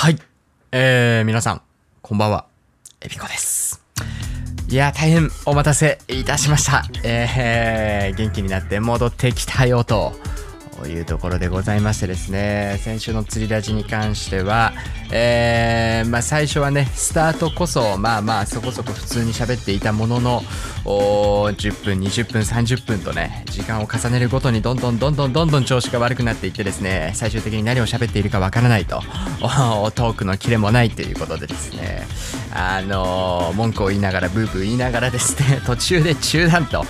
はい。えー、皆さん、こんばんは。エビコです。いや、大変お待たせいたしました。えー、元気になって戻ってきたよと。というところでございましてですね先週の釣りラジに関しては、えーまあ、最初はねスタートこそまあまあそこそこ普通に喋っていたもののお10分20分30分とね時間を重ねるごとにどんどんどんどんどんどん調子が悪くなっていってですね最終的に何を喋っているかわからないとおトークのキレもないということでですねあのー文句を言いながらブーブー言いながらですね途中で中断と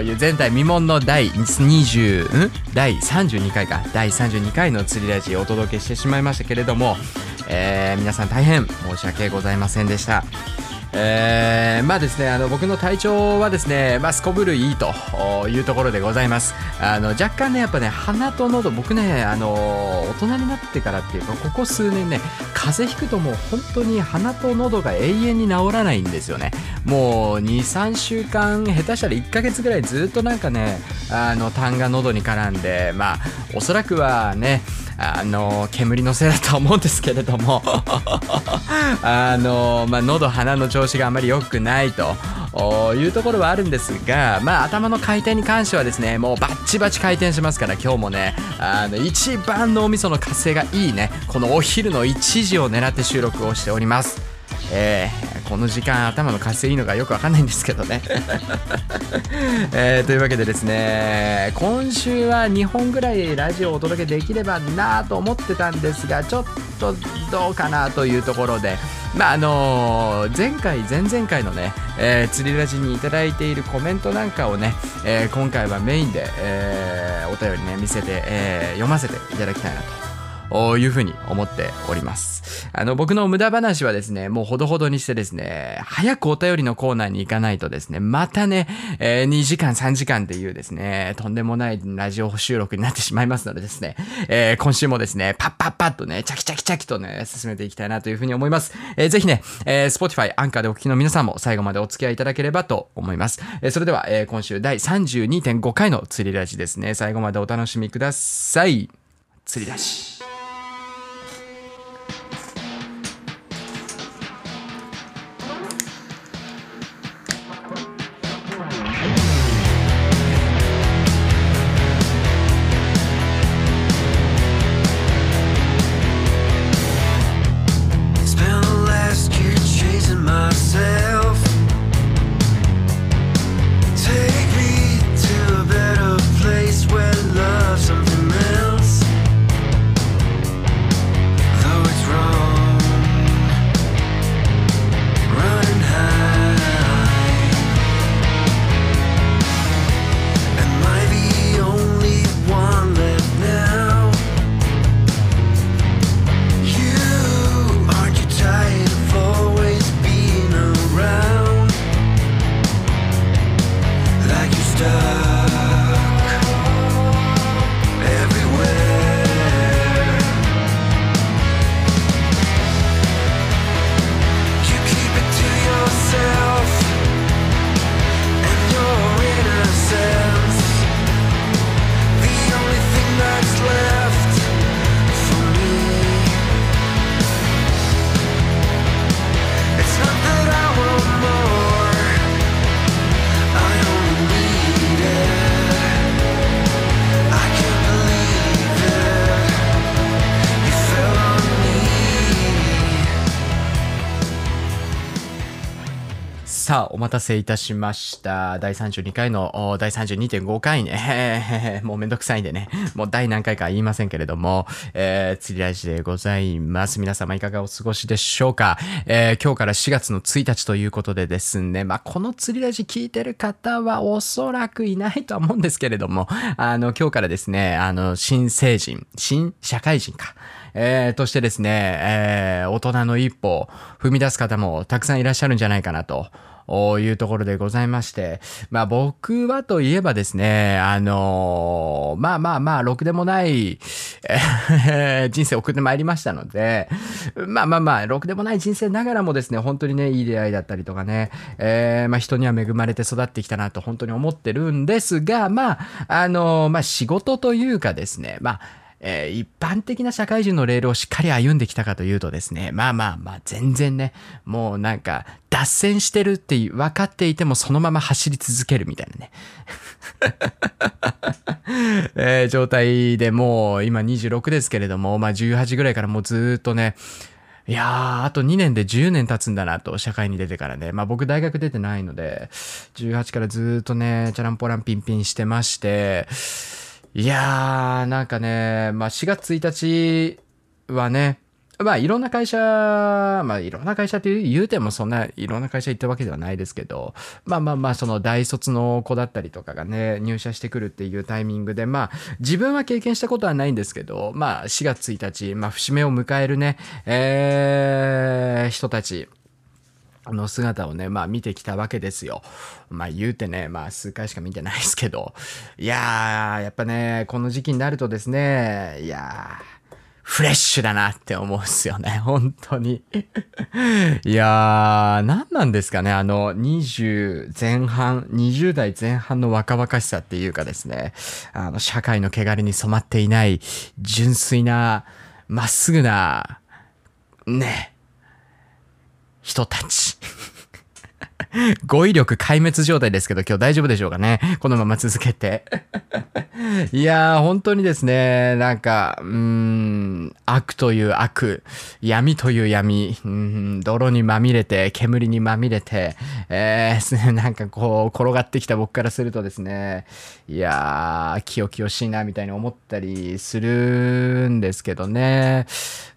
いう前代未聞の第20ん？第32回か第32回の釣りラジをお届けしてしまいましたけれども、えー皆さん大変申し訳ございませんでした。えーまあですねあの僕の体調はですね、まあ、すこぶるいいというところでございます。あの若干ねやっぱね鼻と喉僕ねあの大人になってからっていうかここ数年ね風邪ひくともう本当に鼻と喉が永遠に治らないんですよね。もう23週間下手したら1ヶ月ぐらいずっとなんかねあの痰が喉に絡んでまあおそらくはねあの煙のせいだと思うんですけれども あの、まあ、喉鼻の調子があまり良くないというところはあるんですが、まあ、頭の回転に関してはですねもうバッチバチ回転しますから今日もねあの一番脳みその活性がいいねこのお昼の1時を狙って収録をしております。えーこの時間頭の活性いいのかよくわかんないんですけどね、えーというわけでですね今週は2本ぐらいラジオをお届けできればなと思ってたんですがちょっとどうかなというところでまああのー前回前々回のね、えー釣りラジにいただいているコメントなんかをね、えー今回はメインで、えーお便りね見せて、えー読ませていただきたいなとというふうに思っております。あの、僕の無駄話はですね、もうほどほどにしてですね、早くお便りのコーナーに行かないとですね、またね、えー2時間3時間っていうですね、とんでもないラジオ収録になってしまいますのでですね、えー今週もですね、パッパッパッとね、チャキチャキチャキとね、進めていきたいなというふうに思います。えーぜひね、えー Spotify、アンカーでお聞きの皆さんも最後までお付き合いいただければと思います。えーそれでは、えー今週第32.5回の釣りラジですね、最後までお楽しみください。釣りラジ。さあ、お待たせいたしました。第32回の、第32.5回ね。もうめんどくさいんでね。もう第何回か言いませんけれども、えー、釣りラジでございます。皆様いかがお過ごしでしょうか。えー今日から4月の1日ということでですね、まあ、この釣りラジ聞いてる方はおそらくいないとは思うんですけれども、あの、今日からですね、あの、新成人、新社会人か。えーとしてですね、えー大人の一歩を踏み出す方もたくさんいらっしゃるんじゃないかなと。いうところでございまして、まあ僕はといえばですね、あのまあまあまあ、ろくでもない、え 人生送ってまいりましたので、まあまあまあ、ろくでもない人生ながらもですね、本当にね、いい出会いだったりとかね、えーまあ人には恵まれて育ってきたなと本当に思ってるんですが、まあ、あのまあ仕事というかですね、まあ、えー一般的な社会人のレールをしっかり歩んできたかというとですね、まあまあまあ全然ね、もうなんか脱線してるって分かっていてもそのまま走り続けるみたいなね。えー状態でもう今26ですけれども、まあ18ぐらいからもうずーっとね、いやー、あと2年で10年経つんだなと、社会に出てからね。まあ僕大学出てないので、18からずーっとね、チャランポランピンピンしてまして、いやー、なんかね、まあ4月1日はね、まあいろんな会社、まあいろんな会社って言うてもそんないろんな会社行ったわけではないですけど、まあまあまあその大卒の子だったりとかがね、入社してくるっていうタイミングで、まあ自分は経験したことはないんですけど、まあ4月1日、まあ節目を迎えるね、えー、人たち、の姿をね、まあ見てきたわけですよ。まあ言うてね、まあ数回しか見てないですけど。いやー、やっぱね、この時期になるとですね、いやー、フレッシュだなって思うんすよね。本当に。いやー、何なんですかね。あの、20前半、20代前半の若々しさっていうかですね、あの、社会の汚れに染まっていない、純粋な、まっすぐな、ね、人たち。語彙力壊滅状態ですけど今日大丈夫でしょうかね？このまま続けて。いやー、本当にですね、なんか、うん、悪という悪、闇という闇、うん、泥にまみれて、煙にまみれて、えー、なんかこう、転がってきた僕からするとですね、いやー、清々しいな、みたいに思ったりするんですけどね。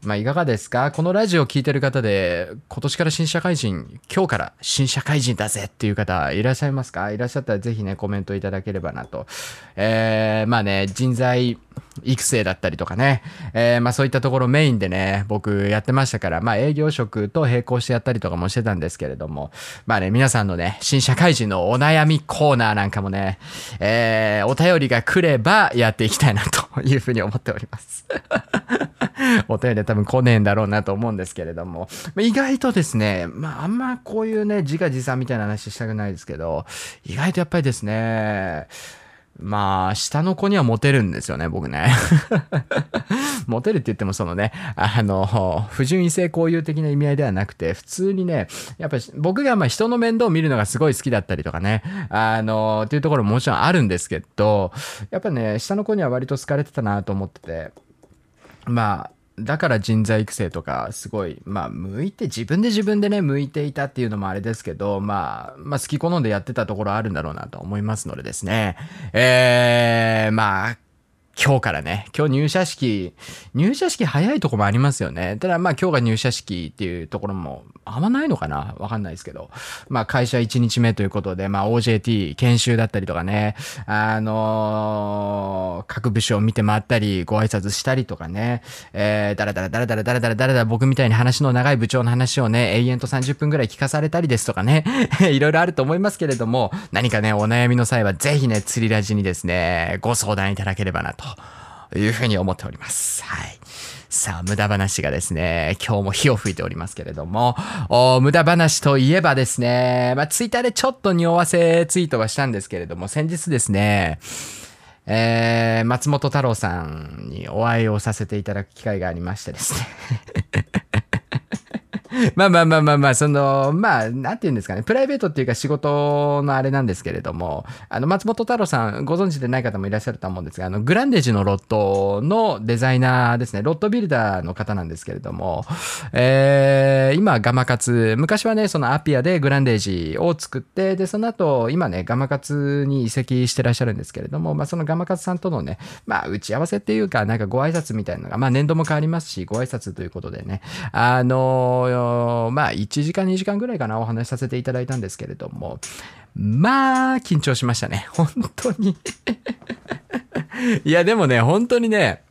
まあ、いかがですか？このラジオを聞いてる方で、今年から新社会人、今日から新社会人だぜっていう方いらっしゃいますか？いらっしゃったらぜひね、コメントいただければなと。えー、まあね、人材育成だったりとかね、えー、まあそういったところメインでね、僕やってましたから、まあ営業職と並行してやったりとかもしてたんですけれども、まあね、皆さんのね、新社会人のお悩みコーナーなんかもね、えー、お便りが来ればやっていきたいなというふうに思っております。お便りは多分来ねえんだろうなと思うんですけれども、意外とですね、まああんまこういうね、自画自賛みたいな話したくないですけど、意外とやっぱりですね、まあ、下の子にはモテるんですよね、僕ね。モテるって言っても、そのね、あの、不純異性交友的な意味合いではなくて、普通にね、やっぱ僕がまあ人の面倒を見るのがすごい好きだったりとかね、あの、っていうところももちろんあるんですけど、やっぱね、下の子には割と好かれてたなと思ってて、まあ、だから人材育成とかすごい、まあ、向いて、自分で自分でね、向いていたっていうのもあれですけど、まあ、まあ、好き好んでやってたところあるんだろうなと思いますのでですね。えー、まあ、今日からね、今日入社式、入社式早いとこもありますよね。ただまあ今日が入社式っていうところもあんまないのかな。わかんないですけど。まあ会社1日目ということで、まあ OJT 研修だったりとかね、あのー各部署を見て回ったり、ご挨拶したりとかね、えー、だらだらだらだらだらだらだらだら僕みたいに話の長い部長の話をね、永遠と30分ぐらい聞かされたりですとかね、いろいろあると思いますけれども、何かね、お悩みの際はぜひね、釣りラジにですね、ご相談いただければなとというふうに思っております。はい。さあ、無駄話がですね、今日も火を吹いておりますけれども、お無駄話といえばですね、まあ、ツイッターでちょっと匂わせツイートはしたんですけれども、先日ですね、えー、松本太郎さんにお会いをさせていただく機会がありましてですね。まあまあまあまあまあ、その、まあ、なんて言うんですかね、プライベートっていうか仕事のあれなんですけれども、あの、松本太郎さん、ご存知でない方もいらっしゃると思うんですが、あの、グランデージのロットのデザイナーですね、ロットビルダーの方なんですけれども、えー、今、ガマカツ、昔はね、そのアピアでグランデージを作って、で、その後、今ね、ガマカツに移籍してらっしゃるんですけれども、まあ、そのガマカツさんとのね、まあ、打ち合わせっていうか、なんかご挨拶みたいなのが、まあ、年度も変わりますし、ご挨拶ということでね、あのまあ、1時間、2時間ぐらいかな、お話しさせていただいたんですけれども、まあ、緊張しましたね。本当に。いや、でもね、本当にね、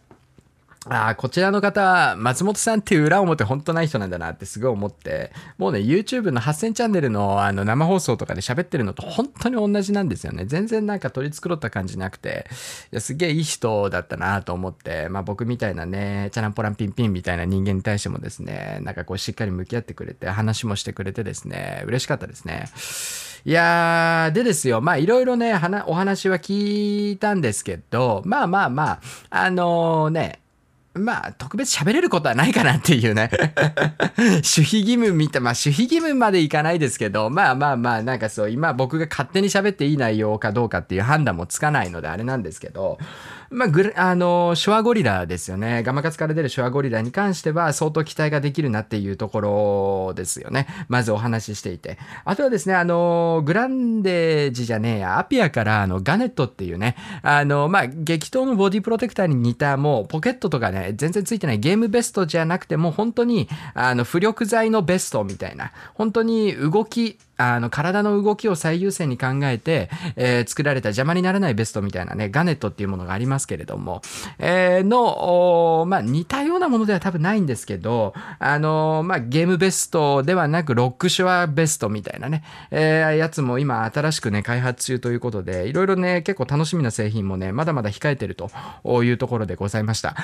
ああ、こちらの方、松本さんっていう裏表本当ない人なんだなってすごい思って、もうね、YouTube の8000チャンネルのあの生放送とかで喋ってるのと本当に同じなんですよね。全然なんか取り繕った感じなくて、いや、すげえいい人だったなと思って、まあ僕みたいなね、チャランポランピンピンみたいな人間に対してもですね、なんかこうしっかり向き合ってくれて、話もしてくれてですね、嬉しかったですね。いやー、でですよ、まあいろいろね、お話は聞いたんですけど、まあまあまあ、あのね、まあ、特別喋れることはないかなっていうね。守秘義務みたい、まあ、守秘義務までいかないですけど、まあまあまあ、なんかそう、今僕が勝手に喋っていい内容かどうかっていう判断もつかないのであれなんですけど、まあ、グラあの、シュワゴリラですよね。ガマカツから出るシュワゴリラに関しては相当期待ができるなっていうところですよね。まずお話ししていて。あとはですね、あの、グランデージじゃねえや、アピアからあの、ガネットっていうね、あの、まあ、激闘のボディプロテクターに似たもうポケットとかね、全然ついてないゲームベストじゃなくてもう本当に、あの、浮力剤のベストみたいな、本当に動き、あの、体の動きを最優先に考えて、えー作られた邪魔にならないベストみたいなね、ガネットっていうものがありますけれども、えーの、まあ、似たようなものでは多分ないんですけど、あのーまあ、ゲームベストではなく、ロックシュアベストみたいなね、えーやつも今新しくね、開発中ということで、いろいろね、結構楽しみな製品もね、まだまだ控えてるというところでございました。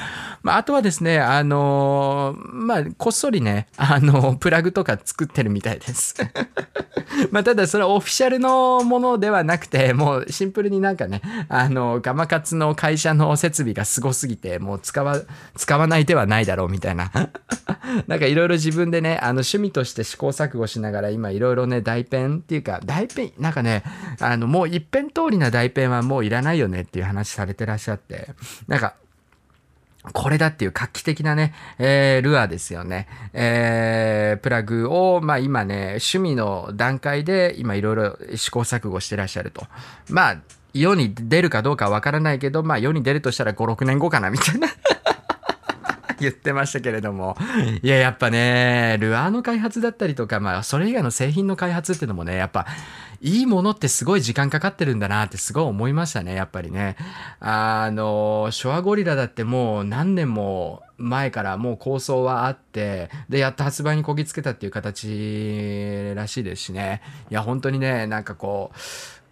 まあ、あとはですね、あのまあ、こっそりね、あのプラグとか作ってるみたいです。まあ、ただそれはオフィシャルのものではなくて、もうシンプルになんかね、あの、ガマカツの会社の設備がすごすぎて、もう使わ、使わない手はないだろうみたいな。なんかいろいろ自分でね、あの趣味として試行錯誤しながら今いろいろね、大ペンっていうか、大ペン、なんかね、あの、もう一辺通りな大ペンはもういらないよねっていう話されてらっしゃって、なんか、これだっていう画期的なね、えールアーですよね。えープラグを、まあ今ね、趣味の段階で今いろいろ試行錯誤してらっしゃると。まあ、世に出るかどうかわからないけど、まあ世に出るとしたら5、6年後かな、みたいな。言ってましたけれども。いや、やっぱね、ルアーの開発だったりとか、まあ、それ以外の製品の開発っていうのもね、やっぱ、いいものってすごい時間かかってるんだなってすごい思いましたね、やっぱりね。あの、ショアゴリラだってもう何年も前からもう構想はあって、で、やっと発売にこぎつけたっていう形らしいですしね。いや、本当にね、なんかこう、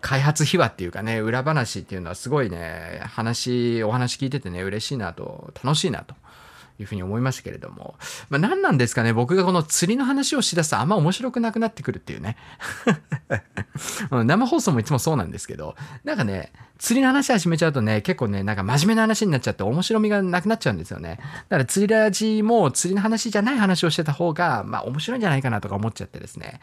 開発秘話っていうかね、裏話っていうのはすごいね、話、お話聞いててね、嬉しいなと、楽しいなと。いうふうに思いましたけれども。まあ何なんですかね、僕がこの釣りの話をしだすとあんま面白くなくなってくるっていうね。生放送もいつもそうなんですけど、なんかね、釣りの話始めちゃうとね、結構ね、なんか真面目な話になっちゃって面白みがなくなっちゃうんですよね。だから釣りラジも釣りの話じゃない話をしてた方が、まあ面白いんじゃないかなとか思っちゃってですね。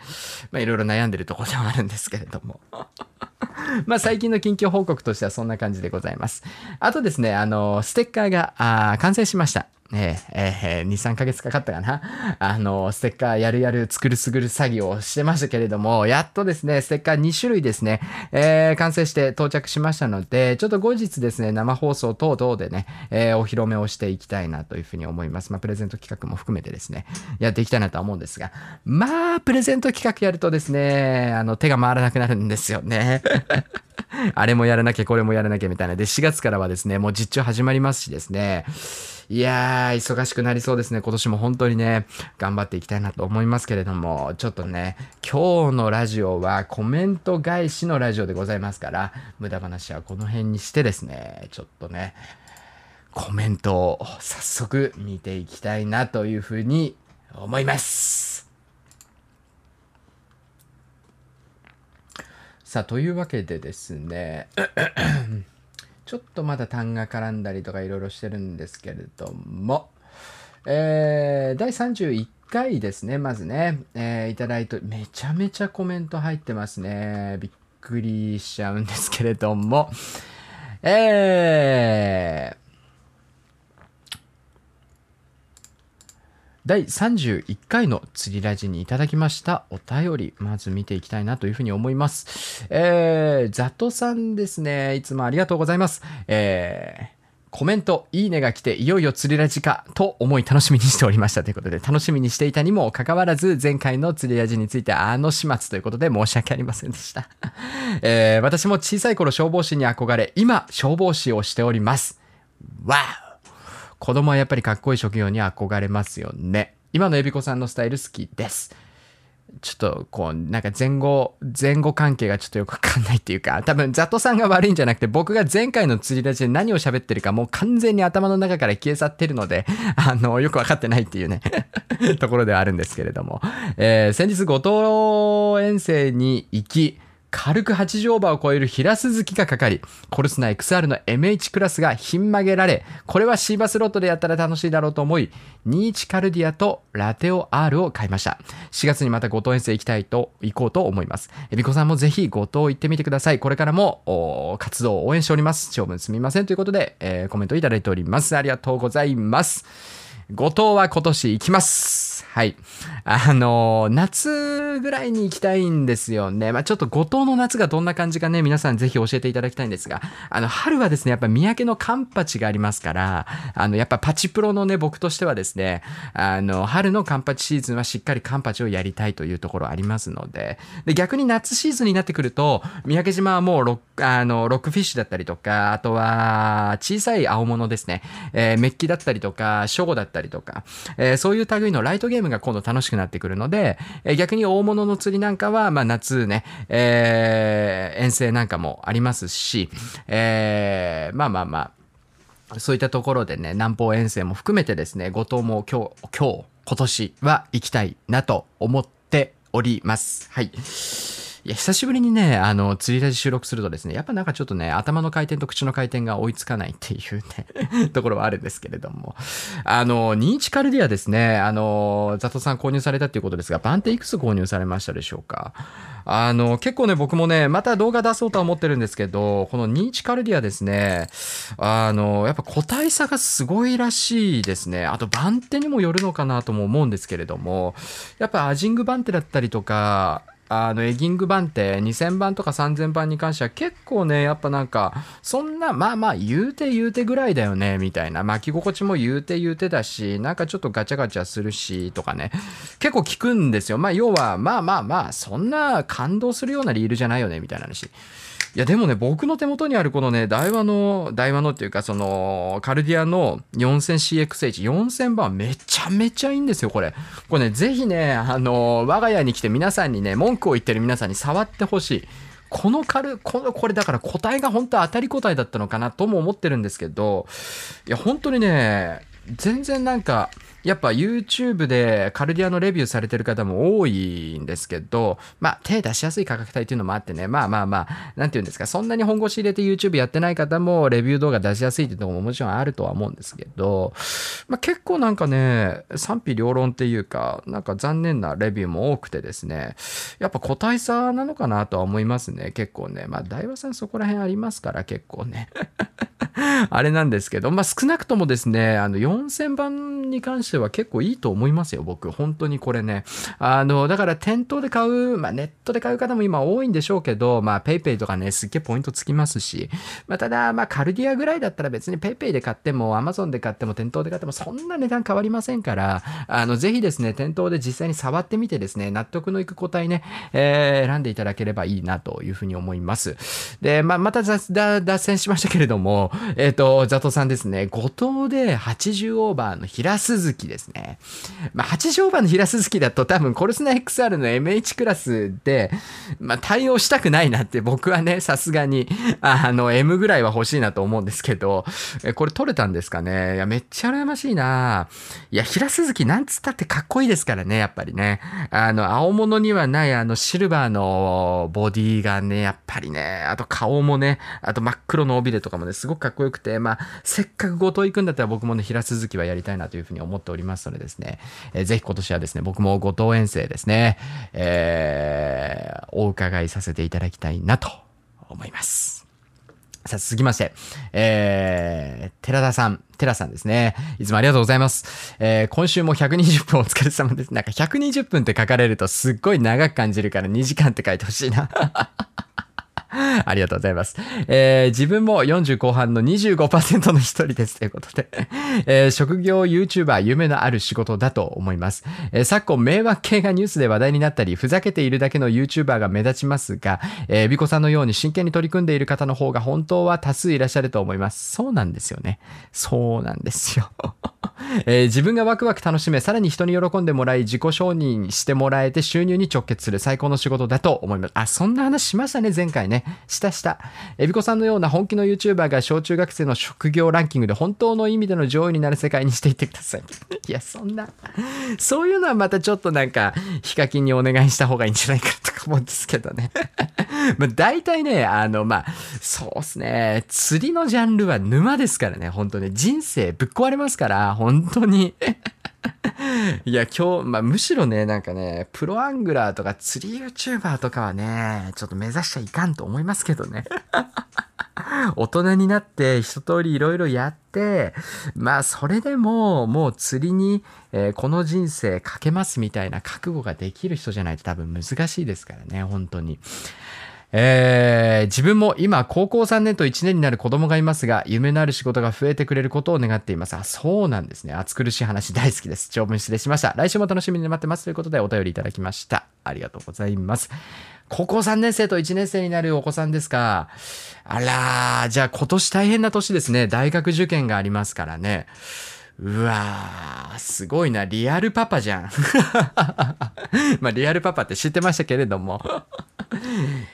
まあいろいろ悩んでるところではあるんですけれども。まあ最近の近況報告としてはそんな感じでございます。あとですね、あの、ステッカーがあー完成しました。えーえー2、3ヶ月かかったかな。あの、ステッカーやるやる作るすぐる作業をしてましたけれども、やっとですね、ステッカー2種類ですね、えー完成して到着しましたので、ちょっと後日ですね、生放送等々でね、えーお披露目をしていきたいなというふうに思います。まあ、プレゼント企画も含めてですね、やっていきたいなとは思うんですが、まあ、プレゼント企画やるとですね、あの、手が回らなくなるんですよね。あれもやらなきゃ、これもやらなきゃみたいな。で、4月からはですね、もう実調始まりますしですね。いやー、忙しくなりそうですね。今年も本当にね、頑張っていきたいなと思いますけれども、ちょっとね、今日のラジオはコメント返しのラジオでございますから、無駄話はこの辺にしてですね、ちょっとね、コメントを早速見ていきたいなというふうに思います。さあ、というわけでですね、ちょっとまだ単が絡んだりとかいろいろしてるんですけれども、えー第31回ですね、まずね、えーいただいて、めちゃめちゃコメント入ってますね。びっくりしちゃうんですけれども、えー第31回の釣りラジにいただきましたお便り、まず見ていきたいなというふうに思います。えー、ザトさんですね。いつもありがとうございます。えーコメント、いいねが来て、いよいよ釣りラジかと思い楽しみにしておりましたということで、楽しみにしていたにもかかわらず、前回の釣りラジについてあの始末ということで申し訳ありませんでした。えー私も小さい頃消防士に憧れ、今消防士をしております。わお子供はやっぱりかっこいい職業に憧れますよね。今のエビコさんのスタイル好きです。ちょっとこうなんか前後前後関係がちょっとよくわかんないっていうか多分ザトさんが悪いんじゃなくて僕が前回の釣りラジで何を喋ってるかもう完全に頭の中から消え去ってるので あのよくわかってないっていうね ところではあるんですけれども、えー先日五島遠征に行き軽く80オーバーを超える平鈴木がかかり、コルスナ XR の MH クラスがひん曲げられ、これはシーバスロットでやったら楽しいだろうと思い、21カルディアとラテオ R を買いました。4月にまた五島遠征行きたいと、行こうと思います。えびこさんもぜひ五島行ってみてください。これからも活動を応援しております。長文すみませんということで、えーコメントいただいております。ありがとうございます。五島は今年行きます。はい。あのー夏ぐらいに行きたいんですよね。まあちょっと五島の夏がどんな感じかね、皆さんぜひ教えていただきたいんですが、あの、春はですね、やっぱ三宅のカンパチがありますから、あの、やっぱパチプロのね、僕としてはですね、あの、春のカンパチシーズンはしっかりカンパチをやりたいというところありますので、で、逆に夏シーズンになってくると、三宅島はもうロック、あの、ロックフィッシュだったりとか、あとは、小さい青物ですね、えーメッキだったりとか、ショゴだったりとか、えーそういう類のライトゲームが今度楽しくなってくるので、え逆に大物の釣りなんかは、まあ夏ね、えー遠征なんかもありますし、えーまあまあまあ、そういったところでね、南方遠征も含めてですね、後藤も今日、今日、今年は行きたいなと思っております。はい。いや、久しぶりにね、あの、釣りラジ収録するとですね、やっぱなんかちょっとね、頭の回転と口の回転が追いつかないっていうね、ところはあるんですけれども。あの、ニーチカルディアですね、あの、ザトさん購入されたっていうことですが、バンテいくつ購入されましたでしょうかあの、結構ね、僕もね、また動画出そうとは思ってるんですけど、このニーチカルディアですね、あの、やっぱ個体差がすごいらしいですね。あと、番手にもよるのかなとも思うんですけれども、やっぱアジング番手だったりとか、あのエギング版って2000番とか3000番に関しては結構ねやっぱなんかそんなまあまあ言うて言うてぐらいだよねみたいな。巻き心地も言うて言うてだしなんかちょっとガチャガチャするしとかね。結構聞くんですよ。まあ要はまあまあまあそんな感動するようなリールじゃないよねみたいな話。いやでもね僕の手元にあるこのね台湾の台湾のっていうかそのカルディアの 4000CXH4000 番めちゃめちゃいいんですよこれ。これねぜひねあの我が家に来て皆さんにね文句を言ってる皆さんに触ってほしい。このカルこのこれだから個体が本当当たり個体だったのかなとも思ってるんですけどいや本当にね全然なんかやっぱ YouTube でカルディアのレビューされてる方も多いんですけど、まあ手出しやすい価格帯っていうのもあってね、まあまあまあ、なんていうんですか、そんなに本腰入れて YouTube やってない方もレビュー動画出しやすいっていうとこももちろんあるとは思うんですけど、まあ結構なんかね、賛否両論っていうか、なんか残念なレビューも多くてですね、やっぱ個体差なのかなとは思いますね、結構ね。まあダイワさんそこら辺ありますから結構ね。あれなんですけど、まあ、少なくともですね、あの、4000番に関しては結構いいと思いますよ、僕。本当にこれね。あの、だから店頭で買う、まあ、ネットで買う方も今多いんでしょうけど、まあ、ペイペイとかね、すっげえポイントつきますし、まあ、ただ、まあ、カルディアぐらいだったら別にペイペイで買っても、アマゾンで買っても、店頭で買っても、そんな値段変わりませんから、あの、ぜひですね、店頭で実際に触ってみてですね、納得のいく個体ね、えー選んでいただければいいなというふうに思います。で、まあ、また脱線しましたけれども、えっ、と、ザトさんですね、五島で80オーバーの平鈴木ですね。まあ、80オーバーの平鈴木だと多分コルスナ XR の MH クラスで、まあ、対応したくないなって僕はね、さすがに、あの、M ぐらいは欲しいなと思うんですけど、えこれ取れたんですかね？いや、めっちゃ羨ましいないや、平鈴木なんつったってかっこいいですからね、やっぱりね。あの、青物にはないあのシルバーのボディがね、やっぱりね、あと顔もね、あと真っ黒の尾びれとかもね、すごくかっこよくて、まあ、せっかく五島行くんだったら僕もね、平鈴木はやりたいなというふうに思っておりますおりますのでですね、えーぜひ今年はですね、僕も五島遠征ですね、えーお伺いさせていただきたいなと思います。さあ、続きまして、えー、寺田さん、寺さんですね。いつもありがとうございます。えー、今週も120分お疲れ様です。なんか120分って書かれるとすっごい長く感じるから2時間って書いてほしいな。ありがとうございます。えー自分も40後半の25%の一人ですということで、えー職業 YouTuber 夢のある仕事だと思います。えー昨今迷惑系がニュースで話題になったり、ふざけているだけの YouTuber が目立ちますが、えー、ビコさんのように真剣に取り組んでいる方の方が本当は多数いらっしゃると思います。そうなんですよね。そうなんですよ。えー自分がワクワク楽しめ、さらに人に喜んでもらい、自己承認してもらえて収入に直結する最高の仕事だと思います。あ、そんな話しましたね、前回ね。したした。えびこさんのような本気の YouTuber が小中学生の職業ランキングで本当の意味での上位になる世界にしていってください。いや、そんな、そういうのはまたちょっとなんか、ヒカキンにお願いした方がいいんじゃないかとか思うんですけどね。まあ大体ね、あの、まあ、そうっすね。釣りのジャンルは沼ですからね、本当に。人生ぶっ壊れますから、本当に。いや、今日、まあ、むしろね、なんかね、プロアングラーとか釣り YouTuber とかはね、ちょっと目指しちゃいかんと思いますけどね。大人になって一通りいろいろやって、まあそれでももう釣りに、えーこの人生かけますみたいな覚悟ができる人じゃないと多分難しいですからね、本当に。えー自分も今高校3年と1年になる子供がいますが夢のある仕事が増えてくれることを願っています。あそうなんですね。暑苦しい話大好きです。長文失礼しました。来週も楽しみに待ってます。ということでお便りいただきました。ありがとうございます。高校3年生と1年生になるお子さんですか。あらじゃあ今年大変な年ですね。大学受験がありますからね。うわー、すごいな。リアルパパじゃん。まあ、リアルパパって知ってましたけれども。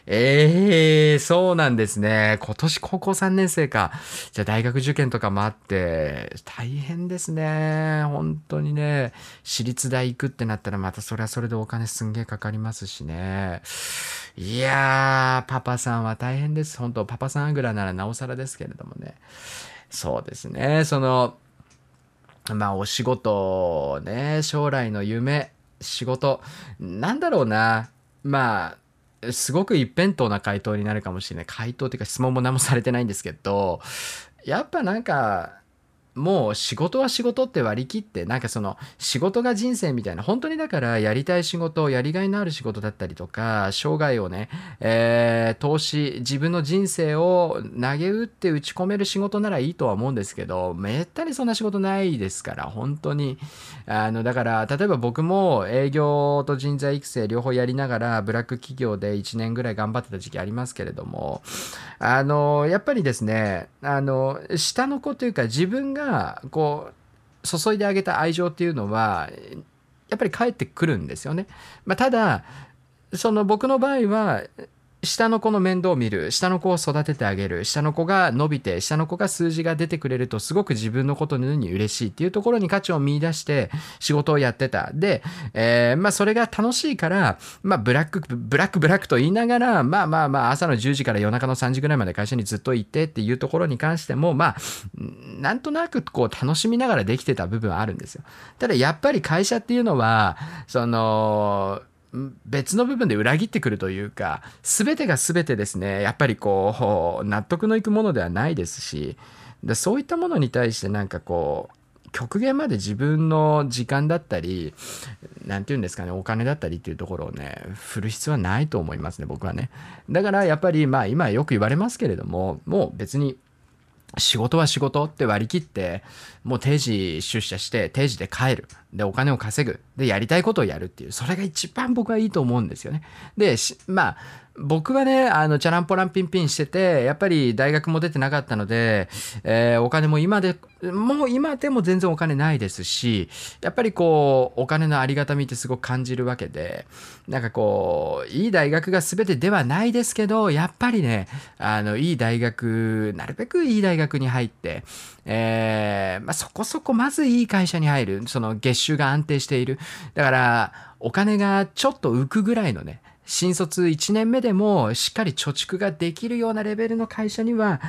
え えー、そうなんですね。今年高校3年生か。じゃあ大学受験とかもあって、大変ですね。本当にね。私立大行くってなったらまたそれはそれでお金すんげえかかりますしね。いやー、パパさんは大変です。本当パパさんあぐらならなおさらですけれどもね。そうですね。その、まあお仕事ね、将来の夢、仕事、なんだろうな。まあ、すごく一辺倒な回答になるかもしれない。回答っていうか質問も何もされてないんですけど、やっぱなんか、もう仕事は仕事って割り切ってなんかその仕事が人生みたいな本当にだからやりたい仕事やりがいのある仕事だったりとか生涯をね、えー投資自分の人生を投げ打って打ち込める仕事ならいいとは思うんですけどめったにそんな仕事ないですから本当に。あのだから例えば僕も営業と人材育成両方やりながらブラック企業で1年ぐらい頑張ってた時期ありますけれどもあのやっぱりですねあの下の子というか自分がこう注いであげた愛情っていうのはやっぱり返ってくるんですよね。まあ、ただその僕の場合は下の子の面倒を見る下の子を育ててあげる下の子が伸びて下の子が数字が出てくれるとすごく自分のことのように嬉しいっていうところに価値を見出して仕事をやってた。で、えーまあそれが楽しいから、まあ、ブラックブラックブラックと言いながらまあまあまあ朝の10時から夜中の3時ぐらいまで会社にずっといてっていうところに関してもまあなんとなくこう楽しみながらできてた部分はあるんですよ。ただやっぱり会社っていうのはその別の部分で裏切ってくるというか全てが全てですね。やっぱりこう納得のいくものではないですし。でそういったものに対してなんかこう極限まで自分の時間だったり何て言うんですかねお金だったりっていうところをね振る必要はないと思いますね僕はね。だからやっぱりまあ今よく言われますけれどももう別に仕事は仕事って割り切ってもう定時出社して定時で帰る。でお金を稼ぐ。でやりたいことをやるっていう。それが一番僕はいいと思うんですよね。でまあ僕はねあのチャランポランピンピンしててやっぱり大学も出てなかったので、えーお金も今でもう今でも全然お金ないですしやっぱりこうお金のありがたみってすごく感じるわけでなんかこういい大学が全てではないですけどやっぱりねあのいい大学なるべくいい大学に入って、えーまあ、そこそこまずいい会社に入るその月収が安定している。だからお金がちょっと浮くぐらいのね新卒1年目でもしっかり貯蓄ができるようなレベルの会社には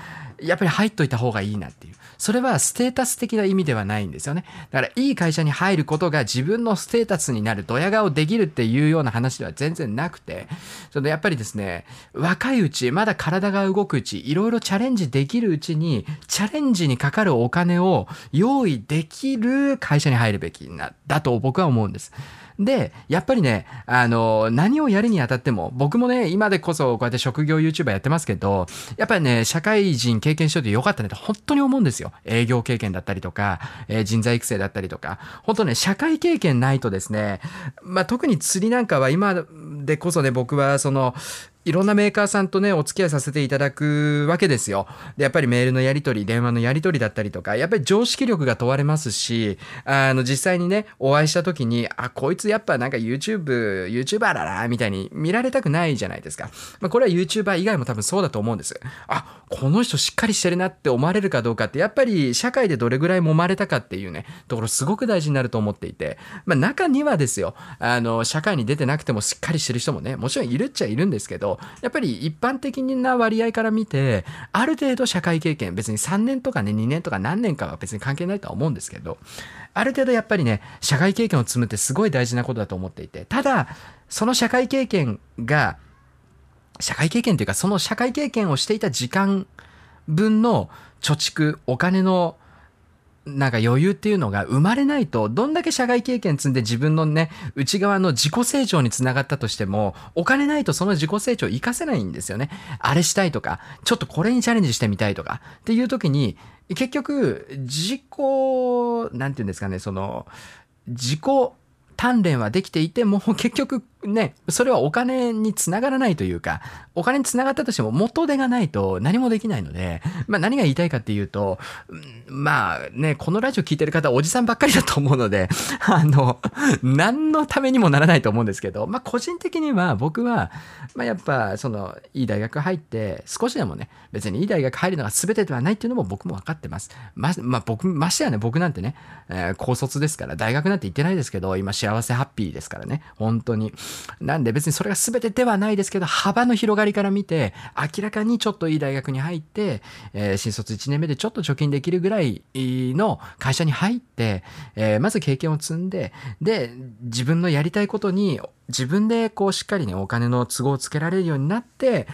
やっぱり入っといた方がいいなっていう。それはステータス的な意味ではないんですよね。だからいい会社に入ることが自分のステータスになるドヤ顔できるっていうような話では全然なくて。そのやっぱりですね若いうちまだ体が動くうちいろいろチャレンジできるうちにチャレンジにかかるお金を用意できる会社に入るべきなだと僕は思うんです。で、やっぱりね、あの、何をやるにあたっても、僕もね、今でこそこうやって職業 YouTuber やってますけど、やっぱりね、社会人経験しといてよかったねって本当に思うんですよ。営業経験だったりとか、えー人材育成だったりとか、本当ね、社会経験ないとですね、まあ、特に釣りなんかは今でこそね、僕はその、いろんなメーカーさんとね、お付き合いさせていただくわけですよ。で、やっぱりメールのやり取り、電話のやり取りだったりとか、やっぱり常識力が問われますし、あの、実際にね、お会いした時に、あ、こいつやっぱなんか YouTube、YouTuber だな、みたいに見られたくないじゃないですか。まあ、これは YouTuber 以外も多分そうだと思うんです。あ、この人しっかりしてるなって思われるかどうかって、やっぱり社会でどれぐらい揉まれたかっていうね、ところすごく大事になると思っていて、まあ、中にはですよ、あの、社会に出てなくてもしっかりしてる人もね、もちろんいるっちゃいるんですけど、やっぱり一般的な割合から見て、ある程度社会経験、別に3年とかね、2年とか何年かは別に関係ないとは思うんですけど、ある程度やっぱりね、社会経験を積むってすごい大事なことだと思っていて、ただ、その社会経験が、社会経験というか、その社会経験をしていた時間分の貯蓄、お金のなんか余裕っていうのが生まれないと、どんだけ社会経験積んで自分のね、内側の自己成長につながったとしても、お金ないとその自己成長を活かせないんですよね。あれしたいとか、ちょっとこれにチャレンジしてみたいとか、っていう時に、結局、自己、なんていうんですかね、その、自己鍛錬はできていても結局ねそれはお金につながらないというかお金につながったとしても元手がないと何もできないので、まあ、何が言いたいかっていうとまあねこのラジオ聞いてる方おじさんばっかりだと思うので あの何のためにもならないと思うんですけど、まあ、個人的には僕は、まあ、やっぱそのいい大学入って少しでもね別にいい大学入るのが全てではないっていうのも僕も分かってます。ままあ、僕ましてやね僕なんてね、えー高卒ですから大学なんて行ってないですけど今幸せハッピーですからね本当になんで別にそれが全てではないですけど幅の広がりから見て明らかにちょっといい大学に入って、えー新卒1年目でちょっと貯金できるぐらいの会社に入って、えーまず経験を積んでで自分のやりたいことに自分でこうしっかりねお金の都合をつけられるようになって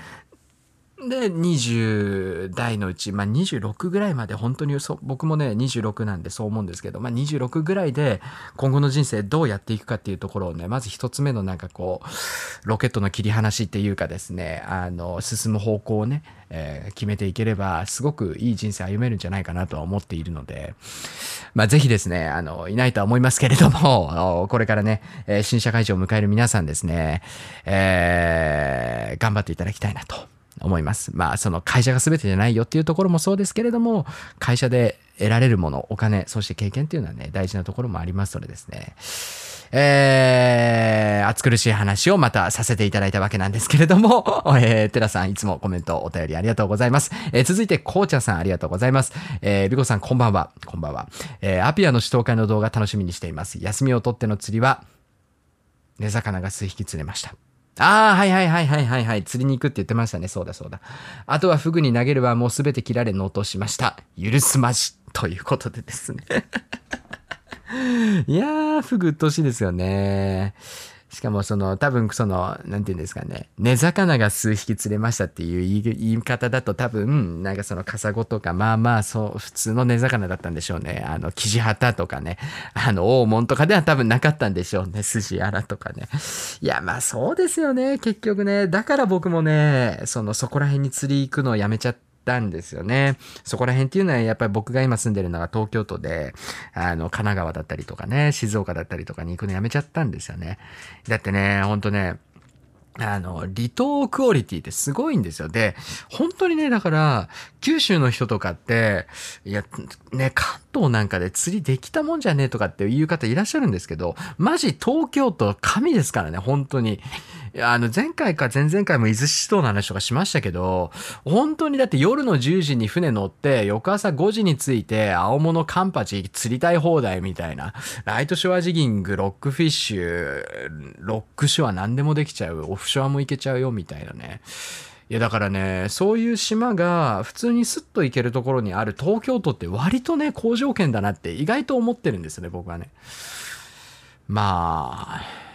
で20代のうち、まあ、26ぐらいまで本当にそ僕もね26なんでそう思うんですけど、まあ、26ぐらいで今後の人生どうやっていくかっていうところをねまず一つ目のなんかこうロケットの切り離しっていうかですねあの進む方向をね、えー決めていければすごくいい人生歩めるんじゃないかなとは思っているので、まあ、ぜひですねあのいないとは思いますけれども これからね、え新社会人を迎える皆さんですね、えー頑張っていただきたいなと思います。まあその会社が全てじゃないよっていうところもそうですけれども会社で得られるものお金そして経験っていうのはね大事なところもありますのでですねえー、暑苦しい話をまたさせていただいたわけなんですけれども、えー、テラさんいつもコメントお便りありがとうございます。えー続いて、こうちゃんさんありがとうございます。えー、ビコさんこんばんは。こんばんは。えー、アピアの指導会の動画楽しみにしています。休みを取っての釣りは、根魚が数匹釣れました。ああ、はいはいはいはいはいはい。釣りに行くって言ってましたね。そうだそうだ。あとはフグに投げるはもうすべて切られ納刀しました。許すまじ。ということでですね。いやー、フグ鬱陶しいですよね。しかもその多分そのなんていうんですかね。根魚が数匹釣れましたっていう言い方だと多分なんかそのカサゴとかまあまあそう普通の根魚だったんでしょうね。あのキジハタとかね。あの大門とかでは多分なかったんでしょうね。筋あらとかね。いやまあそうですよね。結局ね。だから僕もねそのそこら辺に釣り行くのをやめちゃったんですよね。そこら辺っていうのはやっぱり僕が今住んでるのが東京都で、あの、神奈川だったりとかね、静岡だったりとかに行くのやめちゃったんですよね。だってね、ほんとね、あの、離島クオリティってすごいんですよ。で、本当にね、だから、九州の人とかって、いや、ね、関東なんかで釣りできたもんじゃねえとかっていう方いらっしゃるんですけど、マジ東京都神ですからね、本当に。あの、前回か前々回も伊豆七島の話とかしましたけど、本当にだって夜の10時に船乗って、翌朝5時に着いて、青物カンパチ釣りたい放題みたいな、ライトショアジギング、ロックフィッシュ、ロックショア何でもできちゃう、オフショアも行けちゃうよみたいなね。いやだからね、そういう島が普通にスッと行けるところにある東京都って割とね、好条件だなって意外と思ってるんですね、僕はね。まあ、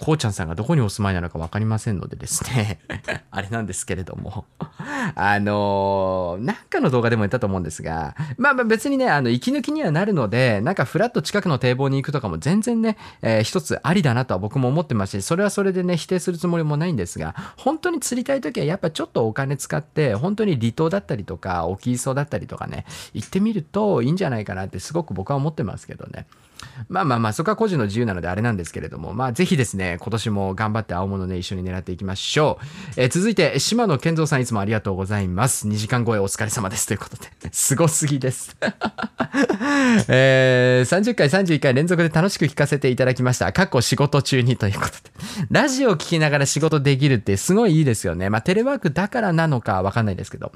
こうちゃんさんがどこにお住まいなのか分かりませんのでですね、あれなんですけれども、あのなんかの動画でも言ったと思うんですが、まあまあ別にね、あの、息抜きにはなるので、なんかフラッと近くの堤防に行くとかも全然ね、えー一つありだなとは僕も思ってますし、それはそれでね、否定するつもりもないんですが、本当に釣りたい時はやっぱちょっとお金使って、本当に離島だったりとか、沖磯だったりとかね、行ってみるといいんじゃないかなってすごく僕は思ってますけどね。まあまあまあ、そこは個人の自由なのであれなんですけれども、まあぜひですね、今年も頑張って青物ね、一緒に狙っていきましょう。えー続いて、島野健三さんいつもありがとうございます。2時間超えお疲れ様です。ということで、すごすぎです。えー30回、31回連続で楽しく聞かせていただきました。過去仕事中にということで。ラジオを聞きながら仕事できるってすごいいいですよね。まあテレワークだからなのかわかんないですけど。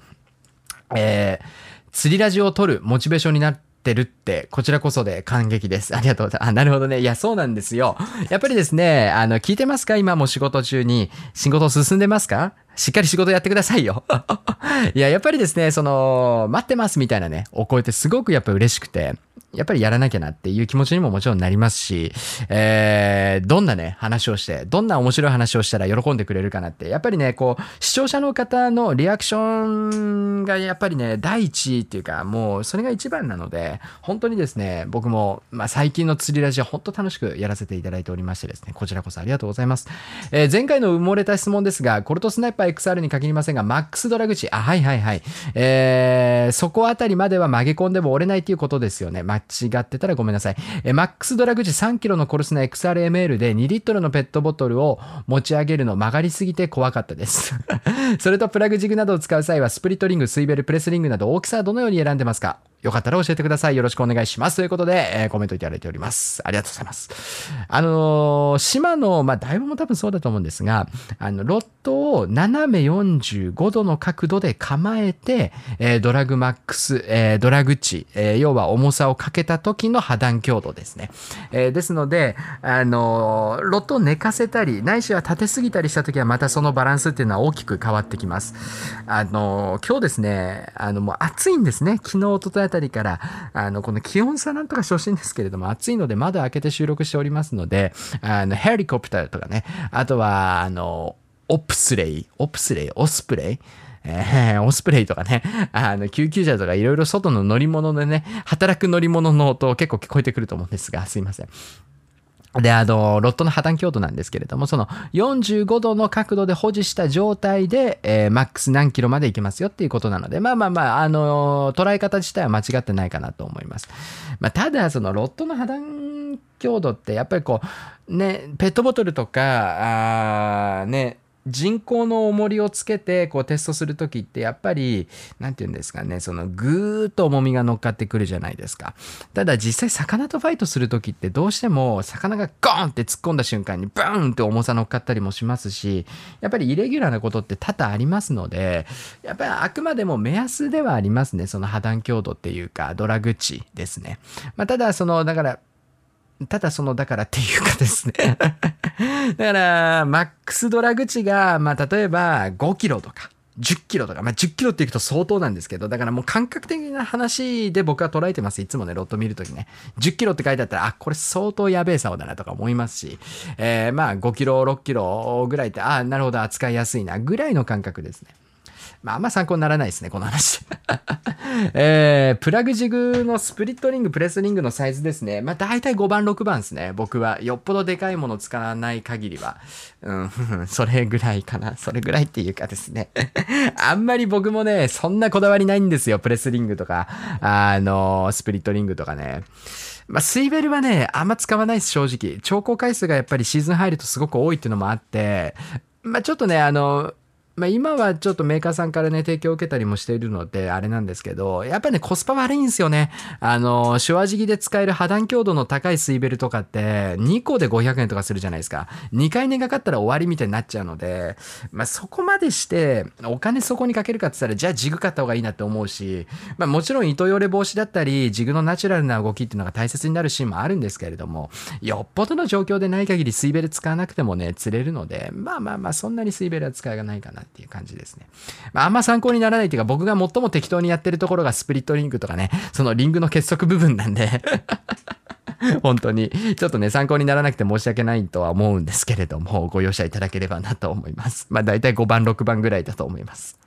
えー釣りラジオを撮るモチベーションになっってるって、こちらこそで感激です。ありがとうございます。あ、なるほどね。いや、そうなんですよ。やっぱりですね、あの、聞いてますか？今も仕事中に。仕事進んでますか？しっかり仕事やってくださいよ。いや、やっぱりですね、その、待ってますみたいなね、お声ってすごくやっぱ嬉しくて、やっぱりやらなきゃなっていう気持ちにももちろんなりますし、えー、どんなね、話をして、どんな面白い話をしたら喜んでくれるかなって、やっぱりね、こう、視聴者の方のリアクションがやっぱりね、第一っていうか、もうそれが一番なので、本当にですね、僕も、まあ、最近の釣りラジオ、本当楽しくやらせていただいておりましてですね、こちらこそありがとうございます。えー前回の埋もれた質問ですが、コルトスナイパー XR に限りませんが、マックスドラグ値、あ、はいはいはい。えー、そこあたりまでは曲げ込んでも折れないっていうことですよね。間違ってたらごめんなさい。えマックスドラグジ3キロのコルスナ XRML で2リットルのペットボトルを持ち上げるの曲がりすぎて怖かったです。それとプラグジグなどを使う際は、スプリットリング、スイベル、プレスリングなど大きさはどのように選んでますか？よかったら教えてください。よろしくお願いします。ということで、えーコメントいただいております。ありがとうございます。あのー島の、まあ、ダイブも多分そうだと思うんですが、あの、ロットを斜め45度の角度で構えて、えードラグマックス、えードラグ値、えー要は重さをかけた時の破断強度ですね。えーですので、あのーロットを寝かせたり、ないしは立てすぎたりした時はまたそのバランスっていうのは大きく変わってきます。あのー今日ですね、あの、もう暑いんですね。昨日、一昨日あたりから、あの、この気温差なんとかしてほしいんですけれども、暑いので窓開けて収録しておりますので、あの、ヘリコプターとかね、あとは、あの、オプスレイ、オプスレイ、オスプレイ、えーオスプレイとかね、あの、救急車とかいろいろ外の乗り物でね、働く乗り物の音結構聞こえてくると思うんですが、すいません。で、あの、ロットの破断強度なんですけれども、その45度の角度で保持した状態で、えーマックス何キロまで行けますよっていうことなので、まあまあまあ、あの、捉え方自体は間違ってないかなと思います。まあ、ただ、そのロットの破断強度って、やっぱりこう、ね、ペットボトルとか、あーね、人工の重りをつけてこうテストするときってやっぱりなんて言うんですかねそのぐーっと重みが乗っかってくるじゃないですか。ただ実際魚とファイトするときってどうしても魚がゴーンって突っ込んだ瞬間にバーンって重さ乗っかったりもしますしやっぱりイレギュラーなことって多々ありますのでやっぱりあくまでも目安ではありますねその破断強度っていうかドラグ値ですね、まあ、ただそのだからただその、だからっていうかですね。だから、マックスドラグ値が、まあ、例えば5キロとか、10キロとか、まあ、10キロっていくと相当なんですけど、だからもう感覚的な話で僕は捉えてます。いつもね、ロット見るときね。10キロって書いてあったら、あ、これ相当やべえ竿だなとか思いますし、えーまあ、5キロ、6キロぐらいって、あ、なるほど、扱いやすいな、ぐらいの感覚ですね。まあ、あんま参考にならないですね、この話。えー、プラグジグのスプリットリング、プレスリングのサイズですね。まあ、大体5番、6番ですね。僕は。よっぽどでかいもの使わない限りは。うん、それぐらいかな。それぐらいっていうかですね。あんまり僕もね、そんなこだわりないんですよ。プレスリングとか、あの、スプリットリングとかね。まあ、スイベルはね、あんま使わないです、正直。調光回数がやっぱりシーズン入るとすごく多いっていうのもあって、まあ、ちょっとね、あの、まあ、今はちょっとメーカーさんからね、提供を受けたりもしているので、あれなんですけど、やっぱりね、コスパ悪いんですよね。あの、手話敷で使える破断強度の高いスイベルとかって、2個で500円とかするじゃないですか。2回値がかったら終わりみたいになっちゃうので、まあ、そこまでして、お金そこにかけるかって言ったら、じゃあジグ買った方がいいなって思うし、まあ、もちろん糸よれ防止だったり、ジグのナチュラルな動きっていうのが大切になるシーンもあるんですけれども、よっぽどの状況でない限りスイベル使わなくてもね、釣れるので、まあまあまあ、そんなにスイベルは使いがないかなっていう感じですね。まあ、あんま参考にならないっていうか、僕が最も適当にやってるところがスプリットリングとかね、そのリングの結束部分なんで、本当に、ちょっとね、参考にならなくて申し訳ないとは思うんですけれども、ご容赦いただければなと思います。まあ、大体5番、6番ぐらいだと思います。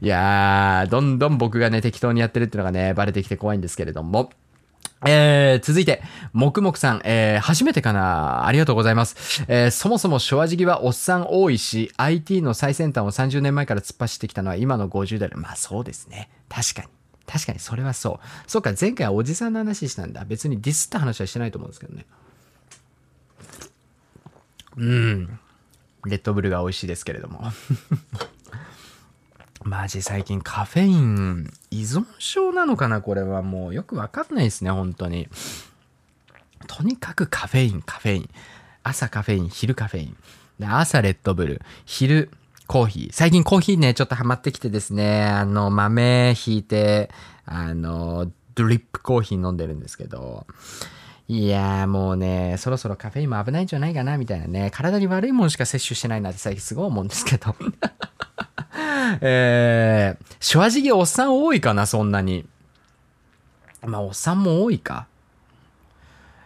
いやー、どんどん僕がね、適当にやってるっていうのがね、バレてきて怖いんですけれども。えー、続いて、もくもくさん、えー、初めてかなありがとうございます。えー、そもそも昭和時期はおっさん多いし、IT の最先端を30年前から突っ走ってきたのは今の50代で、まあそうですね。確かに。確かにそれはそう。そうか、前回はおじさんの話したんだ。別にディスった話はしてないと思うんですけどね。うん。レッドブルが美味しいですけれども。マジ最近カフェイン依存症なのかな？これはもうよくわかんないですね、本当に。とにかくカフェイン、カフェイン。朝カフェイン、昼カフェイン。で朝レッドブル、昼コーヒー。最近コーヒーね、ちょっとハマってきてですね、あの、豆ひいて、あの、ドリップコーヒー飲んでるんですけど、いやーもうね、そろそろカフェインも危ないんじゃないかなみたいなね、体に悪いものしか摂取してないなって最近すごい思うんですけど。えー、正直おっさん多いかな、そんなに。まあ、おっさんも多いか。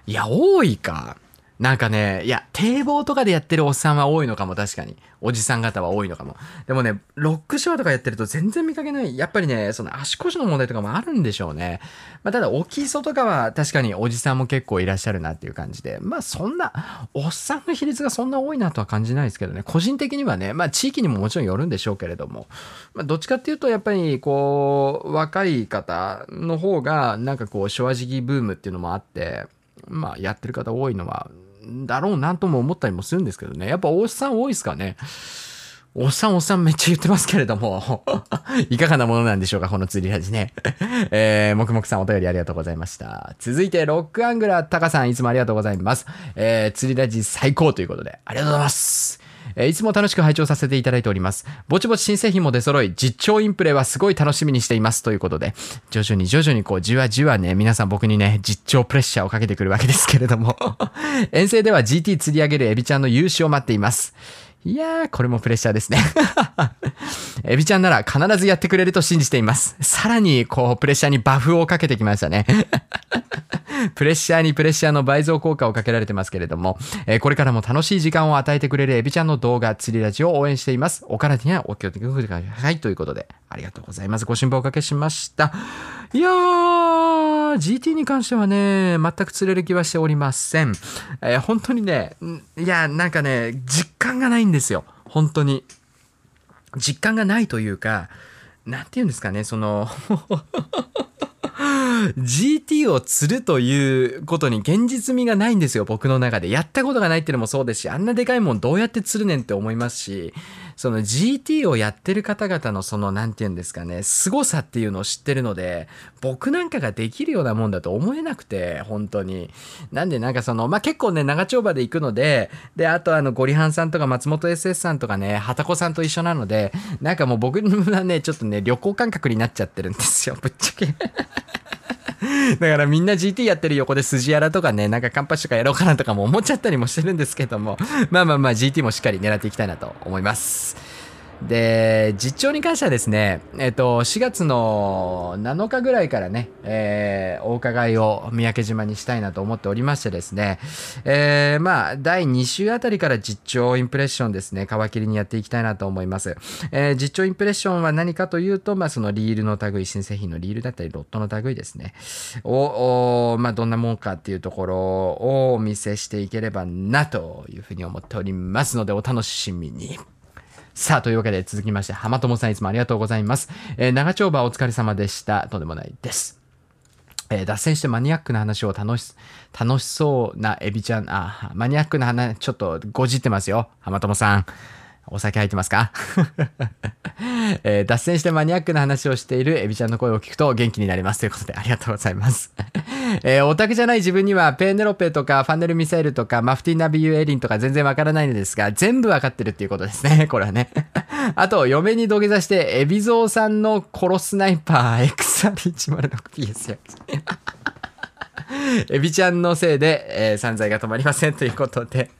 いや、多いか。なんかね、いや、堤防とかでやってるおっさんは多いのかも、確かに。おじさん方は多いのかも。でもね、ロックショーとかやってると全然見かけない。やっぱりね、その足腰の問題とかもあるんでしょうね。まあ、ただ、大きい層とかは確かにおじさんも結構いらっしゃるなっていう感じで。まあ、そんな、おっさんの比率がそんな多いなとは感じないですけどね。個人的にはね、まあ、地域にももちろんよるんでしょうけれども。まあ、どっちかっていうと、やっぱり、こう、若い方の方が、なんかこう、昭和時期ブームっていうのもあって、まあ、やってる方多いのは、だろうなとも思ったりもするんですけどね。やっぱおっさん多いですかね。おっさんおっさんめっちゃ言ってますけれども、いかがなものなんでしょうか、この釣りラジね。えー、もくもくさんお便りありがとうございました。続いて、ロックアングラータカさんいつもありがとうございます。えー、釣りラジ最高ということで、ありがとうございます。えーいつも楽しく拝聴させていただいております。ぼちぼち新製品も出揃い、実調インプレはすごい楽しみにしていますということで、徐々に徐々にこう、じわじわね、皆さん僕にね、実調プレッシャーをかけてくるわけですけれども、遠征では GT 釣り上げるエビちゃんの勇姿を待っています。いやー、これもプレッシャーですね。エビちゃんなら必ずやってくれると信じています。さらに、こう、プレッシャーにバフをかけてきましたね。プレッシャーにプレッシャーの倍増効果をかけられてますけれども、えーこれからも楽しい時間を与えてくれるエビちゃんの動画、釣りラジオを応援しています。お体にはお気をつけください。ということで、ありがとうございます。ご心配おかけしました。いやー、GT に関してはね、全く釣れる気はしておりません。えー本当にね、いや、なんかね、実感がないんですよ。本当に。実感がないというか、何て言うんですかね、その、GT を釣るということに現実味がないんですよ、僕の中で。やったことがないっていうのもそうですし、あんなでかいもんどうやって釣るねんって思いますし、その GT をやってる方々のその、なんて言うんですかね、凄さっていうのを知ってるので、僕なんかができるようなもんだと思えなくて、本当に。なんでなんかその、まあ、結構ね、長丁場で行くので、で、あとあの、ゴリハンさんとか松本 SS さんとかね、畑子さんと一緒なので、なんかもう僕はね、ちょっとね、旅行感覚になっちゃってるんですよ、ぶっちゃけ。だからみんな GT やってる横で筋荒とかね、なんかカンパチとかやろうかなとかも思っちゃったりもしてるんですけども、まあまあまあ GT もしっかり狙っていきたいなと思います。で、実調に関してはですね、えっと、4月の7日ぐらいからね、えーお伺いを三宅島にしたいなと思っておりましてですね、えーまあ、第2週あたりから実調インプレッションですね、皮切りにやっていきたいなと思います。えー実調インプレッションは何かというと、まあ、そのリールの類、新製品のリールだったり、ロットの類ですね、を、まあ、どんなもんかっていうところをお見せしていければなというふうに思っておりますので、お楽しみに。さあ、というわけで続きまして、浜友さんいつもありがとうございます。えー長丁場お疲れ様でした。とんでもないです。えー脱線してマニアックな話を楽し、楽しそうなエビちゃん、あ、マニアックな話、ちょっとごじってますよ。浜友さん。お酒入ってますか、えー脱線してマニアックな話をしているエビちゃんの声を聞くと元気になりますということでありがとうございます。えーオタクじゃない自分にはペーネロペとかファンネルミサイルとかマフティナビユエリンとか全然わからないのですが全部わかってるっていうことですね。これはね。あと、嫁に土下座して、エビゾーさんの殺スナイパー XR106PS や。エビちゃんのせいで、えー散財が止まりませんということで。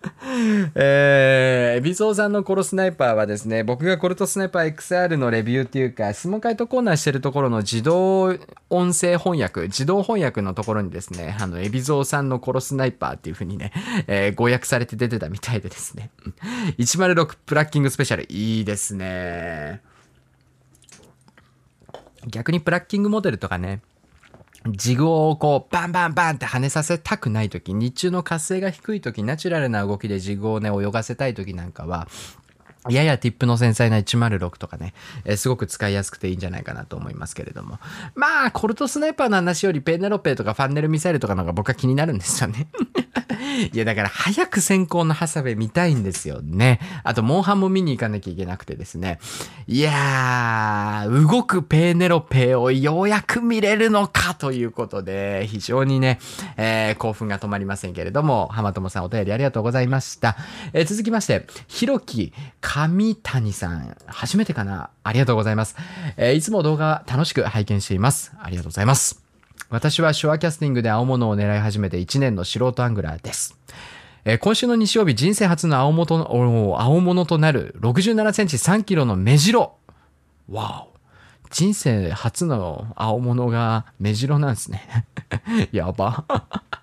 えー、エビゾーさんのコロスナイパーはですね、僕がコルトスナイパー XR のレビューっていうか、質問回答コーナーしてるところの自動音声翻訳、自動翻訳のところにですね、あの、エビゾーさんのコロスナイパーっていう風にね、えー、誤訳されて出てたみたいでですね。106プラッキングスペシャル、いいですね。逆にプラッキングモデルとかね、ジグをこうバンバンバンって跳ねさせたくない時日中の活性が低い時ナチュラルな動きでジグをね泳がせたい時なんかはややティップの繊細な106とかね、えーすごく使いやすくていいんじゃないかなと思いますけれども。まあ、コルトスナイパーの話よりペーネロペとかファンネルミサイルとかの方が僕は気になるんですよね。いや、だから早く先行のハサベ見たいんですよね。あと、モンハンも見に行かなきゃいけなくてですね。いやー、動くペーネロペーをようやく見れるのかということで、非常にね、えー興奮が止まりませんけれども、浜友さんお便りありがとうございました。えー続きまして、ひろき神谷さん、初めてかな？ありがとうございます。えーいつも動画楽しく拝見しています。ありがとうございます。私は手話キャスティングで青物を狙い始めて1年の素人アングラーです。えー今週の日曜日、人生初の青物の青物となる67センチ3キロの目白。わお。人生初の青物が目白なんですね。やば。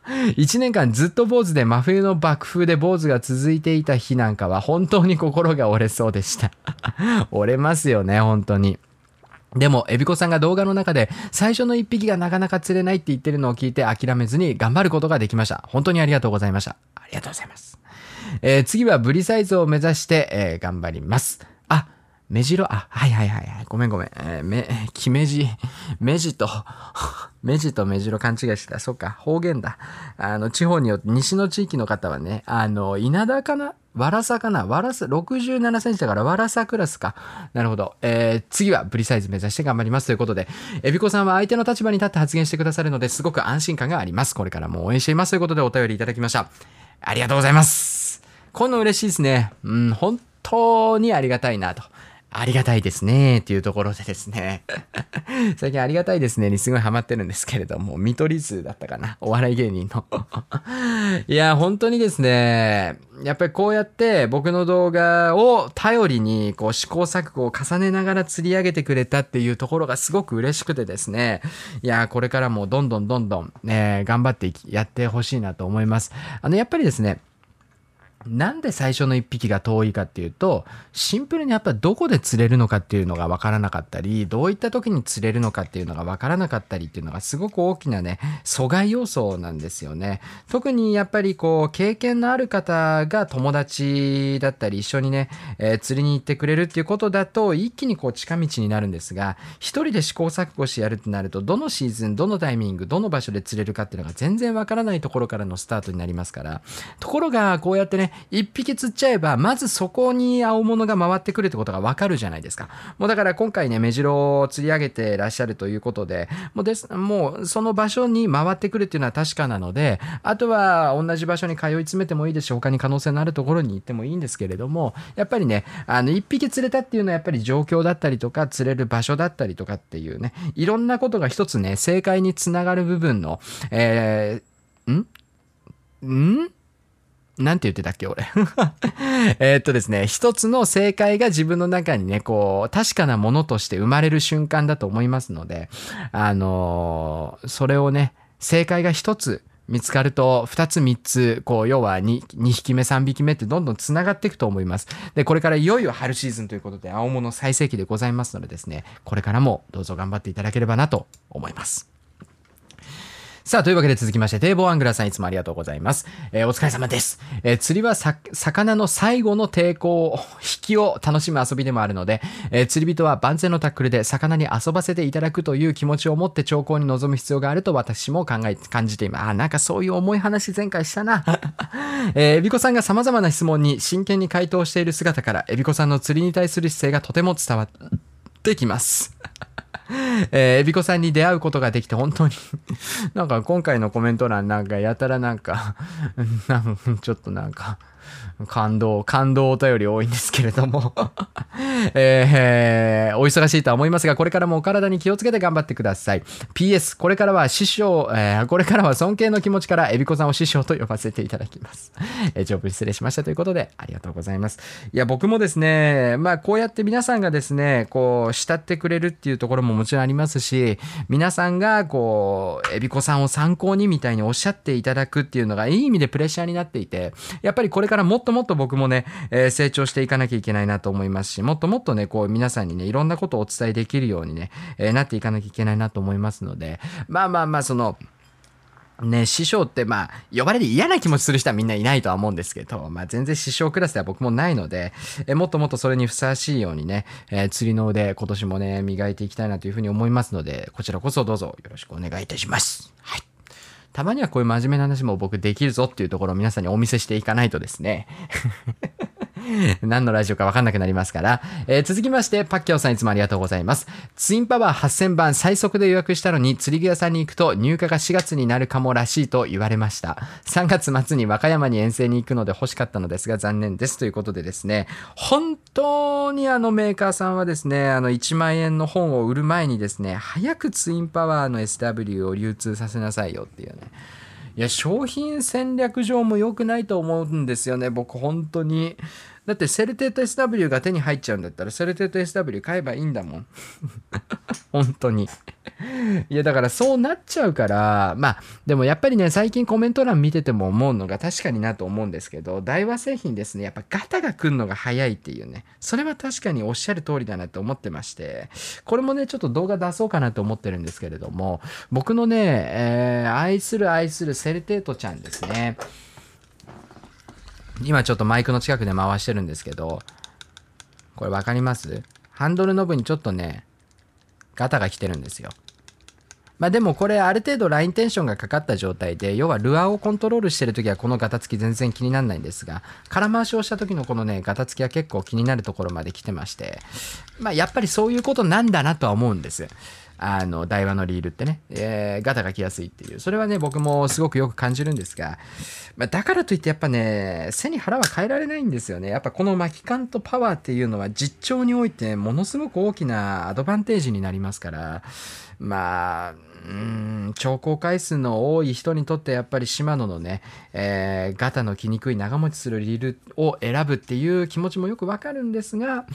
1年間ずっと坊主で真冬の爆風で坊主が続いていた日なんかは本当に心が折れそうでした。折れますよね、本当に。でも、エビコさんが動画の中で最初の一匹がなかなか釣れないって言ってるのを聞いて諦めずに頑張ることができました。本当にありがとうございました。ありがとうございます。えー次はブリサイズを目指して、えー頑張ります。あ、目白、あ、はいはいはいはい。ごめんごめん。えー、め、きめじ、目地と、目地と目白勘違いしてた。そっか、方言だ。あの、地方によって、西の地域の方はね、あの、稲田かな？わらさかな？わらさ、67センチだからわらさクラスか。なるほど。えー次はブリサイズ目指して頑張りますということで、エビコさんは相手の立場に立って発言してくださるので、すごく安心感があります。これからも応援していますということでお便りいただきました。ありがとうございます。こういうの嬉しいですね。うん、本当にありがたいなと。ありがたいですね。っていうところでですね。最近ありがたいですねにすごいハマってるんですけれども、見取り図だったかな。お笑い芸人の。いや、本当にですね、やっぱりこうやって僕の動画を頼りにこう試行錯誤を重ねながら釣り上げてくれたっていうところがすごく嬉しくてですね、いや、これからもどんどんどんどん、ね、頑張ってやってほしいなと思います。あの、やっぱりですね、なんで最初の一匹が遠いかっていうと、シンプルにやっぱどこで釣れるのかっていうのが分からなかったり、どういった時に釣れるのかっていうのが分からなかったりっていうのがすごく大きなね、阻害要素なんですよね。特にやっぱりこう、経験のある方が友達だったり一緒にね、えー釣りに行ってくれるっていうことだと、一気にこう近道になるんですが、一人で試行錯誤してやるってなると、どのシーズン、どのタイミング、どの場所で釣れるかっていうのが全然分からないところからのスタートになりますから、ところがこうやってね、一匹釣っちゃえば、まずそこに青物が回ってくるってことがわかるじゃないですか。もうだから今回ね、目白を釣り上げてらっしゃるということで、もうです、もうその場所に回ってくるっていうのは確かなので、あとは同じ場所に通い詰めてもいいですし、他に可能性のあるところに行ってもいいんですけれども、やっぱりね、あの、一匹釣れたっていうのはやっぱり状況だったりとか、釣れる場所だったりとかっていうね、いろんなことが一つね、正解につながる部分の、えー、ん？ん？なんて言ってたっけ、俺？えっとですね、一つの正解が自分の中にね、こう、確かなものとして生まれる瞬間だと思いますので、あのーそれをね、正解が一つ見つかると、二つ三つ、こう、要は 2, 2匹目、3匹目ってどんどん繋がっていくと思います。で、これからいよいよ春シーズンということで、青物最盛期でございますのでですね、これからもどうぞ頑張っていただければなと思います。さあ、というわけで続きまして、堤防アングラさんいつもありがとうございます。えーお疲れ様です。えー釣りは魚の最後の抵抗、引きを楽しむ遊びでもあるので、えー釣り人は万全のタックルで魚に遊ばせていただくという気持ちを持って兆候に臨む必要があると私も考え、感じています。あ、なんかそういう重い話前回したな。えー、エビコさんが様々な質問に真剣に回答している姿から、エビコさんの釣りに対する姿勢がとても伝わってきます。えー、エビコさんに出会うことができて本当に なんか今回のコメント欄なんかやたらなんか、なんかちょっとなんか、感動、感動お便り多いんですけれども、えーお忙しいとは思いますが、これからもお体に気をつけて頑張ってください。PS、これからは師匠、えーこれからは尊敬の気持ちからエビコさんを師匠と呼ばせていただきます。えー、長文失礼しましたということで、ありがとうございます。いや、僕もですね、まあ、こうやって皆さんがですね、こう、慕ってくれるっていうところももちろんありますし、皆さんが、こう、エビコさんを参考にみたいにおっしゃっていただくっていうのが、いい意味でプレッシャーになっていて、やっぱりこれからもっとともっと僕もね、えー成長していかなきゃいけないなと思いますし、もっともっとね、こう、皆さんにね、いろんなことをお伝えできるようにね、えーなっていかなきゃいけないなと思いますので、まあまあまあ、その、ね、師匠ってまあ、呼ばれて嫌な気持ちする人はみんないないとは思うんですけど、まあ全然師匠クラスでは僕もないので、えもっともっとそれにふさわしいようにね、えー釣りの腕今年もね、磨いていきたいなというふうに思いますので、こちらこそどうぞよろしくお願いいたします。はい。たまにはこういう真面目な話も僕できるぞっていうところを皆さんにお見せしていかないとですね。何のラジオか分かんなくなりますから。えー続きまして、パッキャオさんいつもありがとうございます。ツインパワー8000番最速で予約したのに、釣り具屋さんに行くと入荷が4月になるかもらしいと言われました。3月末に和歌山に遠征に行くので欲しかったのですが残念です。ということでですね、本当にあのメーカーさんはですね、あの1万円の本を売る前にですね、早くツインパワーの SW を流通させなさいよっていうね。いや、商品戦略上も良くないと思うんですよね、僕、本当に。だって、セルテッド SW が手に入っちゃうんだったら、セルテッド SW 買えばいいんだもん。本当に。いや、だからそうなっちゃうから、まあ、でもやっぱりね、最近コメント欄見てても思うのが確かになと思うんですけど、大和製品ですね、やっぱガタが来るのが早いっていうね、それは確かにおっしゃる通りだなと思ってまして、これもね、ちょっと動画出そうかなと思ってるんですけれども、僕のね、えー愛する愛するセルテートちゃんですね。今ちょっとマイクの近くで回してるんですけど、これ分かります？ハンドルノブにちょっとね、ガタが来てるんですよ。まあでもこれある程度ラインテンションがかかった状態で、要はルアーをコントロールしてるときはこのガタつき全然気にならないんですが、空回しをした時のこのね、ガタつきは結構気になるところまで来てまして、まあやっぱりそういうことなんだなとは思うんです。あの、台話のリールってね、えーガタが来やすいっていう。それはね、僕もすごくよく感じるんですが、まあ、だからといってやっぱね、背に腹は変えられないんですよね。やっぱこの巻き感とパワーっていうのは実調においてものすごく大きなアドバンテージになりますから、まあ、うーん、超高回数の多い人にとってやっぱりシマノのね、えーガタの来にくい長持ちするリールを選ぶっていう気持ちもよくわかるんですが、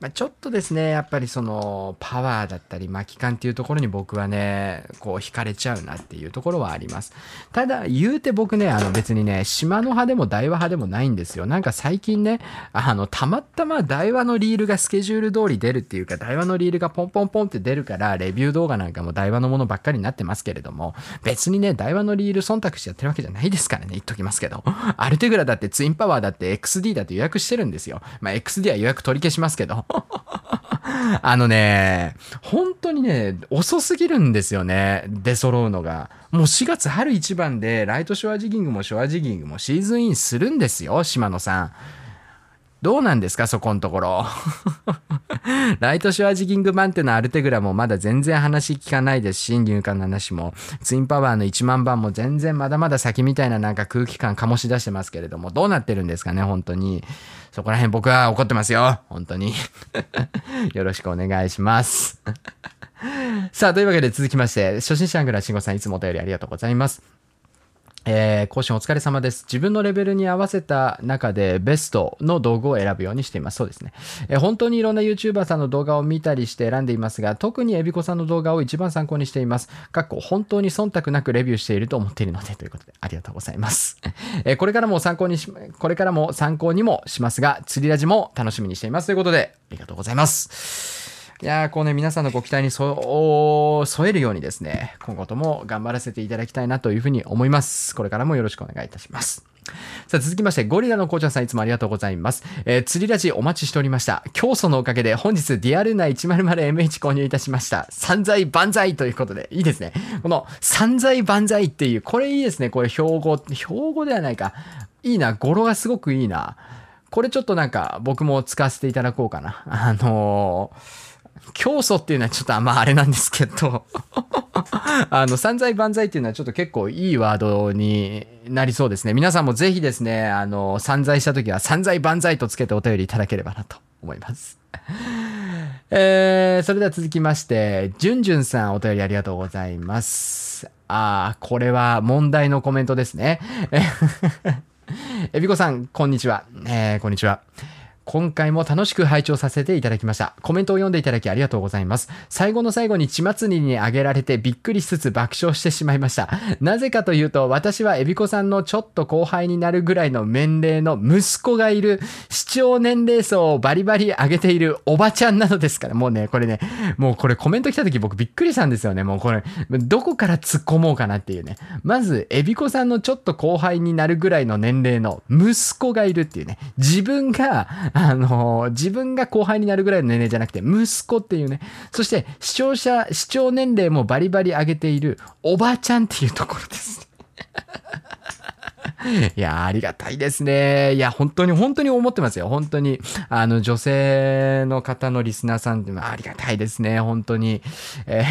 まあ、ちょっとですね、やっぱりそのパワーだったり巻き感っていうところに僕はね、こう惹かれちゃうなっていうところはあります。ただ言うて僕ね、あの別にね、島の派でも大和派でもないんですよ。なんか最近ね、あの、たまたま大和のリールがスケジュール通り出るっていうか、大和のリールがポンポンポンって出るから、レビュー動画なんかも大和のものばっかりになってますけれども、別にね、大和のリール忖度してやってるわけじゃないですからね、言っときますけど。アルテグラだってツインパワーだって XD だって予約してるんですよ。まあ XD は予約取り消しますけど。あのね、本当にね、遅すぎるんですよね、出揃うのが。もう4月春一番で、ライトショアジギングもショアジギングもシーズンインするんですよ、島野さん。どうなんですか、そこのところ。ライトショアジギング版っていうのはアルテグラもまだ全然話聞かないですし、入管の話も。ツインパワーの1万番も全然まだまだ先みたいななんか空気感醸し出してますけれども、どうなってるんですかね、本当に。そこら辺僕は怒ってますよ、本当に。よろしくお願いします。さあ、というわけで続きまして、初心者アングラー慎吾さんいつもお便りありがとうございます。えー、講師お疲れ様です。自分のレベルに合わせた中でベストの道具を選ぶようにしています。そうですね。えー本当にいろんな YouTuber さんの動画を見たりして選んでいますが、特にエビコさんの動画を一番参考にしています。かっこ本当に忖度なくレビューしていると思っているので、ということでありがとうございます。えーこれからも参考にし、これからも参考にもしますが、釣りラジも楽しみにしています。ということで、ありがとうございます。いや、こうね、皆さんのご期待に添えるようにですね、今後とも頑張らせていただきたいなというふうに思います。これからもよろしくお願いいたします。さあ、続きまして、ゴリラのこうちゃんさんいつもありがとうございます。えー釣りラジお待ちしておりました。教祖のおかげで本日ディアルナ 100MH 購入いたしました。散財万歳ということで、いいですね。この散財万歳っていう、これいいですね。これ標語、標語ではないか。いいな。語呂がすごくいいな。これちょっとなんか僕も使わせていただこうかな。あのー教祖っていうのはちょっとあんまあれなんですけど あの散財万歳っていうのはちょっと結構いいワードになりそうですね皆さんもぜひですねあの散財した時は散財万歳とつけてお便りいただければなと思いますえー、それでは続きまして、じゅんじゅんさんお便りありがとうございます。あー、これは問題のコメントですね。えびこさん、こんにちは。えー、こんにちは。今回も楽しく拝聴させていただきました。コメントを読んでいただきありがとうございます。最後の最後に血祭りに挙げられてびっくりしつつ爆笑してしまいました。なぜかというと、私はエビコさんのちょっと後輩になるぐらいの年齢の息子がいる、視聴年齢層をバリバリ上げているおばちゃんなのですから、もうね、これね、もうこれコメント来た時僕びっくりしたんですよね。もうこれ、どこから突っ込もうかなっていうね。まず、エビコさんのちょっと後輩になるぐらいの年齢の息子がいるっていうね。自分が、あの、自分が後輩になるぐらいの年齢じゃなくて、息子っていうね。そして、視聴者、視聴年齢もバリバリ上げているおばちゃんっていうところです。いや、ありがたいですね。いや、本当に、本当に思ってますよ。本当に。あの、女性の方のリスナーさんって、ありがたいですね。本当に。えー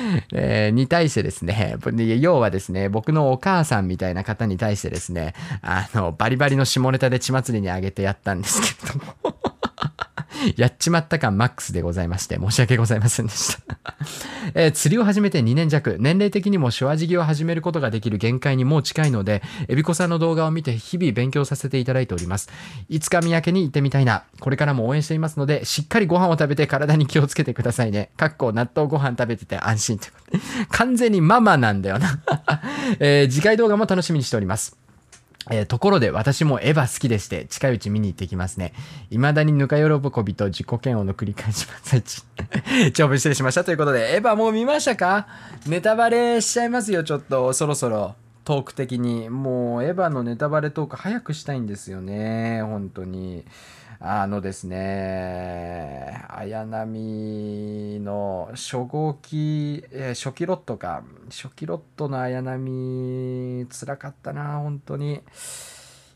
えーに対してですね、要はですね、僕のお母さんみたいな方に対してですね、あの、バリバリの下ネタで血祭りにあげてやったんですけれども。やっちまった感マックスでございまして、申し訳ございませんでした。えー釣りを始めて2年弱、年齢的にも手話事業を始めることができる限界にもう近いので、エビコさんの動画を見て日々勉強させていただいております。いつか三宅に行ってみたいな。これからも応援していますので、しっかりご飯を食べて体に気をつけてくださいね。かっこ納豆ご飯食べてて安心ということ。完全にママなんだよな。えー次回動画も楽しみにしております。えーところで私もエヴァ好きでして近いうち見に行ってきますね。未だにぬか喜びと自己嫌悪の繰り返し最中。長文失礼しましたということで、エヴァもう見ましたか？ネタバレしちゃいますよ、ちょっとそろそろ。トーク的に。もうエヴァのネタバレトーク早くしたいんですよね。本当に。あのですね、綾波の初号機、えー初期ロットか。初期ロットの綾波、辛かったな、本当に。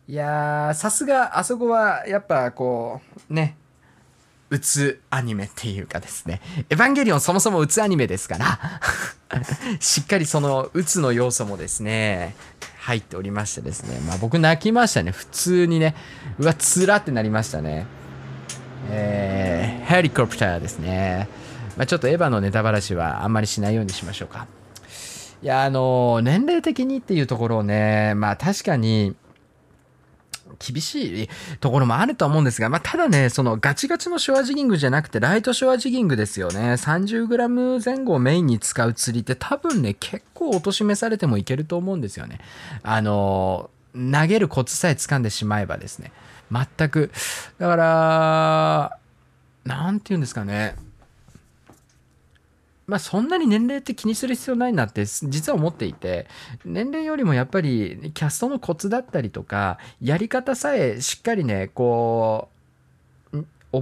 いやー、さすが、あそこは、やっぱこう、ね、うつアニメっていうかですね、エヴァンゲリオンそもそもうつアニメですから、しっかりそのうつの要素もですね、入っておりましてですね、まあ僕泣きましたね、普通にね、うわ、つらってなりましたね。えー、ヘリコプターですね。まあちょっとエヴァのネタバラシはあんまりしないようにしましょうか。いや、あの年齢的にっていうところをね、まあ確かに、厳しいところもあると思うんですが、まあ、ただね、そのガチガチのショアジギングじゃなくて、ライトショアジギングですよね。30g 前後をメインに使う釣りって多分ね、結構落としめされてもいけると思うんですよね。あの、投げるコツさえ掴んでしまえばですね。全く。だから、なんて言うんですかね。まあそんなに年齢って気にする必要ないなって実は思っていて年齢よりもやっぱりキャストのコツだったりとかやり方さえしっかりねこう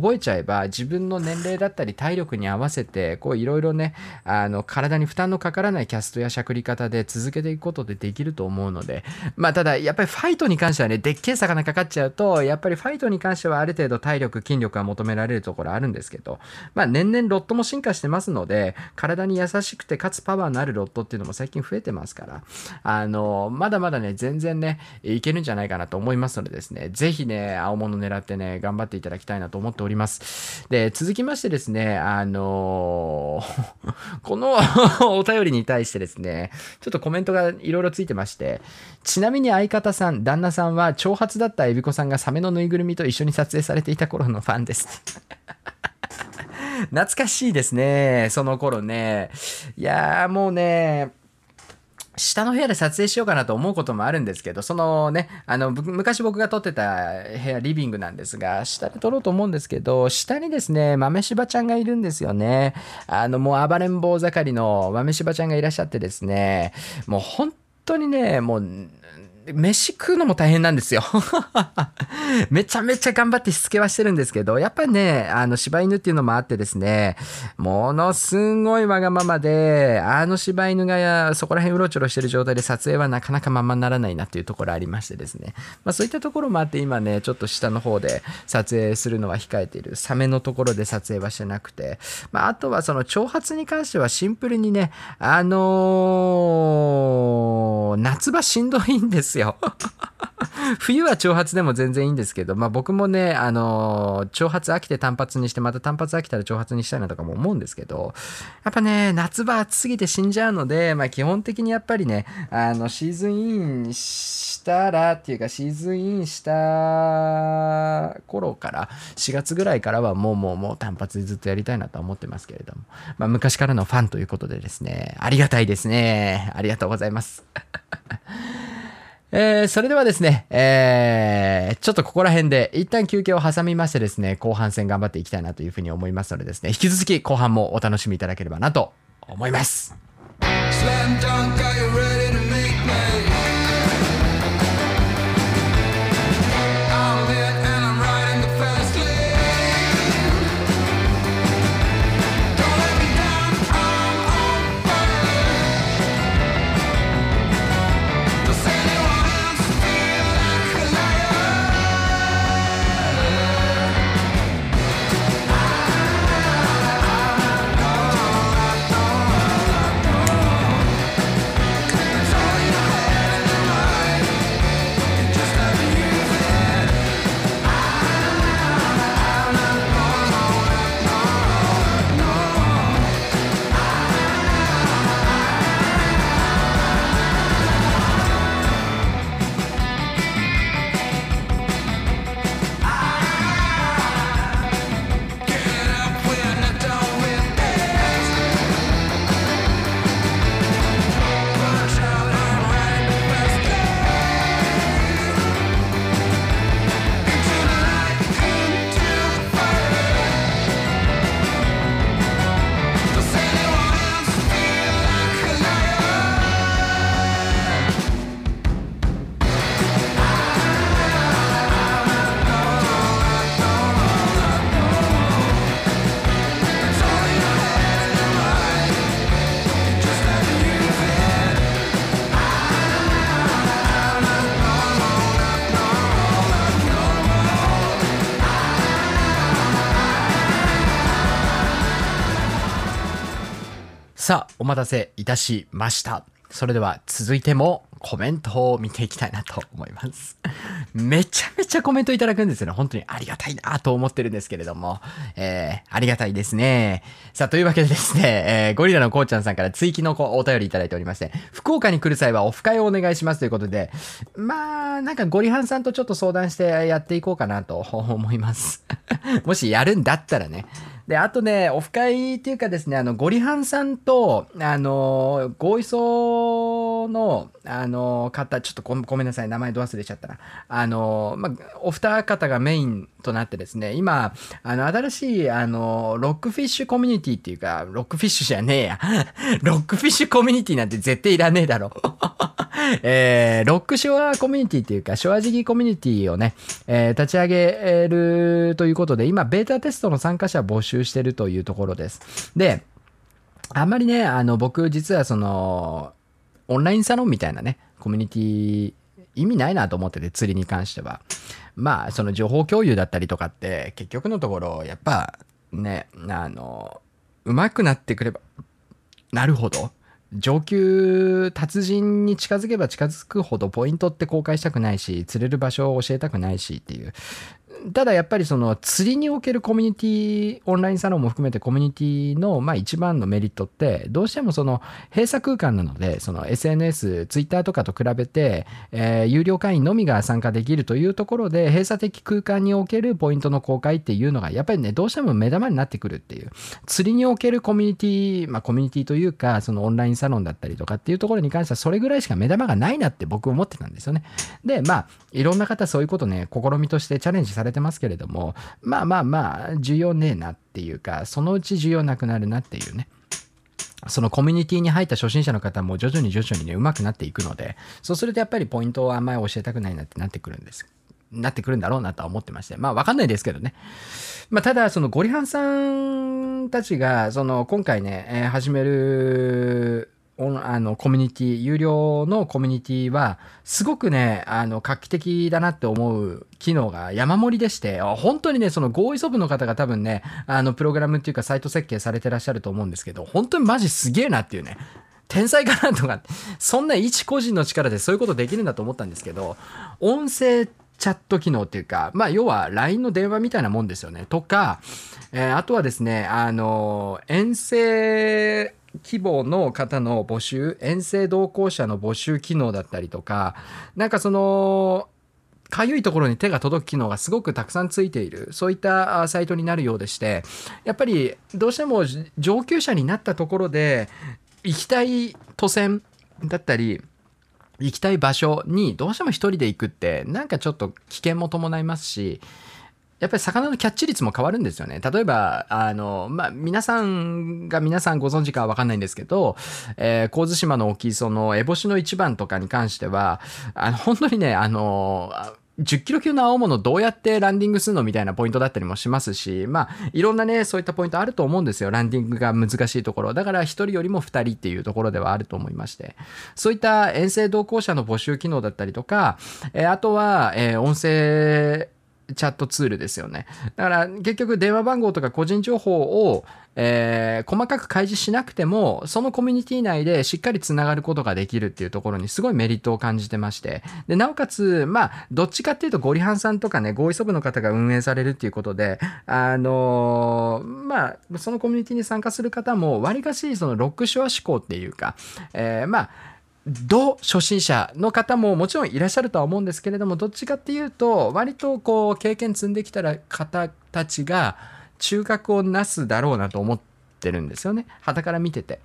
覚えちゃえば自分の年齢だったり体力に合わせてこういろいろねあの体に負担のかからないキャストやしゃくり方で続けていくことでできると思うので。まあただやっぱりファイトに関してはねでっけえ魚かかっちゃうとやっぱりファイトに関してはある程度体力筋力が求められるところあるんですけどまあ年々ロットも進化してますので体に優しくてかつパワーのあるロットっていうのも最近増えてますからあのまだまだね全然ねいけるんじゃないかなと思いますのでですねぜひね青物狙ってね頑張っていただきたいなと思っております。で続きましてですねあの この お便りに対してですねちょっとコメントがいろいろついてましてちなみに相方さん旦那さんは長髪だったエビコさんがサメのぬいぐるみと一緒に撮影されていた頃のファンです。懐かしいですねその頃ね。いやーもうね下の部屋で撮影しようかなと思うこともあるんですけど、そのね、あの、昔僕が撮ってた部屋、リビングなんですが、下で撮ろうと思うんですけど、下にですね、豆柴ちゃんがいるんですよね。あの、もう暴れん坊盛りの豆柴ちゃんがいらっしゃってですね、もう本当にね、もう、飯食うのも大変なんですよ。めちゃめちゃ頑張ってしつけはしてるんですけど、やっぱね、あの柴犬っていうのもあってですね、ものすんごいわがままで、あの柴犬がそこら辺うろちょろしてる状態で撮影はなかなかままならないなっていうところありましてですね。まあそういったところもあって今ね、ちょっと下の方で撮影するのは控えている。サメのところで撮影はしてなくて、まああとはその長髪に関してはシンプルにね、あのー夏場しんどいんですですよ。冬は長髪でも全然いいんですけど、まあ僕もね、あのー長髪飽きて単発にして、また単発飽きたら長髪にしたいなとかも思うんですけど、やっぱね、夏場暑すぎて死んじゃうので、まあ基本的にやっぱりね、あの、シーズンインしたらっていうか、シーズンインした頃から、4月ぐらいからはもうもうもう単発でずっとやりたいなと思ってますけれども、まあ昔からのファンということでですね、ありがたいですね。ありがとうございます。えーそれではですね、えーちょっとここら辺で一旦休憩を挟みましてですね、後半戦頑張っていきたいなというふうに思いますのでですね、引き続き後半もお楽しみいただければなと思います。さあ、お待たせいたしました。それでは続いてもコメントを見ていきたいなと思います。めちゃめちゃコメントいただくんですよね。本当にありがたいなと思ってるんですけれども、えー、ありがたいですね。さあ、というわけでですね、えーゴリラのこうちゃんさんから追記のお便りいただいておりまして、福岡に来る際はオフ会をお願いしますということで、まあ、なんかゴリハンさんとちょっと相談してやっていこうかなと思います。もしやるんだったらね。で、あとね、オフ会っていうかですね、あの、ゴリハンさんと、あの、合意層の、あの、方、ちょっとごめんなさい、名前ど忘れちゃったな。あの、まあ、お二方がメインとなってですね、今、あの、新しい、あの、ロックフィッシュコミュニティっていうか、ロックフィッシュじゃねえや。ロックフィッシュコミュニティなんて絶対いらねえだろ。えーロックショアコミュニティっていうか、ショアジギコミュニティをね、えー立ち上げるということで、今、ベータテストの参加者募集してるというところです。で、あんまりね、あの、僕、実はその、オンラインサロンみたいなね、コミュニティ、意味ないなと思ってて、釣りに関しては。まあ、その情報共有だったりとかって、結局のところ、やっぱ、ね、あの、上手くなってくれば、なるほど。上級達人に近づけば近づくほどポイントって公開したくないし釣れる場所を教えたくないしっていう。ただやっぱりその釣りにおけるコミュニティオンラインサロンも含めてコミュニティのまあ一番のメリットってどうしてもその閉鎖空間なのでその SNS、Twitter とかと比べて、え有料会員のみが参加できるというところで閉鎖的空間におけるポイントの公開っていうのがやっぱりねどうしても目玉になってくるっていう釣りにおけるコミュニティまあコミュニティというかそのオンラインサロンだったりとかっていうところに関してはそれぐらいしか目玉がないなって僕思ってたんですよね。でまあいろんな方そういうことね試みとしてチャレンジされててますけれどもまあまあまあ需要ねえなっていうかそのうち需要なくなるなっていうね。そのコミュニティに入った初心者の方も徐々に徐々にね上手くなっていくのでそうするとやっぱりポイントをあんまり教えたくないなってなってくるんですなってくるんだろうなとは思ってましてまあわかんないですけどね。まあ、ただ、そのゴリハンさんたちが、その今回ね、えー始める、あのコミュニティ有料のコミュニティはすごくねあの画期的だなって思う機能が山盛りでして本当にねその合意ソブの方が多分ねあのプログラムっていうかサイト設計されてらっしゃると思うんですけど本当にマジすげえなっていうね天才かなとかそんな一個人の力でそういうことできるんだと思ったんですけど音声チャット機能っていうか、まあ、要は LINE の電話みたいなもんですよね。とか、えーあとはですね、あの、遠征希望の方の募集、遠征同行者の募集機能だったりとか、なんかその、かゆいところに手が届く機能がすごくたくさんついている。そういったサイトになるようでしてやっぱりどうしても上級者になったところで行きたい都線だったり行きたい場所にどうしても一人で行くってなんかちょっと危険も伴いますしやっぱり魚のキャッチ率も変わるんですよね。例えば、あの、まあ、皆さんが皆さんご存知かはわかんないんですけど、えー、神津島の沖その、烏帽子の一番とかに関しては、あの、本当にね、あの、10キロ級の青物どうやってランディングするのみたいなポイントだったりもしますし、まあ、いろんなね、そういったポイントあると思うんですよ。ランディングが難しいところ。だから、1人よりも2人っていうところではあると思いまして。そういった遠征同行者の募集機能だったりとか、えーあとは、えー音声、チャットツールですよね。だから結局電話番号とか個人情報を、えー細かく開示しなくてもそのコミュニティ内でしっかりつながることができるっていうところにすごいメリットを感じてましてでなおかつまあどっちかっていうとゴリハンさんとかね合意ソブの方が運営されるっていうことであのーまあそのコミュニティに参加する方もわりかしそのロックショア思考っていうか、えーまあど初心者の方ももちろんいらっしゃるとは思うんですけれどもどっちかっていうと割とこう経験積んできたら方たちが中核をなすだろうなと思ってるんですよね傍から見てて。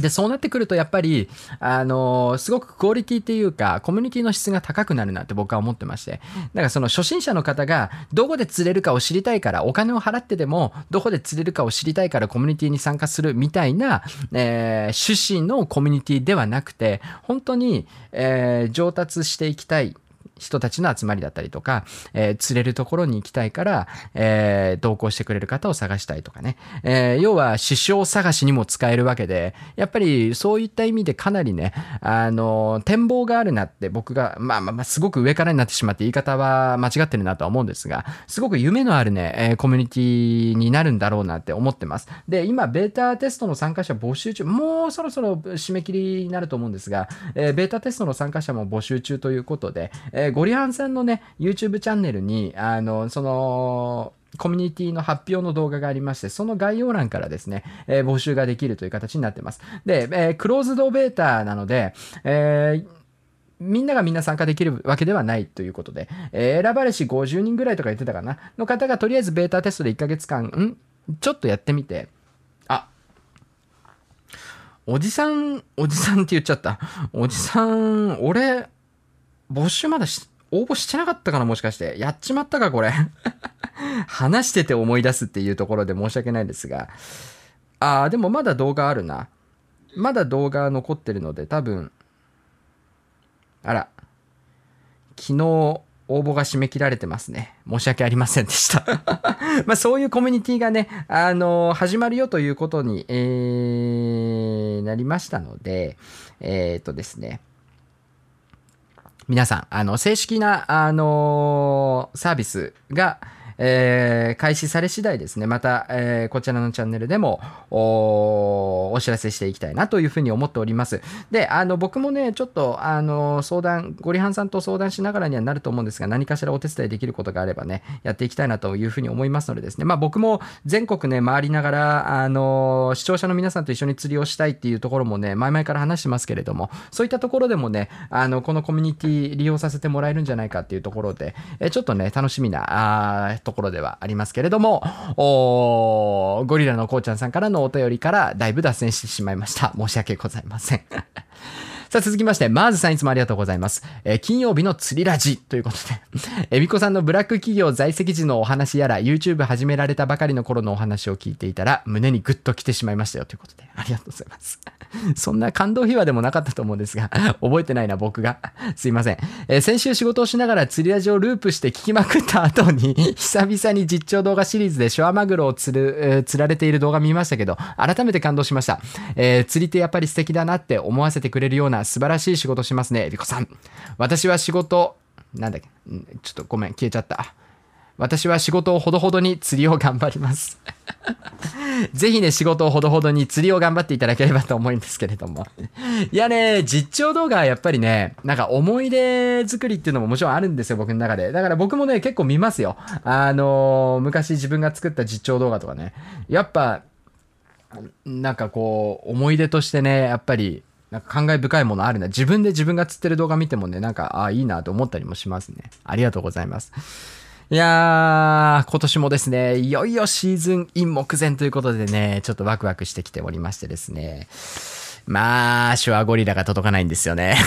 でそうなってくるとやっぱり、あのすごくクオリティっていうかコミュニティの質が高くなるなって僕は思ってまして。だからその初心者の方がどこで釣れるかを知りたいからお金を払ってでもどこで釣れるかを知りたいからコミュニティに参加するみたいな、えー趣旨のコミュニティではなくて本当に、えー上達していきたい。人たちの集まりだったりとか、えー釣れるところに行きたいから、えー同行してくれる方を探したいとかね。えー要は、師匠探しにも使えるわけで、やっぱりそういった意味でかなりね、あの、展望があるなって僕が、まあまあまあ、すごく上からになってしまって言い方は間違ってるなとは思うんですが、すごく夢のあるね、えコミュニティになるんだろうなって思ってます。で、今、ベータテストの参加者募集中、もうそろそろ締め切りになると思うんですが、えーベータテストの参加者も募集中ということで、えゴリハンさんのね、YouTube チャンネルに、あの、その、コミュニティの発表の動画がありまして、その概要欄からですね、えー募集ができるという形になってます。で、えークローズドベータなので、えーみんながみんな参加できるわけではないということで、えー選ばれし50人ぐらいとか言ってたかな、の方がとりあえずベータテストで1ヶ月間、ん？ちょっとやってみて、あ、おじさん、おじさんって言っちゃった。おじさん、俺、募集まだし応募してなかったかなもしかして。やっちまったかこれ。話してて思い出すっていうところで申し訳ないですが。ああ、でもまだ動画あるな。まだ動画残ってるので多分、あら、昨日応募が締め切られてますね。申し訳ありませんでした。まあそういうコミュニティがね、あの始まるよということに、えーなりましたので、えっ、とですね、皆さん、あの、正式な、あのサービスが、えー開始され次第ですね、また、えーこちらのチャンネルでもお知らせしていきたいなというふうに思っております。で、あの、僕もね、ちょっと、あの、相談、ゴリハンさんと相談しながらにはなると思うんですが、何かしらお手伝いできることがあればね、やっていきたいなというふうに思いますのでですね、まあ僕も全国ね、回りながら、あの、視聴者の皆さんと一緒に釣りをしたいっていうところもね、前々から話してますけれども、そういったところでもね、あの、このコミュニティ利用させてもらえるんじゃないかっていうところで、えちょっとね、楽しみな、あところではありますけれども、おゴリラのこうちゃんさんからのお便りからだいぶ脱線してしまいました。申し訳ございません。さあ続きまして、マーズさんいつもありがとうございます。えー金曜日の釣りラジということで、えびこさんのブラック企業在籍時のお話やら、YouTube 始められたばかりの頃のお話を聞いていたら、胸にグッと来てしまいましたよということで、ありがとうございます。そんな感動秘話でもなかったと思うんですが、覚えてないな、僕が。すいません。えー先週仕事をしながら釣りラジをループして聞きまくった後に、久々に実況動画シリーズでショアマグロを釣る、えー釣られている動画見ましたけど、改めて感動しました。えー釣りってやっぱり素敵だなって思わせてくれるような素晴らしい仕事しますね、エビコさん。私は仕事、なんだっけ、ちょっとごめん、消えちゃった。私は仕事をほどほどに釣りを頑張ります。ぜひね、仕事をほどほどに釣りを頑張っていただければと思うんですけれども。いやね、実況動画はやっぱりね、なんか思い出作りっていうのももちろんあるんですよ、僕の中で。だから僕もね、結構見ますよ。あのー昔自分が作った実況動画とかね。やっぱ、なんかこう、思い出としてね、やっぱり、なんか感慨深いものあるな。自分で自分が釣ってる動画見てもね、なんか、ああ、いいなと思ったりもしますね。ありがとうございます。いやー、今年もですね、いよいよシーズンイン目前ということでね、ちょっとワクワクしてきておりましてですね。まあ、シュアゴリラが届かないんですよね。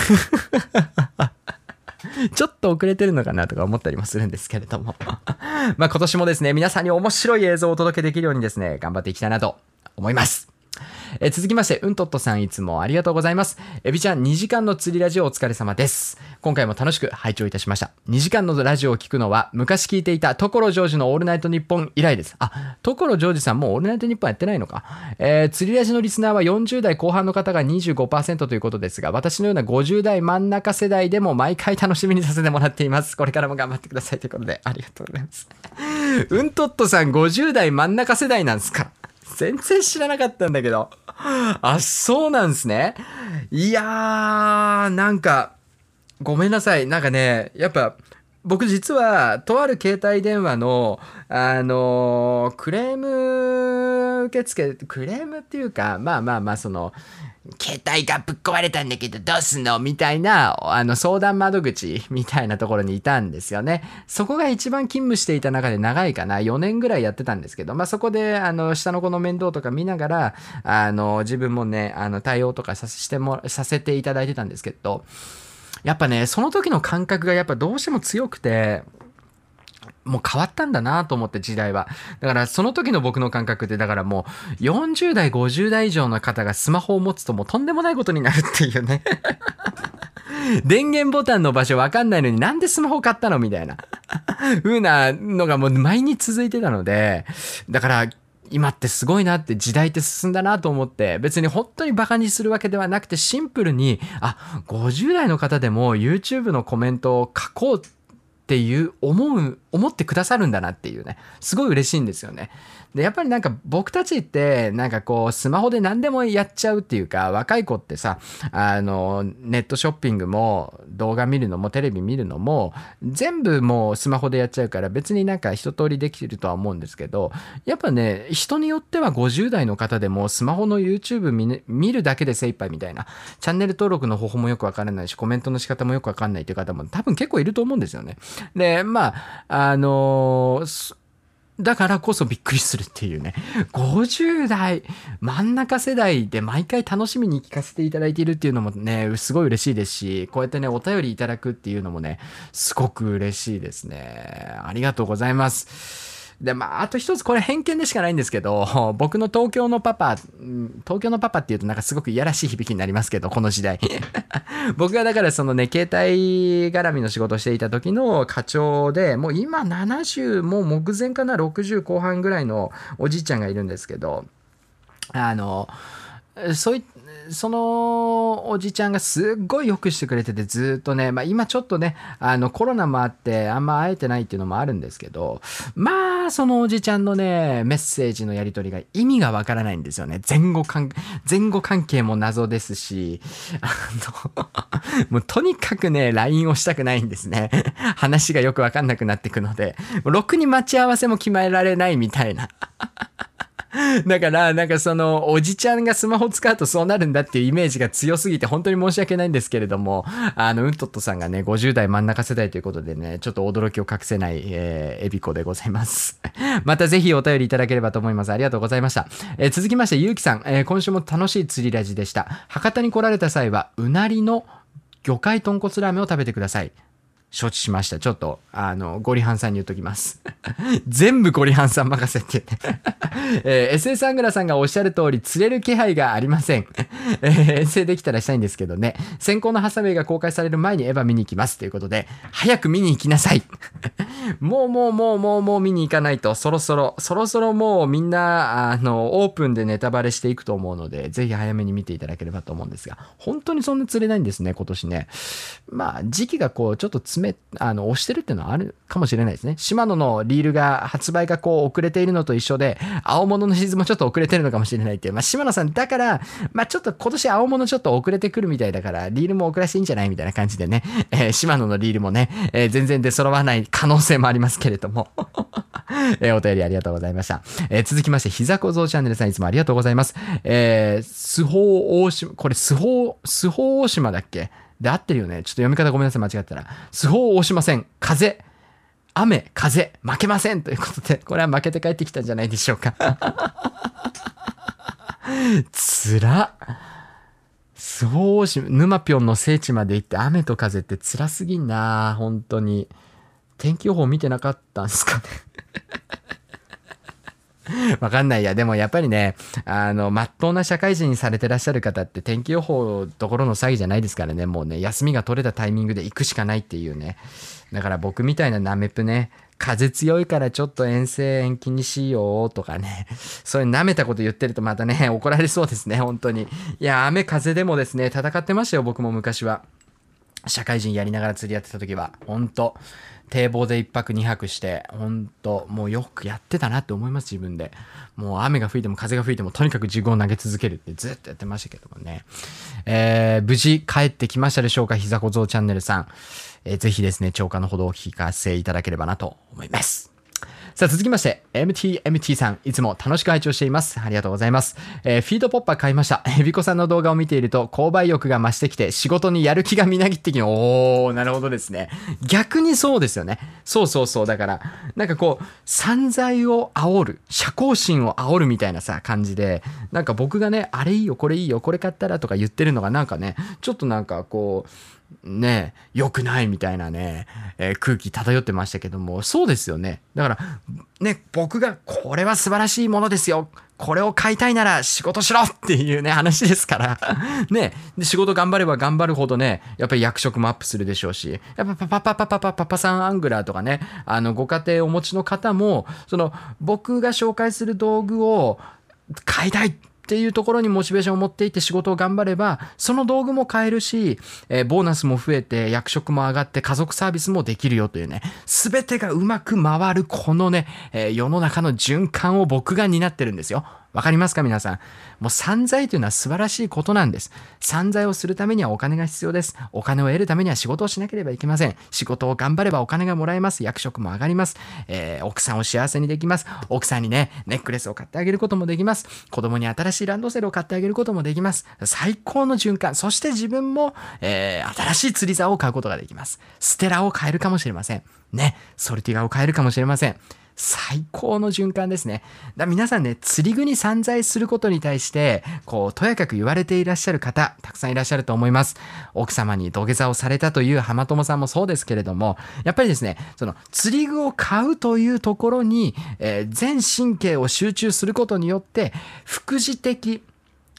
ちょっと遅れてるのかなとか思ったりもするんですけれども。まあ今年もですね、皆さんに面白い映像をお届けできるようにですね、頑張っていきたいなと思います。え続きまして、うんとっとさんいつもありがとうございます。エビちゃん2時間の釣りラジオお疲れ様です。今回も楽しく拝聴いたしました。2時間のラジオを聞くのは昔聞いていた所ジョージのオールナイトニッポン以来です。あ、所ジョージさんもうオールナイトニッポンやってないのか。えー釣りラジのリスナーは40代後半の方が25%ということですが、私のような50代真ん中世代でも毎回楽しみにさせてもらっています。これからも頑張ってくださいということで、ありがとうございます。うんとっとさん50代真ん中世代なんですか？全然知らなかったんだけど。あ、そうなんですね。いやー、なんか、ごめんなさい。なんかね、やっぱ、僕実は、とある携帯電話の、あのークレーム受付、クレームっていうか、まあまあまあ、その、携帯がぶっ壊れたんだけどどうすんのみたいな、あの、相談窓口 みたいなところにいたんですよね。そこが一番勤務していた中で長いかな。4年ぐらいやってたんですけど、まあそこで、あの、下の子の面倒とか見ながら、あの、自分もね、あの、対応とかさしても、させていただいてたんですけど、やっぱね、その時の感覚がやっぱどうしても強くて、もう変わったんだなと思って時代は。だからその時の僕の感覚ってだからもう40代50代以上の方がスマホを持つともうとんでもないことになるっていうね。電源ボタンの場所わかんないのになんでスマホ買ったのみたいな風なのがもう毎日続いてたので、だから今ってすごいなって時代って進んだなと思って別に本当にバカにするわけではなくてシンプルにあ50代の方でも YouTube のコメントを書こうってていう思う思ってくださるんだなっていうねすごい嬉しいんですよね。でやっぱりなんか僕たちってなんかこうスマホで何でもやっちゃうっていうか若い子ってさあのネットショッピングも動画見るのもテレビ見るのも全部もうスマホでやっちゃうから別になんか一通りできるとは思うんですけどやっぱね人によっては50代の方でもスマホの YouTube 見,、ね、見るだけで精一杯みたいなチャンネル登録の方法もよくわからないしコメントの仕方もよくわかんないっていう方も多分結構いると思うんですよね。でまああのーだからこそびっくりするっていうね。50代、真ん中世代で毎回楽しみに聞かせていただいているっていうのもね、すごい嬉しいですし、こうやってね、お便りいただくっていうのもね、すごく嬉しいですね。ありがとうございます。で、まあ、あと一つこれ偏見でしかないんですけど、僕の東京のパパ、東京のパパっていうとなんかすごくいやらしい響きになりますけど、この時代。僕がだからそのね、携帯絡みの仕事をしていた時の課長で、もう今70、もう目前かな、60後半ぐらいのおじいちゃんがいるんですけど、あの、そういったそのおじちゃんがすっごいよくしてくれててずっとね、まあ、今ちょっとねあのコロナもあってあんま会えてないっていうのもあるんですけどまあそのおじちゃんのねメッセージのやり取りが意味がわからないんですよね。前後関前後関係も謎ですしあの もうとにかくね LINE をしたくないんですね。話がよくわかんなくなってくのでろくに待ち合わせも決められないみたいな。だから、なんかその、おじちゃんがスマホ使うとそうなるんだっていうイメージが強すぎて、本当に申し訳ないんですけれども、あの、うんとっとさんがね、50代真ん中世代ということでね、ちょっと驚きを隠せない、えー、エビコでございます。またぜひお便りいただければと思います。ありがとうございました。えー、続きまして、ゆうきさん、えー、今週も楽しい釣りラジでした。博多に来られた際は、うなりの魚介豚骨ラーメンを食べてください。承知しました。ちょっと、あの、ゴリハンさんに言っときます。全部ゴリハンさん任せって えー、SS アングラさんがおっしゃる通り、釣れる気配がありません。えー、遠征できたらしたいんですけどね。先行のハサウェイが公開される前にエヴァ見に行きます。ということで、早く見に行きなさい。もうもうもうもうもう見に行かないと、そろそろ、そろそろもうみんな、あの、オープンでネタバレしていくと思うので、ぜひ早めに見ていただければと思うんですが、本当にそんな釣れないんですね、今年ね。まあ、時期がこう、ちょっと詰め、あの、押してるっていうのはあるかもしれないですね。シマノのリールが、発売がこう遅れているのと一緒で、青物のシーズンもちょっと遅れてるのかもしれないっていう。まあ、島野さん、だから、まあ、ちょっと今年青物ちょっと遅れてくるみたいだから、リールも遅らせていいんじゃないみたいな感じでね、えー、島野のリールもね、えー、全然出揃わない可能性もありますけれども。えー、お便りありがとうございました。えー、続きまして、膝小僧チャンネルさんいつもありがとうございます。えー、スホー大島、これスホースホー大島だっけ？で合ってるよね。ちょっと読み方ごめんなさい、間違ったら。スホ大島線、風。雨、風、負けませんということで、これは負けて帰ってきたんじゃないでしょうか。つら。そうし、沼ぴょんの聖地まで行って雨と風って辛すぎんな本当に。天気予報見てなかったんですかね わかんないや。でもやっぱりね、あの、まっとうな社会人にされてらっしゃる方って天気予報どころの詐欺じゃないですからね。もうね、休みが取れたタイミングで行くしかないっていうね。だから僕みたいなナメプね、風強いからちょっと遠征延期にしようとかね、そういう舐めたこと言ってるとまたね、怒られそうですね、本当に。いや、雨風でもですね、戦ってましたよ、僕も昔は。社会人やりながら釣りやってた時は、本当堤防で1泊2泊して、ほんともうよくやってたなって思います、自分で。もう雨が吹いても風が吹いても、とにかく自分を投げ続けるってずっとやってましたけどもね。えー、無事帰ってきましたでしょうか、膝小僧チャンネルさん。えー、ぜひですね、超過のほどお聞かせいただければなと思います。さあ続きまして、MTMT さん、いつも楽しく拝聴しています。ありがとうございます。えー、フィードポッパー買いました。えびこさんの動画を見ていると、購買欲が増してきて、仕事にやる気がみなぎってきて、おー、なるほどですね。逆にそうですよね。そうそうそう。だから、なんかこう、散財を煽る、社交心を煽るみたいなさ、感じで、なんか僕がね、あれいいよ、これいいよ、これ買ったらとか言ってるのがなんかね、ちょっとなんかこう、ね、良くないみたいなね、えー空気漂ってましたけども、そうですよね。だから、ね、僕がこれは素晴らしいものですよ。これを買いたいなら仕事しろっていうね、話ですから。ね、で仕事頑張れば頑張るほどね、やっぱり役職もアップするでしょうし、やっぱパパパパパパパパさんアングラーとかね、あの、ご家庭お持ちの方も、その、僕が紹介する道具を買いたいっていうところにモチベーションを持っていって仕事を頑張れば、その道具も買えるし、えーボーナスも増えて、役職も上がって、家族サービスもできるよというね、すべてがうまく回るこのね、えー世の中の循環を僕が担ってるんですよ。わかりますか皆さん？もう散財というのは素晴らしいことなんです。散財をするためにはお金が必要です。お金を得るためには仕事をしなければいけません。仕事を頑張ればお金がもらえます。役職も上がります。えー奥さんを幸せにできます。奥さんにね、ネックレスを買ってあげることもできます。子供に新しいランドセルを買ってあげることもできます。最高の循環。そして自分も、えー新しい釣り竿を買うことができます。ステラを買えるかもしれません。ね、ソルティガを買えるかもしれません。最高の循環ですね。だ皆さんね、釣り具に散財することに対して、こう、とやかく言われていらっしゃる方、たくさんいらっしゃると思います。奥様に土下座をされたという浜友さんもそうですけれども、やっぱりですね、その、釣り具を買うというところに、えー全神経を集中することによって、副次的、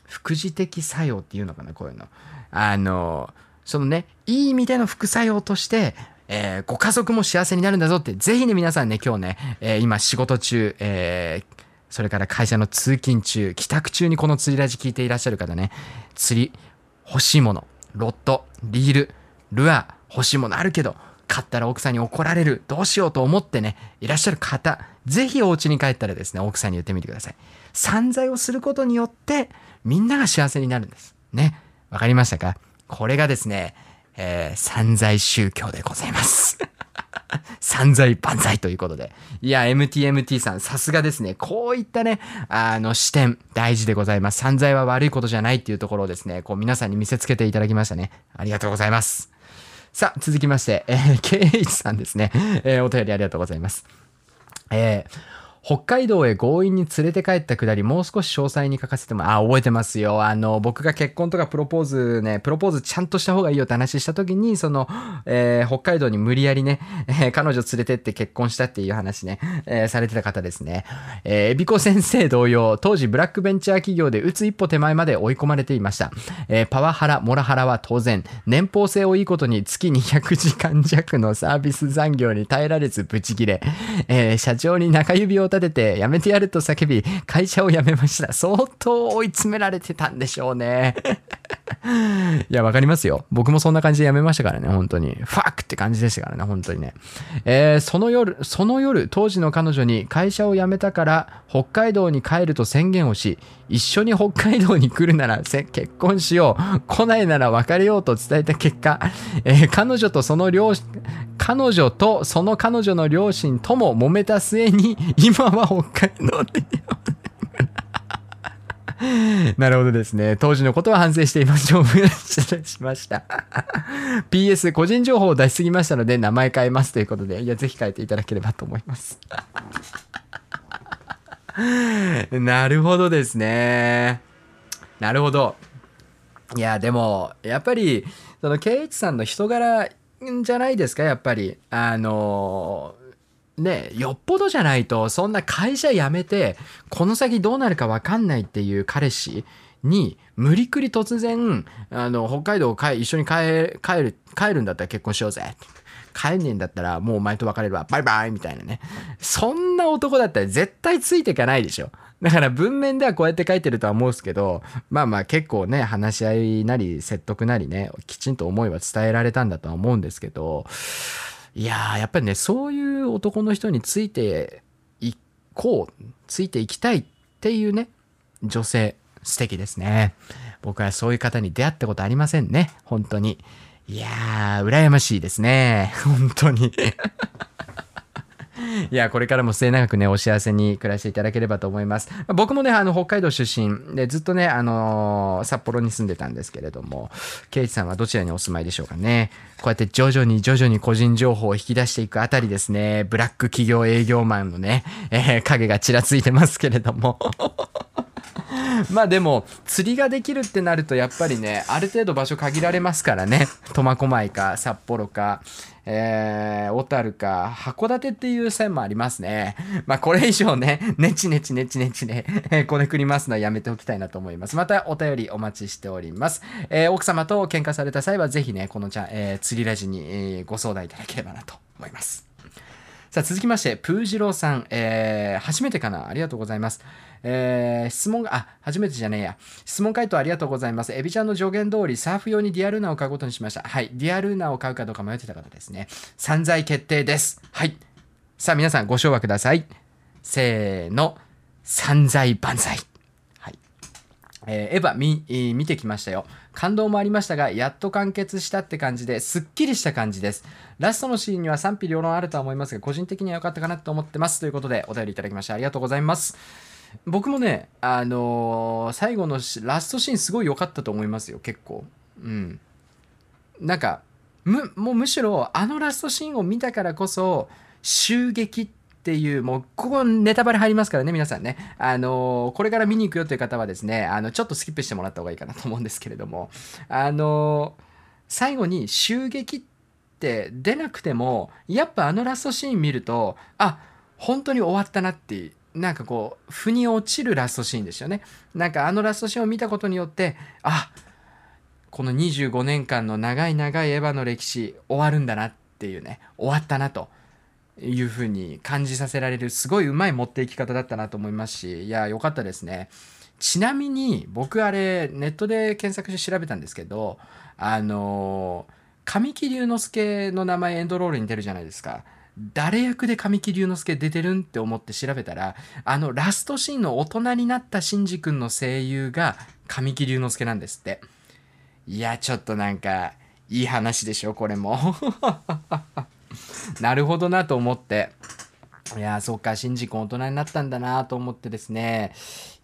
副次的作用っていうのかな、こういうの。あの、そのね、いい意味での副作用として、えーご家族も幸せになるんだぞって、ぜひね、皆さんね、今日ね、えー今仕事中、えーそれから会社の通勤中、帰宅中にこの釣りラジ聞いていらっしゃる方ね、釣り欲しいもの、ロッド、リール、ルアー欲しいものあるけど、買ったら奥さんに怒られる、どうしようと思ってね、いらっしゃる方、ぜひお家に帰ったらですね、奥さんに言ってみてください。散財をすることによって、みんなが幸せになるんです。ね。わかりましたか？これがですね、えー散財宗教でございます。散財万歳ということで。いや、MTMT さん、さすがですね。こういったね、あの、視点、大事でございます。散財は悪いことじゃないっていうところをですね、こう、皆さんに見せつけていただきましたね。ありがとうございます。さあ、続きまして、えー、KH さんですね。えーお便りありがとうございます。えー北海道へ強引に連れて帰ったくだり、もう少し詳細に書かせても、あ、覚えてますよ。あの、僕が結婚とかプロポーズね、プロポーズちゃんとした方がいいよって話した時に、その、えー北海道に無理やりね、えー彼女連れてって結婚したっていう話ね、えーされてた方ですね。えー、エビコ先生同様、当時ブラックベンチャー企業で打つ一歩手前まで追い込まれていました。えーパワハラ、モラハラは当然、年俸制をいいことに月200時間弱のサービス残業に耐えられずブチギレ、えー社長に中指を立てて辞めてやると叫び、会社を辞めました。相当追い詰められてたんでしょうね。いや、わかりますよ。僕もそんな感じで辞めましたからね、本当に。ファックって感じでしたからね、本当にね。えーその夜、その夜、当時の彼女に会社を辞めたから北海道に帰ると宣言をし、一緒に北海道に来るならせ結婚しよう。来ないなら別れようと伝えた結果、えー彼女とその両親彼女とその彼女の両親とも揉めた末に、今は北海道で。なるほどですね。当時のことは反省しています。丈夫失礼しました。PS、個人情報を出しすぎましたので、名前変えますということで、いや、ぜひ変えていただければと思います。なるほどですね。なるほど。いや、でも、やっぱり、その、ケイチさんの人柄じゃないですか、やっぱり。あのね、よっぽどじゃないと、そんな会社辞めて、この先どうなるか分かんないっていう彼氏に、無理くり突然、あの、北海道を一緒に帰る、帰るんだったら結婚しようぜ。帰んねえんだったら、もうお前と別れるわ。バイバイみたいなね。そんな男だったら絶対ついていかないでしょ。だから文面ではこうやって書いてるとは思うんですけど、まあまあ結構ね、話し合いなり説得なりね、きちんと思いは伝えられたんだとは思うんですけど、いやー、やっぱりね、そういう男の人についていこう、ついていきたいっていうね、女性、素敵ですね。僕はそういう方に出会ったことありませんね、本当に。いやー、羨ましいですね、本当に。いや、これからも末永くね、お幸せに暮らしていただければと思います。僕もね、あの、北海道出身で、ずっとね、あのー札幌に住んでたんですけれども、ケイチさんはどちらにお住まいでしょうかね。こうやって徐々に徐々に個人情報を引き出していくあたりですね、ブラック企業営業マンのね、えー影がちらついてますけれども。まあでも釣りができるってなるとやっぱりねある程度場所限られますからね 苫小牧か札幌かえー、小樽か函館っていう線もありますね。まあこれ以上ね、ネチネチネチネチね、えーこねくりますのはやめておきたいなと思います。またお便りお待ちしております。えー奥様と喧嘩された際はぜひね、このちゃん、えー釣りラジに、えーご相談いただければなと思います。さあ続きまして、プージローさん、えー初めてかなありがとうございます。えー質問が、あ、初めてじゃねえや。質問回答ありがとうございます。エビちゃんの助言通り、サーフ用にディアルーナを買うことにしました。はい。ディアルーナを買うかどうか迷ってた方ですね。散財決定です。はい。さあ皆さんご唱和ください。せーの。散財万歳。はい。えーエヴァ見えー見てきましたよ。感動もありましたが、やっと完結したって感じですっきりした感じです。ラストのシーンには賛否両論あるとは思いますが、個人的には良かったかなと思ってます。ということで、お便りいただきましてありがとうございます。僕もね、あのー最後のラストシーンすごい良かったと思いますよ、結構。うん。なんか、む、もうむしろ、あのラストシーンを見たからこそ、襲撃っていう、もう、ここネタバレ入りますからね、皆さんね。あのーこれから見に行くよという方はですね、あの、ちょっとスキップしてもらった方がいいかなと思うんですけれども、あのー最後に襲撃って出なくても、やっぱあのラストシーン見ると、あ、本当に終わったなって、なんかこう、腑に落ちるラストシーンですよね。なんかあのラストシーンを見たことによって、あ、この25年間の長い長いエヴァの歴史終わるんだなっていうね終わったなというふうに感じさせられるすごいうまい持っていき方だったなと思いますしいや良かったですねちなみに僕あれネットで検索して調べたんですけどあの神木隆之介の名前エンドロールに出るじゃないですか誰役で神木隆之介出てるんって思って調べたらあのラストシーンの大人になったシンジ君の声優が神木隆之介なんですっていや、ちょっとなんか、いい話でしょ、これも。なるほどなと思って。いや、そうか、シンジ君大人になったんだなと思ってですね。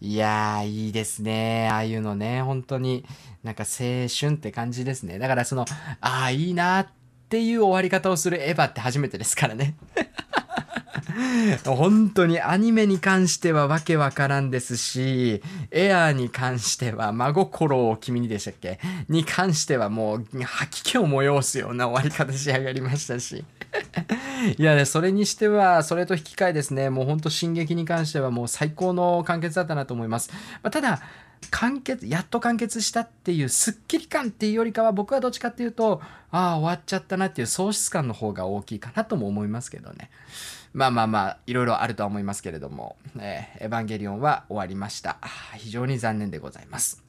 いやー、いいですね。ああいうのね、本当に、なんか青春って感じですね。だからその、ああ、いいなってていう終わり方をするエヴァって初めてですからね。本当にアニメに関してはわけわからんですし、エアーに関しては真心を君にでしたっけ？に関してはもう吐き気を催すような終わり方し上がりましたし。いやね、それにしては、それと引き換えですね、もう本当進撃に関してはもう最高の完結だったなと思います。まあ、ただ、完結、やっと完結したっていうスッキリ感っていうよりかは僕はどっちかっていうと、ああ、終わっちゃったなっていう喪失感の方が大きいかなとも思いますけどね。まあまあまあ、いろいろあるとは思いますけれども、えーエヴァンゲリオンは終わりました。非常に残念でございます。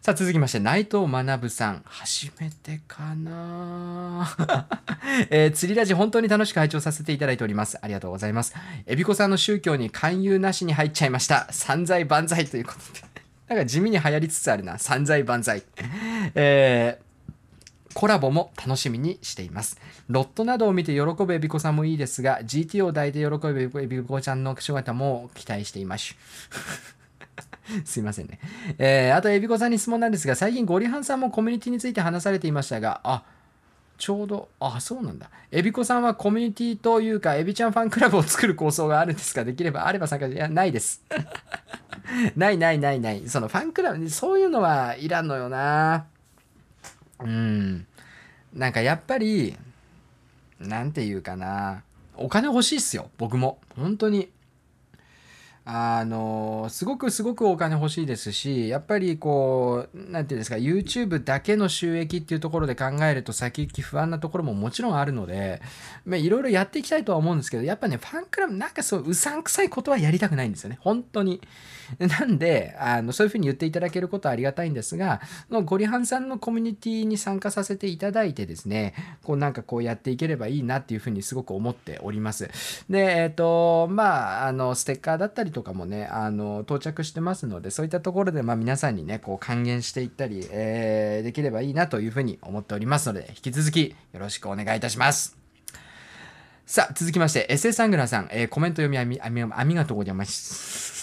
さあ続きまして、内藤学さん。初めてかな、えー釣りラジ本当に楽しく拝聴させていただいております。ありがとうございます。エビコさんの宗教に勧誘なしに入っちゃいました。散財万歳ということで。なんか地味に流行りつつあるな。散財万歳。えーコラボも楽しみにしています。ロットなどを見て喜ぶエビコさんもいいですが、GT を抱いて喜ぶエビコちゃんの姿も期待しています。すいませんね。えーあと、エビコさんに質問なんですが、最近ゴリハンさんもコミュニティについて話されていましたが、あ、ちょうど、あ、そうなんだ。エビコさんはコミュニティというか、エビちゃんファンクラブを作る構想があるんですか？できれば、あれば参加いや、ないです。ないないないない。そのファンクラブ、そういうのはいらんのよな。うん。なんかやっぱり、なんていうかな。お金欲しいっすよ、僕も。本当に。あのすごくすごくお金欲しいですしやっぱりこうなんていうんですか YouTube だけの収益っていうところで考えると先行き不安なところももちろんあるのでいろいろやっていきたいとは思うんですけどやっぱねファンクラブなんかそううさんくさいことはやりたくないんですよね。本当に。なんであのそういうふうに言っていただけることはありがたいんですがのゴリハンさんのコミュニティに参加させていただいてですねこうなんかこうやっていければいいなっていうふうにすごく思っております。でえっ、とまああのステッカーだったりとかもねあの到着してますのでそういったところで、まあ、皆さんにねこう還元していったり、えーできればいいなというふうに思っておりますので引き続きよろしくお願いいたします。さあ続きましてエセサングラさん、えーコメント読みあみあみあみがとうございます。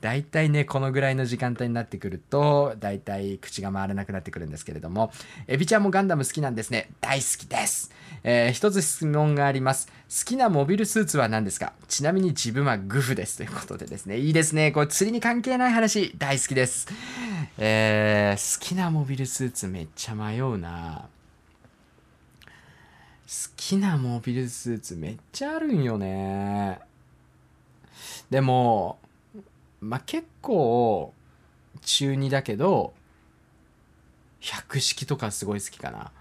だいたいね、このぐらいの時間帯になってくると、だいたい口が回らなくなってくるんですけれども、エビちゃんもガンダム好きなんですね。大好きです。えー一つ質問があります。好きなモビルスーツは何ですか？ちなみに自分はグフです。ということでですね、いいですね。これ釣りに関係ない話、大好きです。えー好きなモビルスーツめっちゃ迷うな好きなモビルスーツめっちゃあるんよねでもまあ結構中2だけど百式とかすごい好きかな。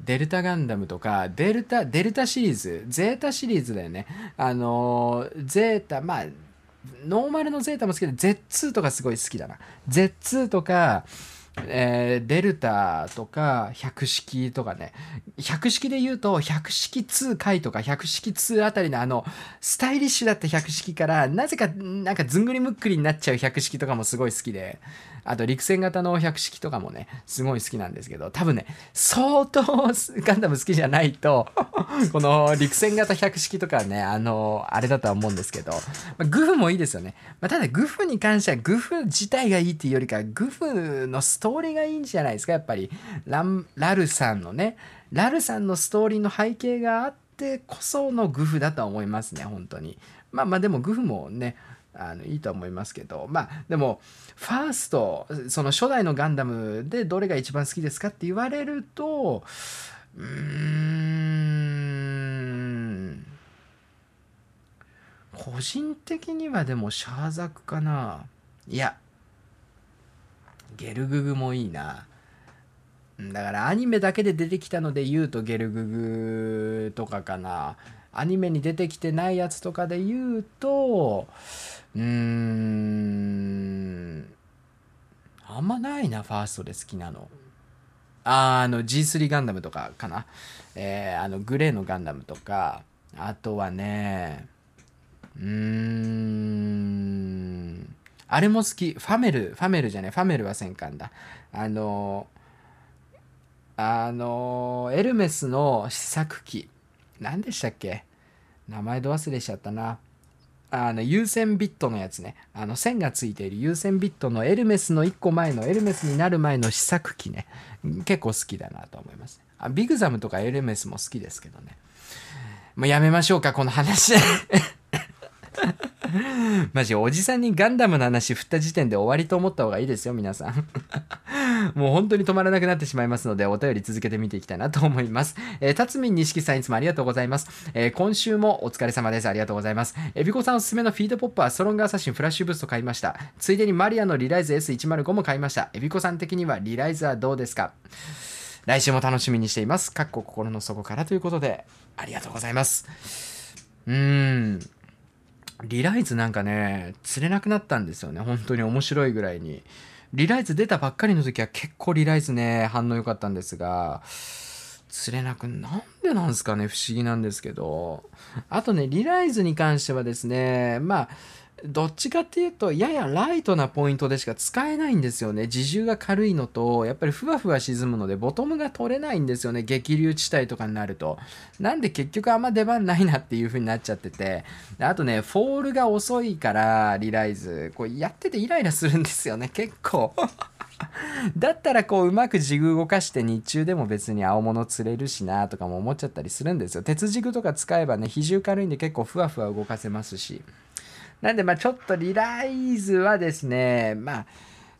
デルタガンダムとかデルタデルタシリーズゼータシリーズだよね。あのーゼータまあノーマルのゼータも好きで Z2 とかすごい好きだな。Z2 とかえーデルタとか百式とかね。百式で言うと百式改とか百式2あたりのあのスタイリッシュだった百式からなぜかなんかずんぐりむっくりになっちゃう百式とかもすごい好きであと陸戦型の百式とかもねすごい好きなんですけど多分ね相当ガンダム好きじゃないと この陸戦型百式とかねあのあれだとは思うんですけど、まあ、グフもいいですよね、まあ、ただグフに関してはグフ自体がいいっていうよりかグフのストーリーがいいんじゃないですか？やっぱり。ララルさんのね。ラルさんのストーリーの背景があってこそのグフだと思いますね本当に。まあまあでもグフもねあのいいと思いますけど。まあでもファーストその初代のガンダムでどれが一番好きですかって言われるとうーん。個人的にはでもシャーザクかな。いやゲルググもいいな。だからアニメだけで出てきたので言うとゲルググとかかな。アニメに出てきてないやつとかで言うとうーんあんまないなファーストで好きなの。あーあの G3 ガンダムとかかな。えーあのグレーのガンダムとか。あとはねうーんあれも好き。ファメル。ファメルじゃない。ファメルは戦艦だ。あのあのエルメスの試作機。何でしたっけ？名前ど忘れしちゃったな。あの有線ビットのやつね。あの線がついている。有線ビットのエルメスの1個前のエルメスになる前の試作機ね。結構好きだなと思いますあビグザムとかエルメスも好きですけどね。もうやめましょうかこの話。マジおじさんにガンダムの話振った時点で終わりと思った方がいいですよ皆さん。もう本当に止まらなくなってしまいますのでお便り続けてみていきたいなと思います。えー、辰巳錦さんいつもありがとうございます、えー今週もお疲れ様です。ありがとうございます。えびこさんおす。す。めのフィードポップはストロングアサシンフラッシュブースト買いました。ついでにマリアのリライズ S105 も買いました。えびこさん的にはリライズはどうですか？来週も楽しみにしています。かっこ心の底からということで、ありがとうございます。うーん。リライズなんかね、釣れなくなったんですよね。本当に面白いぐらいに。リライズ出たばっかりの時は結構リライズね、反応良かったんですが、釣れなく、なんでなんですかね、不思議なんですけど。あとね、リライズに関してはですね、まあ、どっちかっていうと、ややライトなポイントでしか使えないんですよね。自重が軽いのと、やっぱりふわふわ沈むので、ボトムが取れないんですよね。激流地帯とかになると。なんで結局あんま出番ないなっていう風になっちゃってて。あとね、フォールが遅いから、リライズ。こうやっててイライラするんですよね、結構。だったらこううまくジグ動かして日中でも別に青物釣れるしなとかも思っちゃったりするんですよ。鉄ジグとか使えばね、比重軽いんで結構ふわふわ動かせますし。なんでまあちょっとリライズはですね、まあ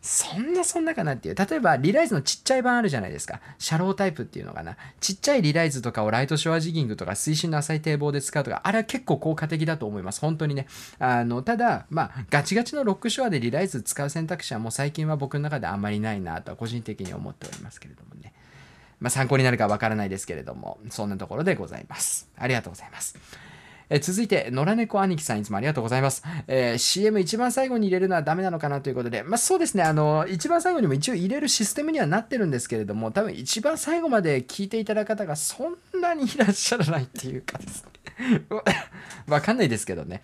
そんなそんなかなっていう。例えばリライズのちっちゃい版あるじゃないですか。シャロータイプっていうのかな。ちっちゃいリライズとかをライトショアジギングとか水深の浅い堤防で使うとか、あれは結構効果的だと思います。本当にね。あの、ただ、まあガチガチのロックショアでリライズ使う選択肢はもう最近は僕の中であんまりないなとは個人的に思っておりますけれどもね。まあ参考になるかわからないですけれども、そんなところでございます。ありがとうございます。え続いて、野良猫兄貴さん、いつもありがとうございます。えー CM 一番最後に入れるのはダメなのかなということで、まあそうですね、あの、一番最後にも一応入れるシステムにはなってるんですけれども、多分一番最後まで聞いていただく方がそんなにいらっしゃらないっていうかですね。わかんないですけどね。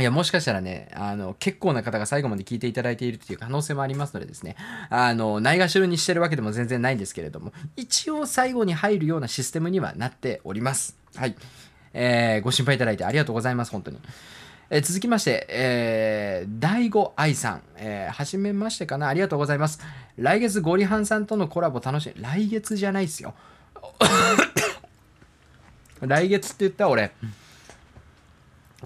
いや、もしかしたらね、あの、結構な方が最後まで聞いていただいているっていう可能性もありますのでですね、あの、ないがしろにしてるわけでも全然ないんですけれども、一応最後に入るようなシステムにはなっております。はい。えーご心配いただいてありがとうございます、本当に。え続きまして、えー、大悟愛さん、えー、はじめましてかな？ありがとうございます。来月ゴリハンさんとのコラボ楽しみ。来月じゃないっすよ。来月って言った俺、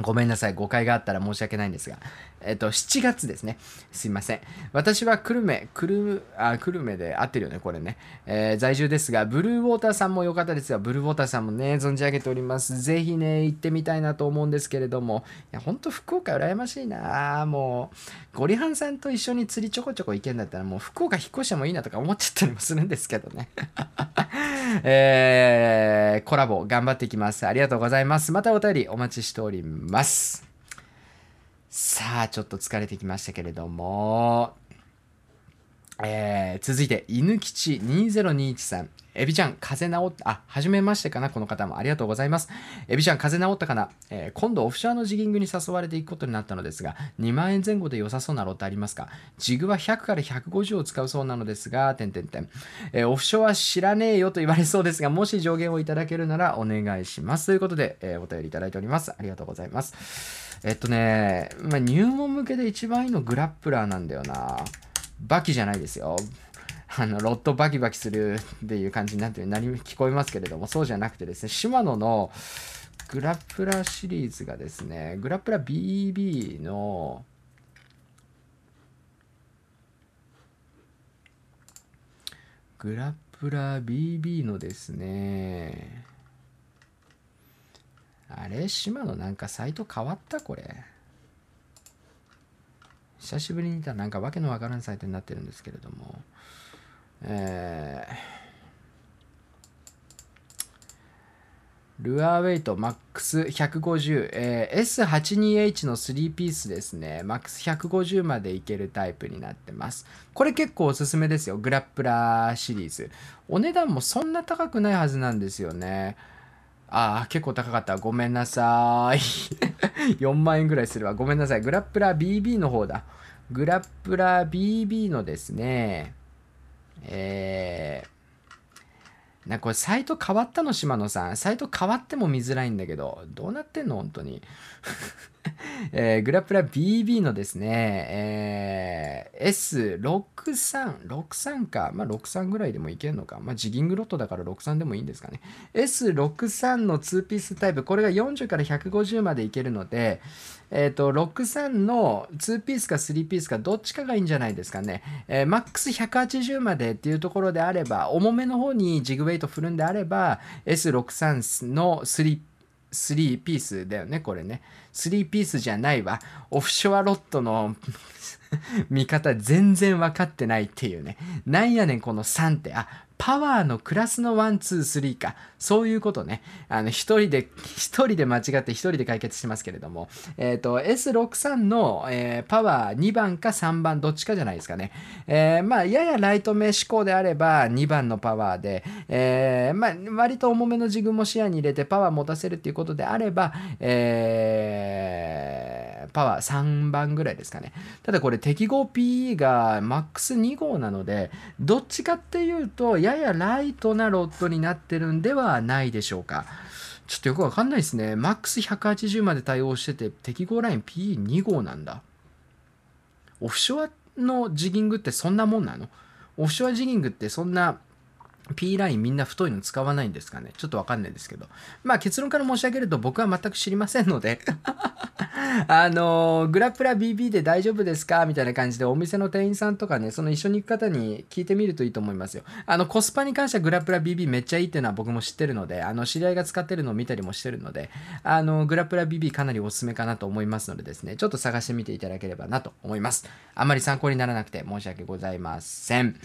ごめんなさい、誤解があったら申し訳ないんですが、えっと、7月ですね。すいません。私は久留米、久留あ久留米で合ってるよね、これね。えー在住ですが、ブルーウォーターさんも良かったですが、ブルーウォーターさんもね、存じ上げております。ぜひね、行ってみたいなと思うんですけれども、いや、ほんと福岡羨ましいなもう、ゴリハンさんと一緒に釣りちょこちょこ行けんだったら、もう福岡引っ越してもいいなとか思っちゃったりもするんですけどね。えーコラボ頑張っていきます。ありがとうございます。またお便りお待ちしております。ます。さあ、ちょっと疲れてきましたけれども、えー続いて、犬吉2021さん。エビちゃん、風邪治った、あ、はじめましてかな、この方もありがとうございます。エビちゃん、風邪治ったかな、えー今度オフショアのジギングに誘われていくことになったのですが、2万円前後で良さそうなロットありますか？ジグは100から150を使うそうなのですが、点点点。えーオフショア知らねえよと言われそうですが、もし上限をいただけるならお願いします。ということで、えーお便りいただいております。ありがとうございます。えっとね、まあ、入門向けで一番いいのグラップラーなんだよな。バキじゃないですよ。あのロットバキバキするっていう感じになって何も聞こえますけれどもそうじゃなくてですねシマノのグラプラシリーズがですねグラプラ BB のグラプラ BB のですねあれ？島のなんかサイト変わった？これ。久しぶりに見たらなんかわけのわからんサイトになってるんですけれどもえールアーウェイトマックス150、えー S82H の3ピースですね。マックス150までいけるタイプになってます。これ結構おすすめですよ。グラップラーシリーズ。お値段もそんな高くないはずなんですよね。ああ、結構高かった。ごめんなさい。4万円ぐらいするわ。ごめんなさい。グラップラー BB の方だ。グラップラー BB のですね、えー、なこれサイト変わったの島野さん。サイト変わっても見づらいんだけど、どうなってんの？本当に。えーグラプラ BB のですね、えー S63、63か、まあ63ぐらいでもいけるのか、まあジギングロットだから63でもいいんですかね。S63 の2ピースタイプ、これが40から150までいけるので、えっ、と、63の2ピースか3ピースかどっちかがいいんじゃないですかね。えーマックス180までっていうところであれば、重めの方にジグウェイト振るんであれば、S63 の3 3ピースだよね、これね。3ピースじゃないわ。オフショアロットの 見方全然分かってないっていうね。なんやねん、この3って。あ、パワーのクラスの1、2、3か。そういうことね。あの、一人で、一人で間違って一人で解決してますけれども。えっ、と、S63 の、えーパワー2番か3番どっちかじゃないですかね。えーまあ、ややライトめ思考であれば2番のパワーで、えーまあ、割と重めのジグも視野に入れてパワー持たせるっていうことであれば、えーパワー3番ぐらいですかね。ただこれ適合 PE がマックス2号なので、どっちかっていうと、ややライトなロットになってるんではないでしょうか。ちょっとよくわかんないですね。マックス180まで対応してて、適合ライン PE2 号なんだ。オフショアのジギングってそんなもんなの？オフショアジギングってそんな P ラインみんな太いの使わないんですかね？ちょっとわかんないですけど。まあ結論から申し上げると僕は全く知りませんので あのーグラップラ BB で大丈夫ですか？みたいな感じでお店の店員さんとかね、その一緒に行く方に聞いてみるといいと思いますよ。あのコスパに関してはグラップラ BB めっちゃいいっていうのは僕も知ってるので、あの知り合いが使ってるのを見たりもしてるので、あのグラップラ BB かなりおすすめかなと思いますのでですね、ちょっと探してみていただければなと思います。あんまり参考にならなくて申し訳ございません。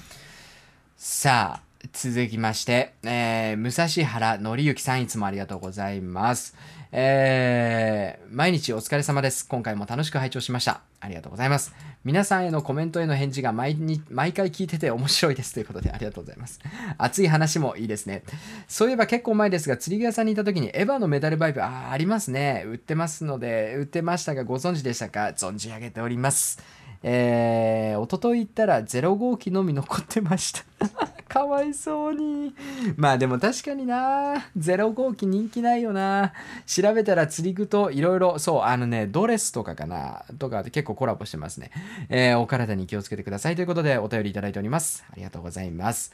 さあ、続きまして、えー、武蔵原紀之さんいつもありがとうございます。えー、毎日お疲れ様です。今回も楽しく拝聴しました。ありがとうございます。皆さんへのコメントへの返事が毎日毎回聞いてて面白いですということでありがとうございます。熱い話もいいですね。そういえば結構前ですが、釣り具屋さんにいた時にエヴァのメダルバイブ、あありますね。売ってますので、売ってましたがご存知でしたか？存じ上げております。えー、一昨日行ったら0号機のみ残ってました。かわいそうに。まあでも確かにな。0号機人気ないよな。調べたら釣り具といろいろ、そう、あのね、ドレスとかかな。とかで結構コラボしてますね。えー、お体に気をつけてくださいということでお便りいただいております。ありがとうございます。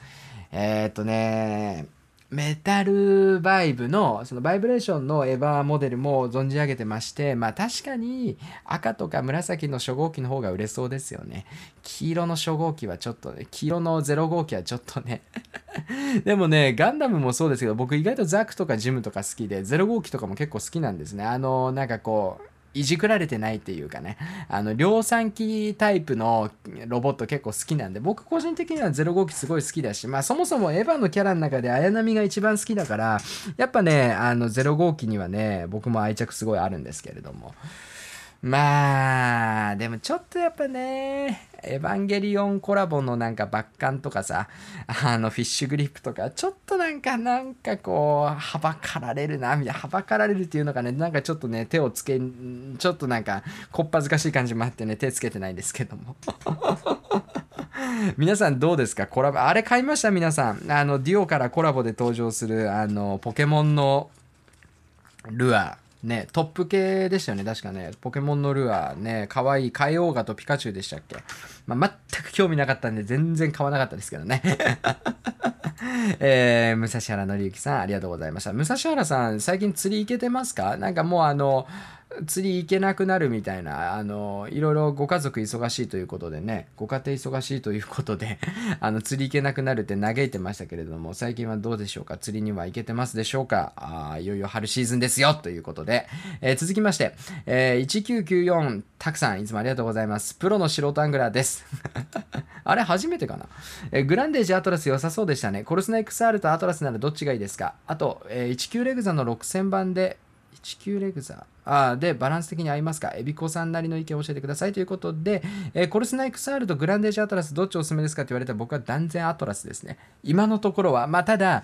えー、っとね、メタルバイブのそのバイブレーションのエヴァーモデルも存じ上げてましてまあ確かに赤とか紫の初号機の方が売れそうですよね。黄色の初号機はちょっとね黄色の0号機はちょっとね。でもねガンダムもそうですけど僕意外とザクとかジムとか好きで0号機とかも結構好きなんですね。あのなんかこういじくられてないっていうかね、あの、量産機タイプのロボット結構好きなんで、僕個人的には0号機すごい好きだし、まあそもそもエヴァのキャラの中で綾波が一番好きだから、やっぱね、あの、0号機にはね、僕も愛着すごいあるんですけれども。まあ、でもちょっとやっぱね、エヴァンゲリオンコラボのなんかバッカンとかさ、あのフィッシュグリップとか、ちょっとなんか、なんかこう、はばかられるな、みたいな、はばかられるっていうのがね、なんかちょっとね、手をつけ、ちょっとなんか、こっぱずかしい感じもあってね、手つけてないんですけども。皆さんどうですか？コラボ、あれ買いました？皆さん。あの、デュオからコラボで登場する、あの、ポケモンのルアー。ね、トップ系でしたよね、確かね。ポケモンのルアーね、可愛いカイオーガとピカチュウでしたっけ？まあ、全く興味なかったんで、全然買わなかったですけどね。えー、武蔵原紀之さん、ありがとうございました。武蔵原さん、最近釣り行けてますか？なんかもうあの、釣り行けなくなるみたいな、あの、いろいろご家族忙しいということでね、ご家庭忙しいということで、あの、釣り行けなくなるって嘆いてましたけれども、最近はどうでしょうか？釣りには行けてますでしょうか？あいよいよ春シーズンですよということで、えー続きまして、えー1994たくさん、いつもありがとうございます。プロの素人アングラーです。あれ初めてかな、えーグランデージアトラス良さそうでしたね。コルスナ XR とアトラスならどっちがいいですか？あと、えー19レグザの6000番で、地球レグザあでバランス的に合いますか？エビコさんなりの意見を教えてくださいということで、えーコルスナイクサールとグランデージアトラスどっちおすすめですかって言われたら僕は断然アトラスですね。今のところは、まあただ、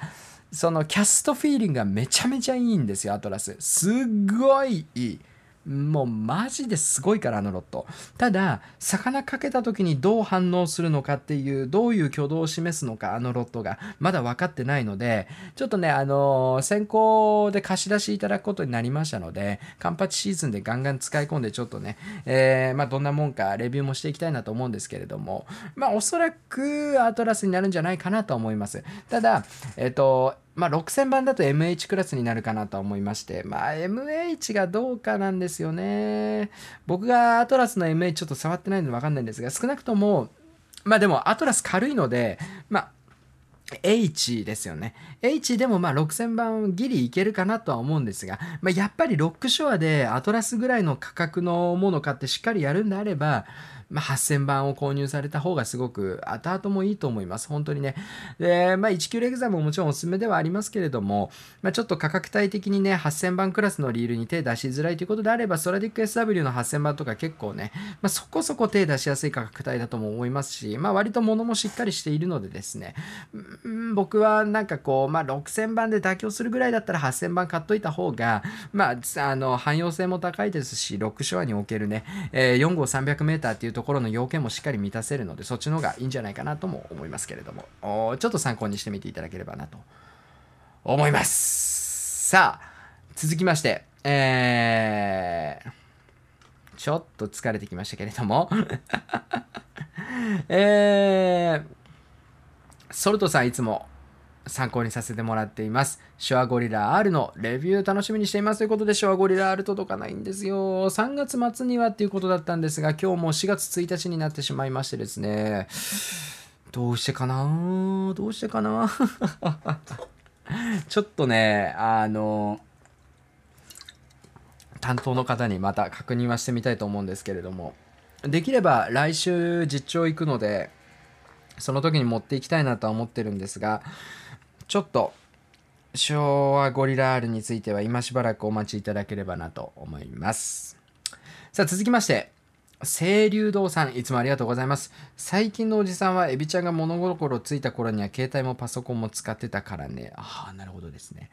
そのキャストフィーリングがめちゃめちゃいいんですよ、アトラス。すっごいいい。もうマジですごいからあのロット。ただ魚かけた時にどう反応するのかっていうどういう挙動を示すのかあのロットが。まだ分かってないのでちょっとねあのー先行で貸し出しいただくことになりましたのでカンパチシーズンでガンガン使い込んでちょっとね、えーまあどんなもんかレビューもしていきたいなと思うんですけれどもまあおそらくアトラスになるんじゃないかなと思います。ただえっ、とまあ、6000番だと MH クラスになるかなと思いまして、まあ、MH がどうかなんですよね。僕がアトラスの MH ちょっと触ってないので分かんないんですが、少なくとも、まあでもアトラス軽いので、まあ、H ですよね。H でもまあ6000番ギリいけるかなとは思うんですが、まあ、やっぱりロックショアでアトラスぐらいの価格のものを買ってしっかりやるんであれば、まあ、8000番を購入された方がすごく後々もいいと思います。本当にね。で、まあ、19レグザももちろんおすすめではありますけれども、まあ、ちょっと価格帯的にね、8000番クラスのリールに手出しづらいということであれば、ソラディック SW の8000番とか結構ね、まあ、そこそこ手出しやすい価格帯だとも思いますし、まあ、割と物もしっかりしているのでですね、僕はなんかこう、まあ、6000番で妥協するぐらいだったら8000番買っといた方が、まあ、あの汎用性も高いですしロックショアにおけるね、えー、4号 300m っていうところの要件もしっかり満たせるのでそっちの方がいいんじゃないかなとも思いますけれども。ちょっと参考にしてみていただければなと。思います。さあ続きましてえーちょっと疲れてきましたけれども。えーソルトさんいつも参考にさせてもらっています。シュアゴリラ R のレビュー楽しみにしていますということで、シュアゴリラ R 届かないんですよ。3月末にはっていうことだったんですが、今日も4月1日になってしまいましてですね。どうしてかな？どうしてかな？ちょっとね、あの、担当の方にまた確認はしてみたいと思うんですけれども、できれば来週実調行くので、その時に持っていきたいなとは思ってるんですが、ちょっと昭和ゴリラ R については今しばらくお待ちいただければなと思います。さあ続きまして、清流堂さん、いつもありがとうございます。最近のおじさんはエビちゃんが物心ついた頃には携帯もパソコンも使ってたからね。ああ、なるほどですね。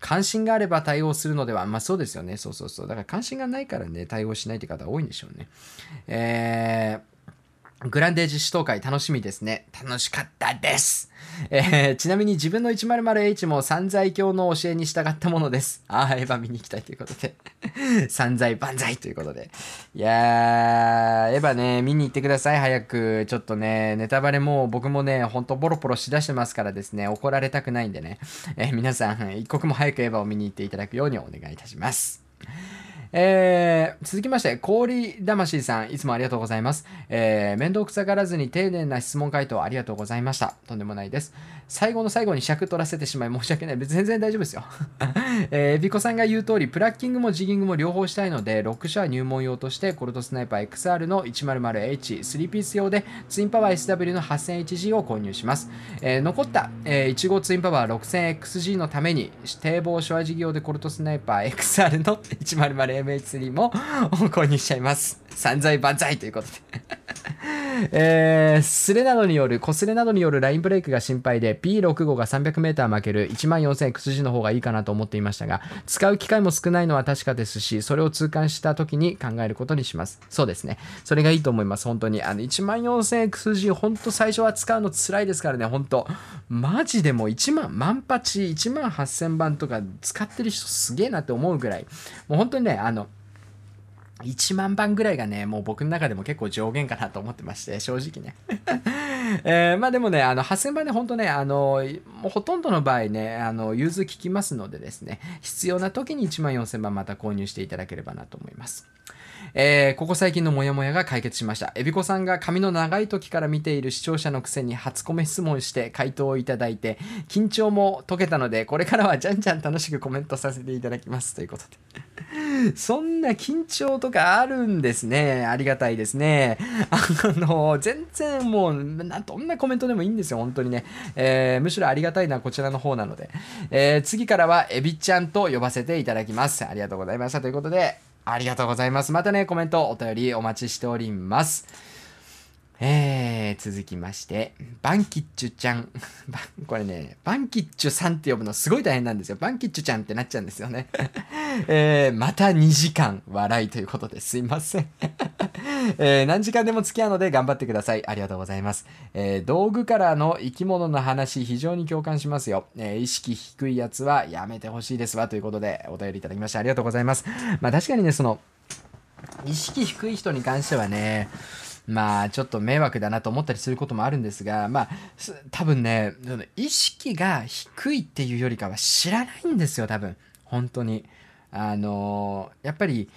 関心があれば対応するのでは、まあそうですよね。そうそうそう。だから関心がないからね、対応しないって方多いんでしょうね。えーグランデージ首東会楽しみですね。楽しかったです。えーちなみに自分の 100H も散財教の教えに従ったものです。ああ、エヴァ見に行きたいということで。散財万歳ということで。いやー、エヴァね、見に行ってください、早く。ちょっとね、ネタバレも僕もね、ほんとボロボロしだしてますからですね、怒られたくないんでね。えー皆さん、一刻も早くエヴァを見に行っていただくようにお願いいたします。えー続きまして、氷魂さん、いつもありがとうございます。えー面倒くさがらずに丁寧な質問回答ありがとうございました。とんでもないです。最後の最後に尺取らせてしまい申し訳ない。別に全然大丈夫ですよ。えー、ビコさんが言う通り、プラッキングもジギングも両方したいので、6社入門用として、コルトスナイパー XR の 100H、3ピース用で、ツインパワー SW の 8000HG を購入します。えー残った、えー、1号ツインパワー 6000XG のために、堤防諸話事業でコルトスナイパー XR の 100H MH3 も購入しちゃいます。散財万歳ということで。えー、スレなどによる、コスレなどによるラインブレイクが心配で、P65 が 300m 負ける 14000XG の方がいいかなと思っていましたが、使う機会も少ないのは確かですし、それを痛感した時に考えることにします。そうですね。それがいいと思います、本当に。あの、14000XG、本当最初は使うの辛いですからね、本当マジでも1万、万八、1万8000番とか使ってる人すげえなって思うぐらい、もう本当にね、あの、1万番ぐらいがね、もう僕の中でも結構上限かなと思ってまして、正直ね。えーまあでもね、あの、8000番で本当ね、あの、もうほとんどの場合ね、あの、融通効きますのでですね、必要な時に1万4000番また購入していただければなと思います。えーここ最近のモヤモヤが解決しました。エビコさんが髪の長い時から見ている視聴者のくせに初コメ質問して回答をいただいて、緊張も解けたので、これからはじゃんじゃん楽しくコメントさせていただきます。ということで。そんな緊張とかあるんですね。ありがたいですね。あの、全然もう、どんなコメントでもいいんですよ、本当にね。えーむしろありがたいのはこちらの方なので。えー次からはエビちゃんと呼ばせていただきます。ありがとうございました。ということで、ありがとうございます。またね、コメント、お便りお待ちしております。えー、続きまして、バンキッチュちゃん。これね、バンキッチュさんって呼ぶのすごい大変なんですよ。バンキッチュちゃんってなっちゃうんですよね。えー、また2時間笑いということですいません。えー何時間でも付き合うので頑張ってください。ありがとうございます。えー道具からの生き物の話、非常に共感しますよ。えー意識低いやつはやめてほしいですわ。ということで、お便りいただきましてありがとうございます。まあ確かにね、その、意識低い人に関してはね、まあちょっと迷惑だなと思ったりすることもあるんですが、まあ多分ね、意識が低いっていうよりかは知らないんですよ、多分。本当に。あのやっぱり、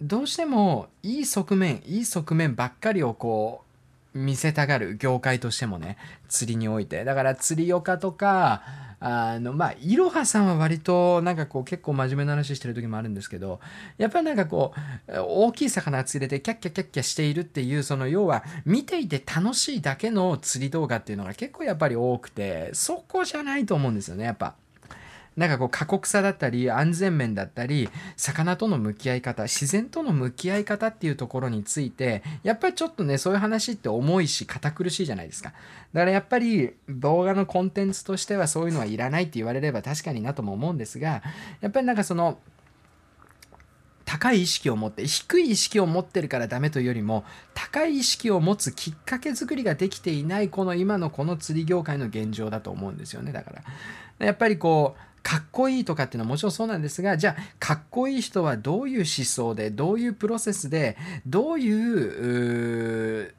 どうしてもいい側面、いい側面ばっかりをこう、見せたがる業界としてもね、釣りにおいて。だから釣り岡とか、あの、まあ、いろはさんは割となんかこう結構真面目な話してる時もあるんですけど、やっぱりなんかこう、大きい魚釣れてキャッキャキャッキャしているっていう、その要は見ていて楽しいだけの釣り動画っていうのが結構やっぱり多くて、そこじゃないと思うんですよね、やっぱ。なんかこう過酷さだったり安全面だったり魚との向き合い方自然との向き合い方っていうところについてやっぱりちょっとねそういう話って重いし堅苦しいじゃないですか。だからやっぱり動画のコンテンツとしてはそういうのはいらないって言われれば確かになとも思うんですがやっぱりなんかその高い意識を持って低い意識を持ってるからダメというよりも高い意識を持つきっかけ作りができていないこの今のこの釣り業界の現状だと思うんですよね。だからやっぱりこうかっこいいとかっていうのはもちろんそうなんですがじゃあかっこいい人はどういう思想でどういうプロセスでどういう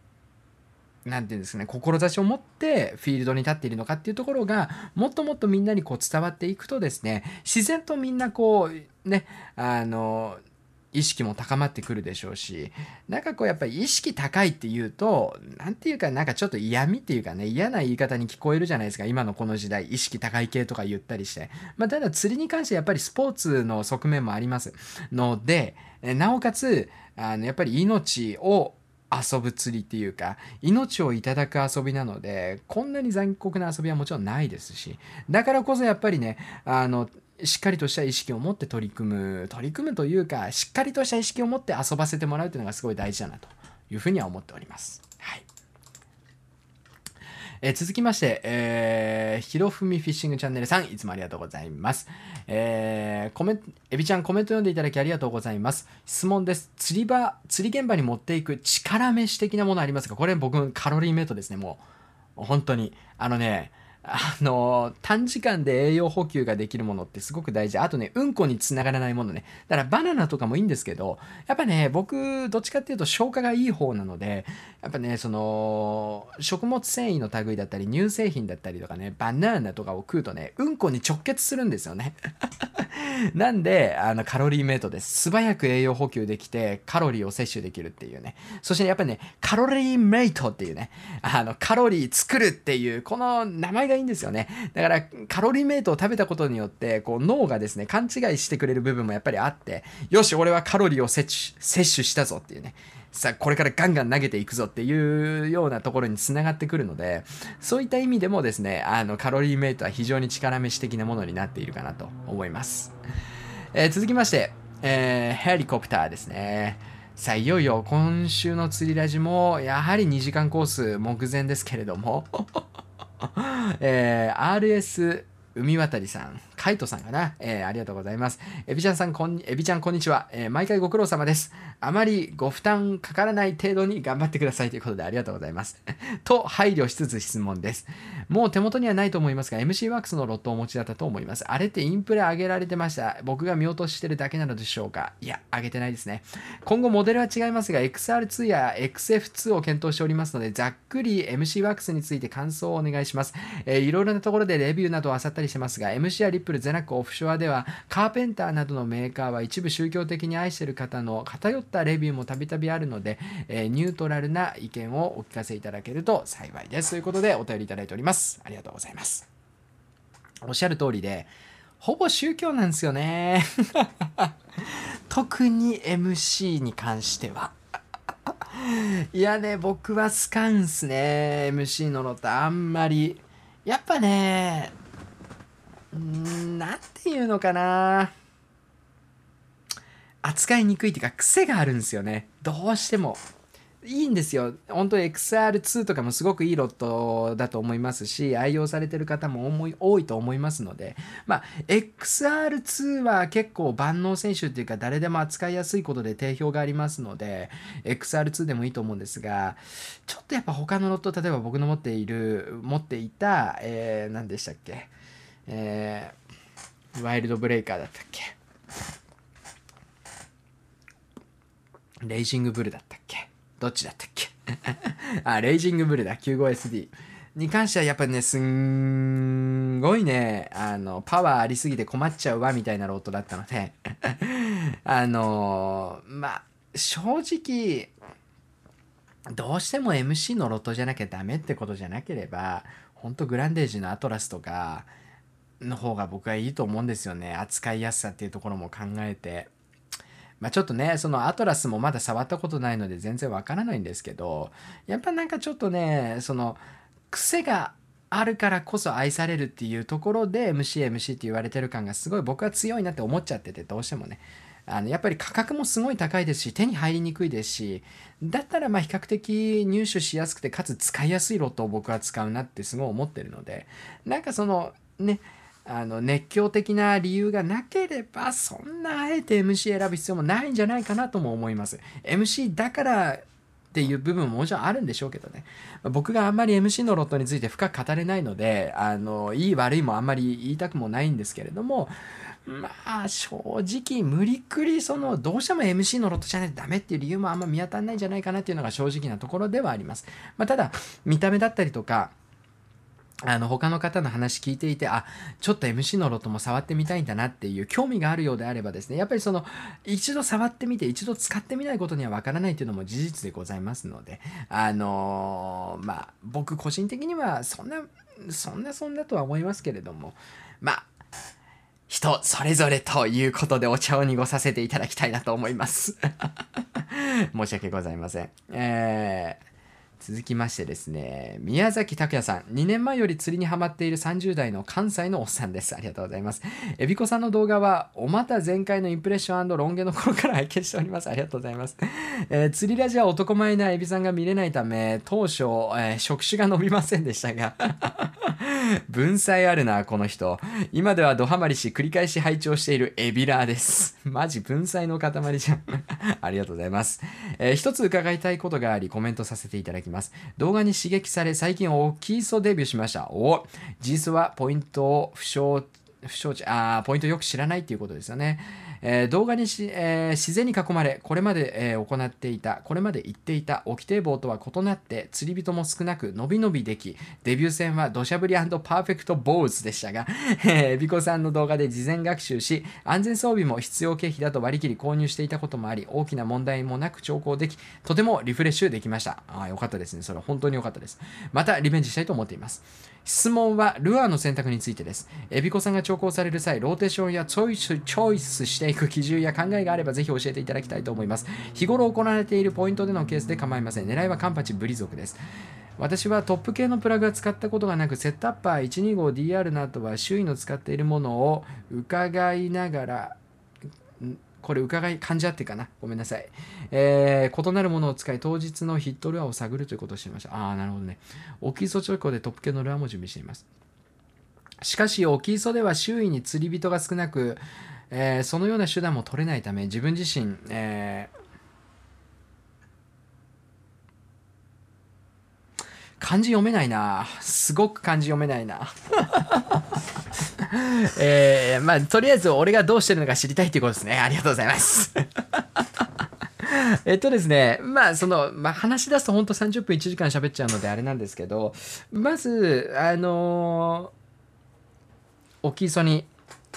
何て言うんですかね志を持ってフィールドに立っているのかっていうところがもっともっとみんなにこう伝わっていくとですね自然とみんなこうねあの意識も高まってくるでしょうしなんかこうやっぱり意識高いっていうとなんていうかなんかちょっと嫌味っていうかね嫌な言い方に聞こえるじゃないですか今のこの時代。意識高い系とか言ったりして。まあただ釣りに関してやっぱりスポーツの側面もあります。のでなおかつあのやっぱり命を遊ぶ釣りっていうか命をいただく遊びなのでこんなに残酷な遊びはもちろんないですしだからこそやっぱりねあのしっかりとした意識を持って取り組む取り組むというかしっかりとした意識を持って遊ばせてもらうというのがすごい大事だなというふうには思っております。はいえ続きまして、えー、ひろふみフィッシングチャンネルさん、いつもありがとうございます。えー、コメント、エビちゃんコメント読んでいただきありがとうございます。質問です。釣り場、釣り現場に持っていく力飯的なものありますか？これ僕、カロリーメイトですね、もう。本当に。あのね、あの短時間で栄養補給ができるものってすごく大事。あとね、うんこにつながらないものね。だからバナナとかもいいんですけど、やっぱね、僕、どっちかっていうと消化がいい方なので、やっぱね、その、食物繊維の類だったり、乳製品だったりとかね、バナナとかを食うとね、うんこに直結するんですよね。なんで、あの、カロリーメイトです。素早く栄養補給できて、カロリーを摂取できるっていうね。そしてやっぱね、カロリーメイトっていうね、あの、カロリー作るっていう、この名前がいいんですよね。だから、カロリーメイトを食べたことによって、こう、脳がですね、勘違いしてくれる部分もやっぱりあって、よし、俺はカロリーを摂取、摂取したぞっていうね。さあ、これからガンガン投げていくぞっていうようなところにつながってくるので、そういった意味でもですね、あの、カロリーメイトは非常に力飯的なものになっているかなと思います。えー続きまして、えーヘリコプターですね。さあ、いよいよ今週の釣りラジも、やはり2時間コース目前ですけれども、えー RS 海渡さん、カイトさんかな、えーありがとうございます。エビちゃんさん、こんエビちゃん、こんにちは、えー毎回ご苦労様です。あまりご負担かからない程度に頑張ってくださいということでありがとうございます。と、配慮しつつ質問です。もう手元にはないと思いますが、MC ワークスのロットをお持ちだったと思います。あれってインプレ上げられてました。僕が見落としてるだけなのでしょうかいや、上げてないですね。今後モデルは違いますが、XR2 や XF2 を検討しておりますので、ざっくり MC ワークスについて感想をお願いします。えーいろいろなところでレビューなどを漁ったりしてますが、MC やリッププル、ゼナック、オフショアでは、カーペンターなどのメーカーは一部宗教的に愛してる方の偏ったレビューもたびたびあるので、えーニュートラルな意見をお聞かせいただけると幸いです。ということで、お便りいただいております。ありがとうございます。おっしゃる通りで、ほぼ宗教なんですよね。特に MC に関しては。いやね、僕はスカンスね、MC のロットあんまり。やっぱね、うーん、なんていうのかな。扱いにくいっていうか、癖があるんですよね。どうしても。いいんですよ。本当 XR2 とかもすごくいいロットだと思いますし、愛用されてる方も思い多いと思いますので、まあ、XR2 は結構万能選手っていうか、誰でも扱いやすいことで定評がありますので、XR2 でもいいと思うんですが、ちょっとやっぱ他のロット、例えば僕の持っている、持っていた、えー、何でしたっけ、えー、ワイルドブレイカーだったっけ？レイジングブルだったっけ？どっちだったっけ？あ、レイジングブルだ、95SD。に関してはやっぱね、すんごいね、あの、パワーありすぎて困っちゃうわ、みたいなロットだったので、あのまあ、正直、どうしても MC のロットじゃなきゃダメってことじゃなければ、ほんとグランデージのアトラスとかの方が僕はいいと思うんですよね。扱いやすさっていうところも考えて。まあちょっとね、そのアトラスもまだ触ったことないので全然わからないんですけど、やっぱなんかちょっとね、その癖があるからこそ愛されるっていうところで MC、MC って言われてる感がすごい僕は強いなって思っちゃってて、どうしてもね。あのやっぱり価格もすごい高いですし、手に入りにくいですし、だったらまあ比較的入手しやすくて、かつ使いやすいロットを僕は使うなってすごい思ってるので、なんかそのね、あの熱狂的な理由がなければそんなあえて MC 選ぶ必要もないんじゃないかなとも思います。MC だからっていう部分ももちろんあるんでしょうけどね。僕があんまり MC のロットについて深く語れないのであのいい悪いもあんまり言いたくもないんですけれどもまあ正直無理くりそのどうしても MC のロットじゃないとダメっていう理由もあんま見当たらないんじゃないかなっていうのが正直なところではあります、まあ、ただ見た目だったりとかあの他の方の話聞いていてあちょっと MC のロトも触ってみたいんだなっていう興味があるようであればですねやっぱりその一度触ってみて一度使ってみないことにはわからないというのも事実でございますのであのーまあ僕個人的にはそんなそんなそんなとは思いますけれどもまあ人それぞれということでお茶を濁させていただきたいなと思います。申し訳ございません。えー続きましてですね、宮崎拓也さん。2年前より釣りにハマっている30代の関西のおっさんです。ありがとうございます。えびこさんの動画は、おまた前回のインプレッションロン毛の頃から拝見しております。ありがとうございます。えー釣りラジは男前なエビさんが見れないため、当初、えー触手が伸びませんでしたが、文才あるな、この人。今ではドハマりし、繰り返し拝聴しているエビラーです。マジ文才の塊じゃん。ありがとうございます。えー一つ伺いたいことがあり、コメントさせていただきます。動画に刺激され、最近大きい層デビューしました。お実はポイントを不詳不祥、あポイントよく知らないっていうことですよね。えー動画にし、えー自然に囲まれ、これまで、えー行っていた、これまで言っていた沖堤防とは異なって、釣り人も少なく、伸び伸びでき、デビュー戦は土砂降りパーフェクトボーズでしたが、えー、ビコさんの動画で事前学習し、安全装備も必要経費だと割り切り購入していたこともあり、大きな問題もなく釣行でき、とてもリフレッシュできました。ああ、よかったですね。それは本当によかったです。また、リベンジしたいと思っています。質問はルアーの選択についてです。エビコさんが釣行される際、ローテーションやチョイスチョイスしていく基準や考えがあればぜひ教えていただきたいと思います。日頃行われているポイントでのケースで構いません。狙いはカンパチブリ族です。私はトップ系のプラグは使ったことがなく、セットアッパー 125DR などは周囲の使っているものを伺いながら、んこれ伺い感じ合ってかな？ごめんなさい、えー異なるものを使い当日のヒットルアーを探るということをしていましたああなるほどね沖磯直行でトップ系のルアーも準備していますしかし沖磯では周囲に釣り人が少なく、えーそのような手段も取れないため自分自身、えー漢字読めないな。すごく漢字読めないな。えーまあとりあえず俺がどうしてるのか知りたいということですね。ありがとうございます。えっとですね、まあ、その、まあ、話し出すと本当30分1時間喋っちゃうのであれなんですけど、まず、あのー、沖磯に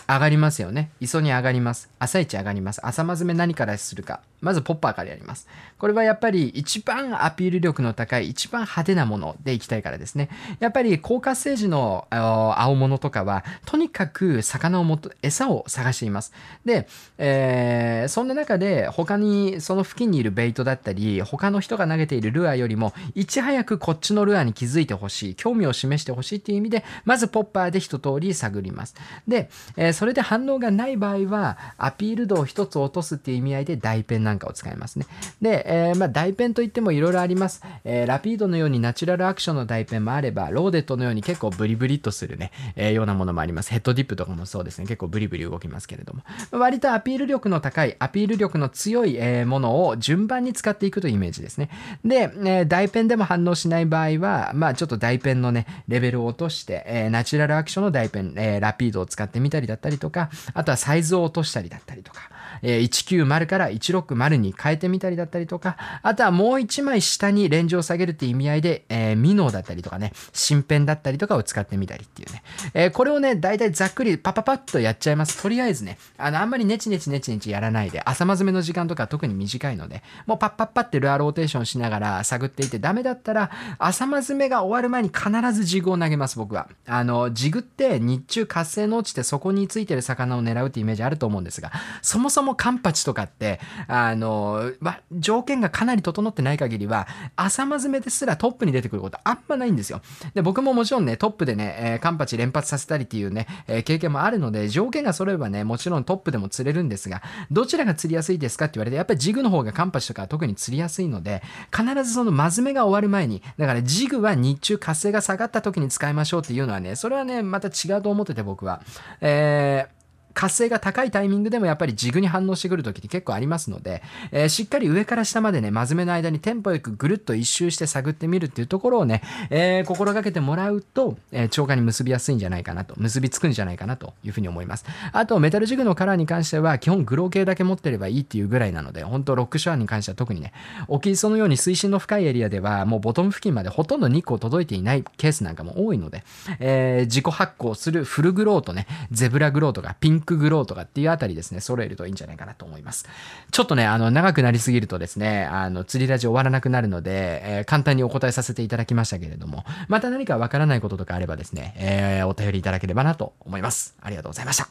上がりますよね。磯に上がります。朝一上がります。朝まずめ何からするか。まずポッパーからやります。これはやっぱり一番アピール力の高い、一番派手なものでいきたいからですね。やっぱり高活性時の青物とかは、とにかく魚をもと、餌を探しています。で、えーそんな中で他にその付近にいるベイトだったり、他の人が投げているルアーよりも、いち早くこっちのルアーに気づいてほしい、興味を示してほしいっていう意味で、まずポッパーで一通り探ります。で、えーそれで反応がない場合は、アピール度を一つ落とすっていう意味合いで大ペンななんかを使いますね。で、えーまあ、大ペンといってもいろいろあります。えーラピードのようにナチュラルアクションの大ペンもあれば、ローデットのように結構ブリブリっとするね、えーようなものもあります。ヘッドディップとかもそうですね。結構ブリブリ動きますけれども。割とアピール力の高い、アピール力の強い、えものを順番に使っていくというイメージですね。で、えー大ペンでも反応しない場合は、まあちょっと大ペンのね、レベルを落として、えナチュラルアクションの大ペン、えラピードを使ってみたりだったりとか、あとはサイズを落としたりだったりとか、え190から160に変えてみたりだったりとか、あとはもう一枚下にレンジを下げるっていう意味合いで、えーミノーだったりとかね、新ペンだったりとかを使ってみたりっていうね。えーこれをね、大体ざっくりパパパッとやっちゃいます。とりあえずね、あの、あんまりネチネチネチネチやらないで、朝まずめの時間とか特に短いので、もうパッパッパってルアーローテーションしながら探っていて、ダメだったら、朝まずめが終わる前に必ずジグを投げます、僕は。あの、ジグって日中活性の落ちてそこについてる魚を狙うってイメージあると思うんですが、そもそもカンパチとかって、あの、ま、条件がかなり整ってない限りは、朝まずめですらトップに出てくることあんまないんですよ。で、僕ももちろんね、トップでね、えーカンパチ連発させたりっていうね、えー経験もあるので、条件が揃えばね、もちろんトップでも釣れるんですが、どちらが釣りやすいですかって言われて、やっぱりジグの方がカンパチとか特に釣りやすいので、必ずそのまずめが終わる前に、だからジグは日中活性が下がった時に使いましょうっていうのはね、それはね、また違うと思ってて僕は。えー活性が高いタイミングでもやっぱりジグに反応してくる時って結構ありますので、えーしっかり上から下までね、真面目の間にテンポよくぐるっと一周して探ってみるっていうところをね、えー心がけてもらうと、えー超過に結びやすいんじゃないかなと、結びつくんじゃないかなというふうに思います。あと、メタルジグのカラーに関しては、基本グロー系だけ持ってればいいっていうぐらいなので、本当ロックショアに関しては特にね、沖磯のように水深の深いエリアでは、もうボトム付近までほとんど日光届いていないケースなんかも多いので、え自己発光するフルグローとね、ゼブラグローとかピンクグローとかっていうあたりですね、揃えるといいんじゃないかなと思います。ちょっとね、あの、長くなりすぎるとですね、あの、釣りラジ終わらなくなるので、えー簡単にお答えさせていただきましたけれども、また何かわからないこととかあればですね、えーお便りいただければなと思います。ありがとうございました。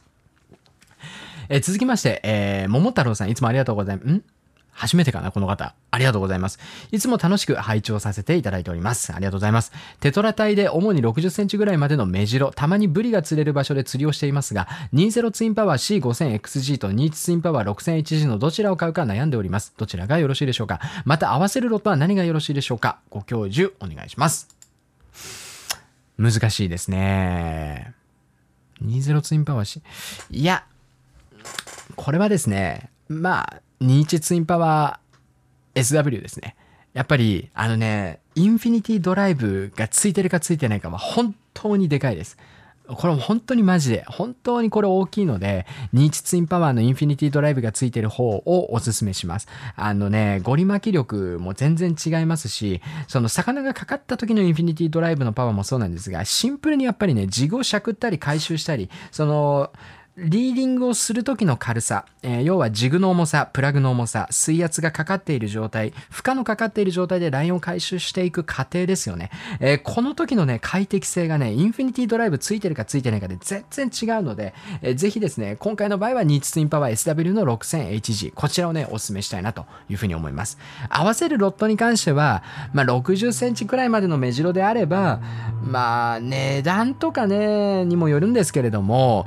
えー続きまして、えー桃太郎さん、いつもありがとうございます。ん？初めてかな、この方。ありがとうございます。いつも楽しく拝聴させていただいております。ありがとうございます。テトラ帯で主に60センチぐらいまでのメジロ、たまにブリが釣れる場所で釣りをしていますが、20ツインパワー C5000XG と21ツインパワー 6000HG のどちらを買うか悩んでおります。どちらがよろしいでしょうかまた合わせるロットは何がよろしいでしょうかご教授お願いします。難しいですね。20ツインパワー C。いや、これはですね、まあ、21ツインパワー SW ですね。やっぱり、あのね、インフィニティドライブがついてるかついてないかは本当にでかいです。これも本当にマジで、本当にこれ大きいので、21ツインパワーのインフィニティドライブがついてる方をおすすめします。あのね、ゴリ巻き力も全然違いますし、その魚がかかった時のインフィニティドライブのパワーもそうなんですが、シンプルにやっぱりね、ジグをしゃくったり回収したり、その、リーディングをする時の軽さ、えー要はジグの重さ、プラグの重さ、水圧がかかっている状態、負荷のかかっている状態でラインを回収していく過程ですよね。えーこの時のね、快適性がね、インフィニティドライブついてるかついてないかで全然違うので、えーぜひですね、今回の場合はニーツツインパワー SW の 6000HG、こちらをね、お勧めしたいなというふうに思います。合わせるロットに関しては、まあ、60センチくらいまでの目白であれば、まあ、値段とかね、にもよるんですけれども、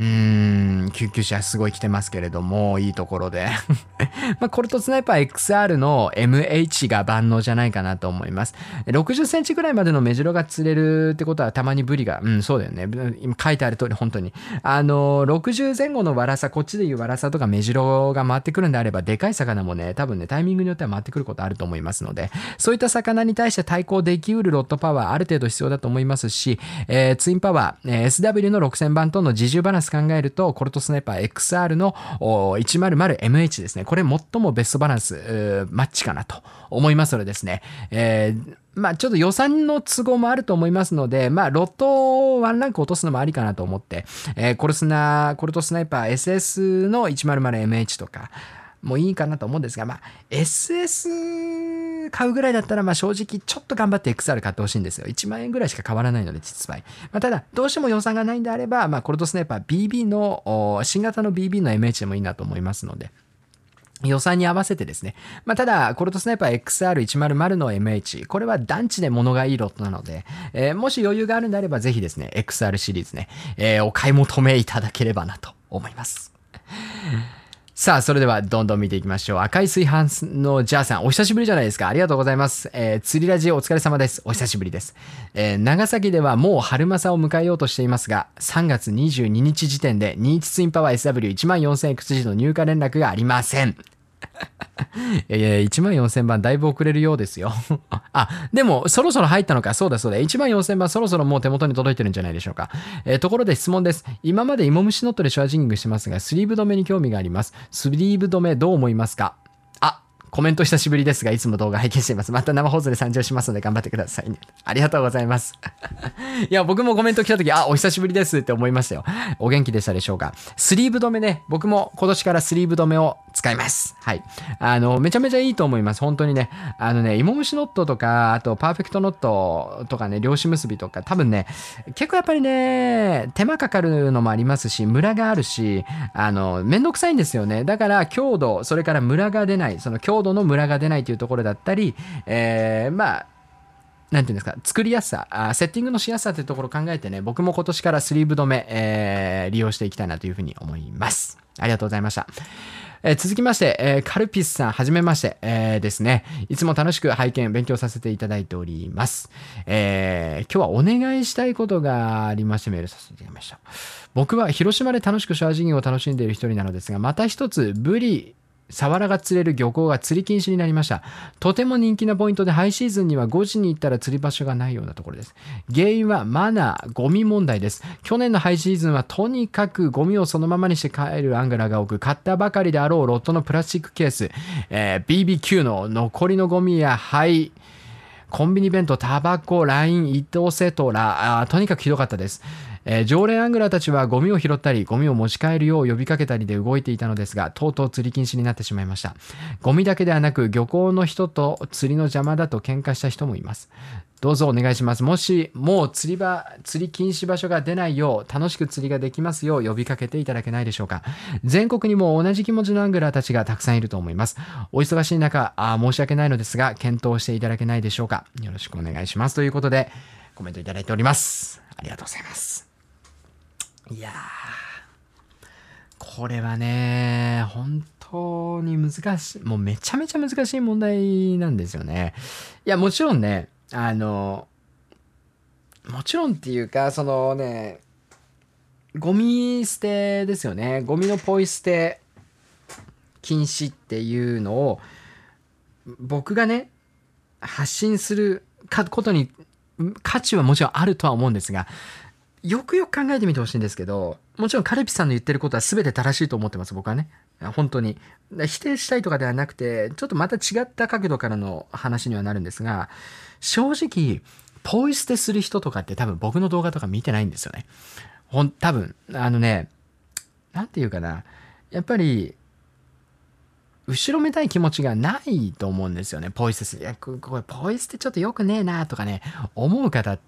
うーん、救急車すごい来てますけれども、いいところで。まあ、コルトスナイパー XR の MH が万能じゃないかなと思います。60センチぐらいまでの目白が釣れるってことはたまにブリが、うん、そうだよね。今書いてある通り本当に。あの、60前後のワラサ、こっちでいうワラサとか目白が回ってくるんであれば、でかい魚もね、多分ね、タイミングによっては回ってくることあると思いますので、そういった魚に対して対抗できうるロッドパワーある程度必要だと思いますし、えーツインパワー、えー SW の6000番との自重バランス考えると、コルトスナイパー XR の 100MH ですね。これ最もベストバランス、マッチかなと思いますのでですね、えーまあちょっと予算の都合もあると思いますので、まあロットをワンランク落とすのもありかなと思って、えーコルスナ、コルトスナイパー SS の 100MH とか、もいいかなと思うんですが、まあ SS 買うぐらいだったら、まあ正直ちょっと頑張って XR 買ってほしいんですよ。1万円ぐらいしか変わらないので、実売。まあただ、どうしても予算がないんであれば、まあコルトスナイパー BB の、新型の BB の MH でもいいなと思いますので。予算に合わせてですね。まあ、ただ、コルトスナイパー XR100 の MH、これは団地で物がいいロットなので、えーもし余裕があるんであれば、ぜひですね、XR シリーズね、えーお買い求めいただければなと思います。さあ、それではどんどん見ていきましょう。赤い炊飯のジャーさん、お久しぶりじゃないですか。ありがとうございます。えー釣りラジオお疲れ様です。お久しぶりです。えー長崎ではもう春正を迎えようとしていますが、3月22日時点で、ニーチツインパワー SW14000XG の入荷連絡がありません。いやいや、1万4000番だいぶ遅れるようですよ。あ、でも、そろそろ入ったのか。そうだそうだ。1万4000番そろそろもう手元に届いてるんじゃないでしょうか。えーところで質問です。今まで芋虫ノットでシュワジングしてますが、スリーブ止めに興味があります。スリーブ止めどう思いますか？あ、コメント久しぶりですが、いつも動画拝見しています。また生放送で参上しますので頑張ってくださいね。ありがとうございます。いや、僕もコメント来た時、あ、お久しぶりですって思いましたよ。お元気でしたでしょうか？スリーブ止めね、僕も今年からスリーブ止めを使います。はい。あの、めちゃめちゃいいと思います。本当にね。あのね、芋虫ノットとか、あとパーフェクトノットとかね、漁師結びとか、多分ね、結構やっぱりね、手間かかるのもありますし、ムラがあるし、あの、めんどくさいんですよね。だから、強度、それからムラが出ない、その強度のムラが出ないというところだったり、えー、まあ、なんていうんですか、作りやすさ、あセッティングのしやすさというところを考えてね、僕も今年からスリーブ止め、えー利用していきたいなというふうに思います。ありがとうございました。えー続きまして、えーカルピスさん、はじめまして、えーですね。いつも楽しく拝見、勉強させていただいております。え今日はお願いしたいことがありましてメールさせていただきました。僕は広島で楽しくシャワージングを楽しんでいる一人なのですが、また一つ、ブリ、サワラが釣れる漁港が釣り禁止になりました。とても人気なポイントで、ハイシーズンには5時に行ったら釣り場所がないようなところです。原因はマナー、ゴミ問題です。去年のハイシーズンはとにかくゴミをそのままにして帰るアングラが多く、買ったばかりであろうロットのプラスチックケース、えー BBQ の残りのゴミや灰、コンビニ弁当、タバコ、ライン、伊藤セトラ、あーとにかくひどかったです。えー常連アングラーたちはゴミを拾ったり、ゴミを持ち帰るよう呼びかけたりで動いていたのですが、とうとう釣り禁止になってしまいました。ゴミだけではなく、漁港の人と釣りの邪魔だと喧嘩した人もいます。どうぞお願いします。もし、もう釣り場、釣り禁止場所が出ないよう、楽しく釣りができますよう呼びかけていただけないでしょうか。全国にも同じ気持ちのアングラーたちがたくさんいると思います。お忙しい中、あ申し訳ないのですが、検討していただけないでしょうか。よろしくお願いします。ということで、コメントいただいております。ありがとうございます。いやー、これはね、本当に難しい、もうめちゃめちゃ難しい問題なんですよね。いや、もちろんね、あの、もちろんっていうか、そのね、ゴミ捨てですよね。ゴミのポイ捨て禁止っていうのを、僕がね、発信することに価値はもちろんあるとは思うんですが、よくよく考えてみてほしいんですけど、もちろんカルピさんの言ってることは全て正しいと思ってます、僕はね。本当に。否定したいとかではなくて、ちょっとまた違った角度からの話にはなるんですが、正直、ポイ捨てする人とかって多分僕の動画とか見てないんですよね。ほん、多分、あのね、なんていうかな。やっぱり、後ろめたい気持ちがないと思うんですよね、ポイ捨てする。いや、これポイ捨てちょっと良くねえなとかね、思う方っ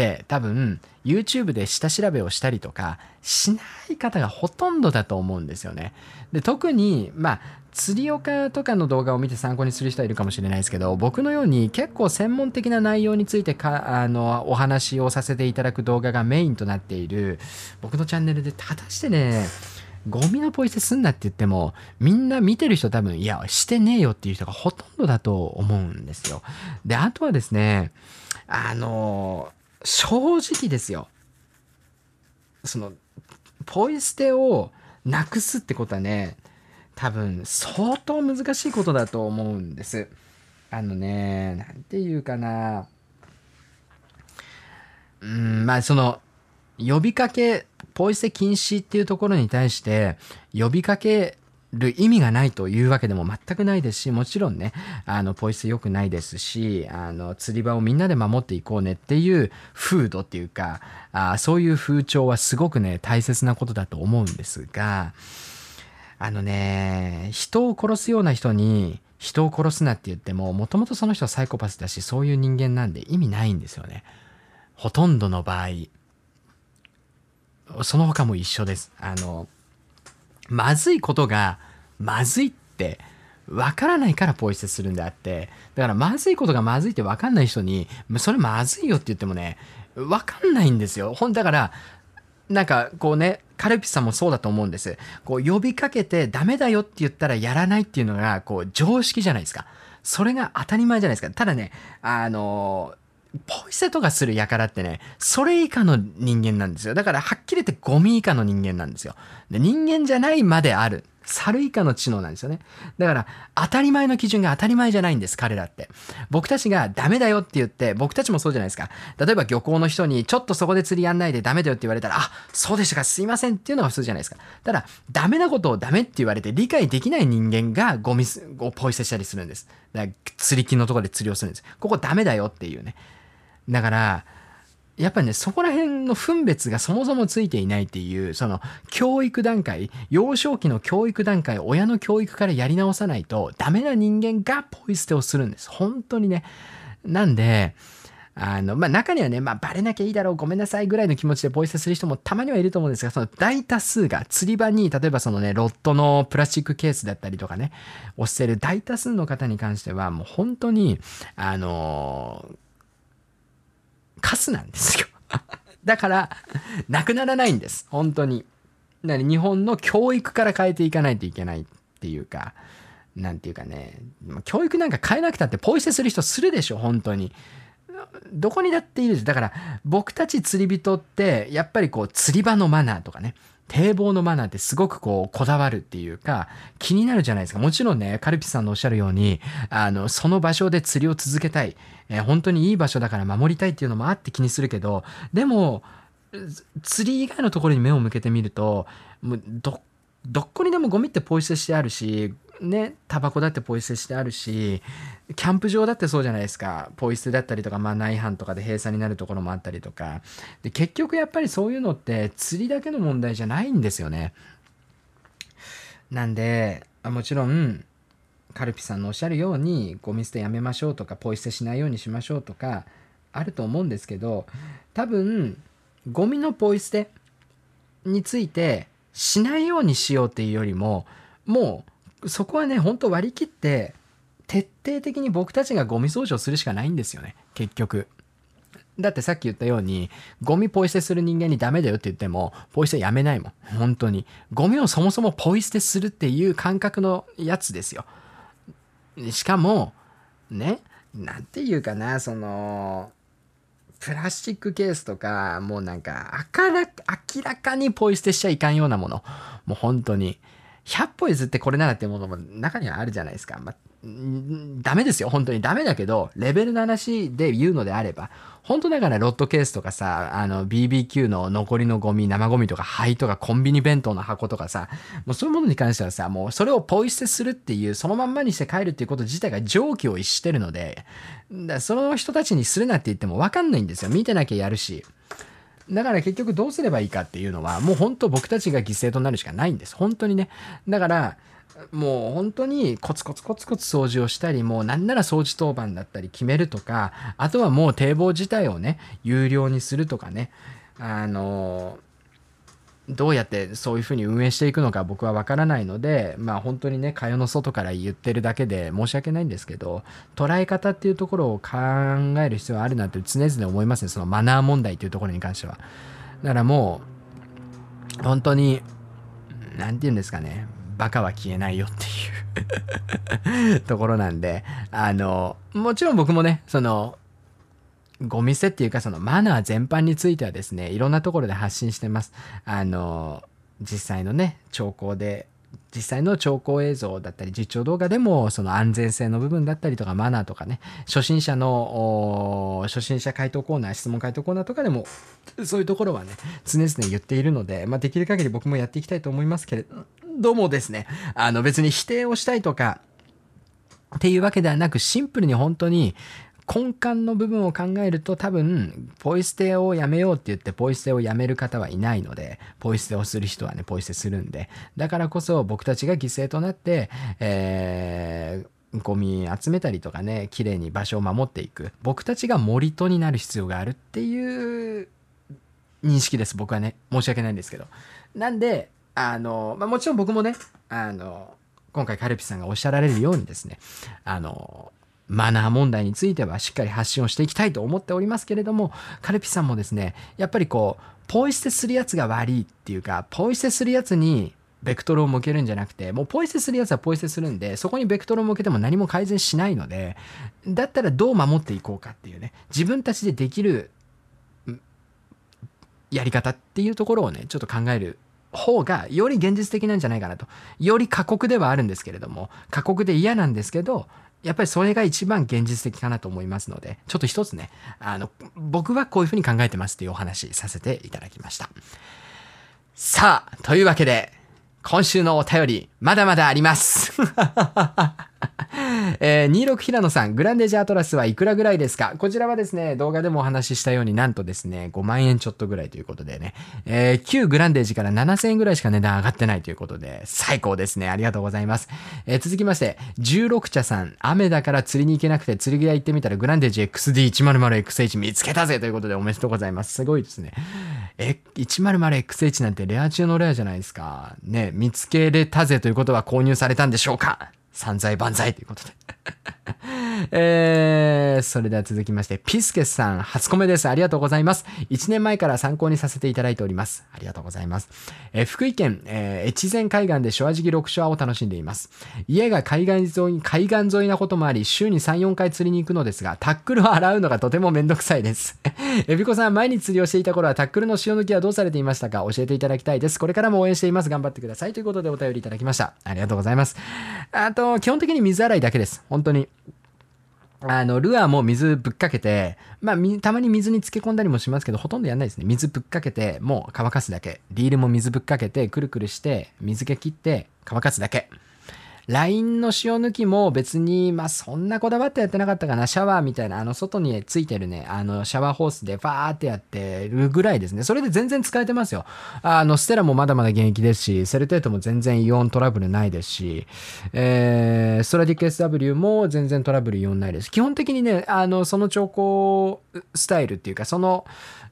て多分 YouTube で下調べをしたりとかしない方がほとんどだと思うんですよね。で、特に、まあ、釣り岡とかの動画を見て参考にする人はいるかもしれないですけど、僕のように結構専門的な内容についてか、あの、お話をさせていただく動画がメインとなっている僕のチャンネルで果たしてね、ゴミのポイ捨てすんなって言っても、みんな見てる人多分、いや、してねえよっていう人がほとんどだと思うんですよ。で、あとはですね、あの、正直ですよ。その、ポイ捨てをなくすってことはね、多分、相当難しいことだと思うんです。あのね、なんていうかな。うん、まあ、その、呼びかけ、ポイ捨て禁止っていうところに対して、呼びかける意味がないというわけでも全くないですし、もちろんね、あの、ポイ捨て良くないですし、あの、釣り場をみんなで守っていこうねっていう風土っていうか、あそういう風潮はすごくね、大切なことだと思うんですが、あのね、人を殺すような人に、人を殺すなって言っても、もともとその人はサイコパスだし、そういう人間なんで意味ないんですよね。ほとんどの場合。その他も一緒です。あの、まずいことがまずいって分からないからポイ捨てするんであって、だからまずいことがまずいって分かんない人に、それまずいよって言ってもね、分かんないんですよ。ほんだから、なんかこうね、カルピスさんもそうだと思うんです。こう呼びかけてダメだよって言ったらやらないっていうのがこう常識じゃないですか。それが当たり前じゃないですか。ただね、あのポイ捨てとかする輩ってね、それ以下の人間なんですよ。だからはっきり言ってゴミ以下の人間なんですよ。で人間じゃないまである。猿以下の知能なんですよね。だから当たり前の基準が当たり前じゃないんです、彼らって。僕たちがダメだよって言って、僕たちもそうじゃないですか。例えば漁港の人にちょっとそこで釣りやんないでダメだよって言われたら、あ、そうでしたか、すいませんっていうのが普通じゃないですか。ただ、ダメなことをダメって言われて理解できない人間がゴミをポイ捨てしたりするんです。だから釣り木のところで釣りをするんです。ここダメだよっていうね。だから、やっぱりね、そこら辺の分別がそもそもついていないっていう、その教育段階、幼少期の教育段階、親の教育からやり直さないと、ダメな人間がポイ捨てをするんです。本当にね。なんで、あの、まあ、中にはね、まあ、バレなきゃいいだろう、ごめんなさいぐらいの気持ちでポイ捨てする人もたまにはいると思うんですが、その大多数が釣り場に、例えばそのね、ロットのプラスチックケースだったりとかね、を捨てる大多数の方に関しては、もう本当に、あのカスなんですよ。だから、なくならないんです。本当に。だから日本の教育から変えていかないといけないっていうか、なんていうかね、教育なんか変えなくたってポイ捨てする人するでしょ、本当に。どこにだっているし、だから僕たち釣り人って、やっぱりこう釣り場のマナーとかね、堤防のマナーってすごくこうこだわるっていうか気になるじゃないですか。もちろんね、カルピスさんのおっしゃるように、あの、その場所で釣りを続けたい。えー本当にいい場所だから守りたいっていうのもあって気にするけど、でも、釣り以外のところに目を向けてみると、もうど、どっこにでもゴミってポイ捨てしてあるし、ねタバコだってポイ捨てしてあるしキャンプ場だってそうじゃないですか。ポイ捨てだったりとかマナー違反とかで閉鎖になるところもあったりとか。で結局やっぱりそういうのって釣りだけの問題じゃないんですよね。なんでもちろんカルピさんのおっしゃるようにゴミ捨てやめましょうとかポイ捨てしないようにしましょうとかあると思うんですけど多分ゴミのポイ捨てについてしないようにしようっていうよりももうそこはね本当割り切って徹底的に僕たちがゴミ掃除をするしかないんですよね結局。だってさっき言ったようにゴミポイ捨てする人間にダメだよって言ってもポイ捨てやめないもん。本当に。ゴミをそもそもポイ捨てするっていう感覚のやつですよ。しかもねなんて言うかなそのプラスチックケースとかもうなんかあから明らかにポイ捨てしちゃいかんようなもの。もう本当に。100歩譲ってこれならっていうものも中にはあるじゃないですか、まあ、ダメですよ。本当にダメだけどレベルの話で言うのであれば。本当だからロットケースとかさあの BBQ の残りのゴミ生ゴミとか灰とかコンビニ弁当の箱とかさもうそういうものに関してはさもうそれをポイ捨てするっていうそのまんまにして帰るっていうこと自体が常軌を逸してるのでだその人たちにするなって言っても分かんないんですよ。見てなきゃやるし。だから結局どうすればいいかっていうのはもう本当僕たちが犠牲となるしかないんです。本当にね。だからもう本当にコツコツコツコツ掃除をしたりもうなんなら掃除当番だったり決めるとかあとはもう堤防自体をね有料にするとかねあのどうやってそういうふうに運営していくのか僕は分からないのでまあ本当にね蚊帳の外から言ってるだけで申し訳ないんですけど捉え方っていうところを考える必要はあるなって常々思いますねそのマナー問題っていうところに関しては。だからもう本当に何て言うんですかねバカは消えないよっていうところなんであのもちろん僕もねそのゴミ捨てっていうかそのマナー全般についてはですねいろんなところで発信してます。あの実際のね兆候で実際の兆候映像だったり実況動画でもその安全性の部分だったりとかマナーとかね初心者の初心者回答コーナー質問回答コーナーとかでもそういうところはね常々言っているので、まあ、できる限り僕もやっていきたいと思いますけれどもですねあの別に否定をしたいとかっていうわけではなくシンプルに本当に根幹の部分を考えると多分ポイ捨てをやめようって言ってポイ捨てをやめる方はいないのでポイ捨てをする人はねポイ捨てするんでだからこそ僕たちが犠牲となって、えーゴミ集めたりとかね綺麗に場所を守っていく。僕たちが森とになる必要があるっていう認識です。僕はね申し訳ないんですけど。なんであの、まあ、もちろん僕もねあの今回カルピスさんがおっしゃられるようにですねあのマナー問題についてはしっかり発信をしていきたいと思っておりますけれどもカルピさんもですねやっぱりこうポイ捨てするやつが悪いっていうかポイ捨てするやつにベクトルを向けるんじゃなくてもうポイ捨てするやつはポイ捨てするんでそこにベクトルを向けても何も改善しないのでだったらどう守っていこうかっていうね自分たちでできるやり方っていうところをねちょっと考える方がより現実的なんじゃないかなと。より過酷ではあるんですけれども過酷で嫌なんですけどやっぱりそれが一番現実的かなと思いますのでちょっと一つねあの僕はこういうふうに考えてますっていうお話させていただきました。さあというわけで今週のお便りまだまだあります。えー、26平野さん、グランデージアトラスはいくらぐらいですか？こちらはですね、動画でもお話ししたようになんとですね、5万円ちょっとぐらいということでね、えー、旧グランデージから7000円ぐらいしか値段上がってないということで、最高ですね。ありがとうございます。えー続きまして、16茶さん、雨だから釣りに行けなくて釣り具屋行ってみたらグランデージ XD100XH 見つけたぜということでおめでとうございます。すごいですね。え、100XH なんてレア中のレアじゃないですか。ね、見つけれたぜということは購入されたんでしょうか？散財万歳ということで。えー、それでは続きまして、ピスケさん、初コメです。ありがとうございます。1年前から参考にさせていただいております。ありがとうございます。えー福井県、えー越前海岸でショアジギ6ショアを楽しんでいます。家が海岸沿い、海岸沿いなこともあり、週に3、4回釣りに行くのですが、タックルを洗うのがとてもめんどくさいです。えびこさん、前に釣りをしていた頃はタックルの塩抜きはどうされていましたか？教えていただきたいです。これからも応援しています。頑張ってください。ということでお便りいただきました。ありがとうございます。あと、基本的に水洗いだけです。本当に。あの、ルアーも水ぶっかけて、まあ、たまに水に漬け込んだりもしますけど、ほとんどやんないですね。水ぶっかけて、もう乾かすだけ。リールも水ぶっかけて、くるくるして、水気切って、乾かすだけ。LINE の塩抜きも別に、まあそんなこだわってやってなかったかな。シャワーみたいな、あの外についてるね、あのシャワーホースでファーってやってるぐらいですね。それで全然使えてますよ。あの、ステラもまだまだ現役ですし、セルテートも全然異音トラブルないですし、えー、ストラディック SW も全然トラブルイオンないです。基本的にね、あの、その調光スタイルっていうか、その、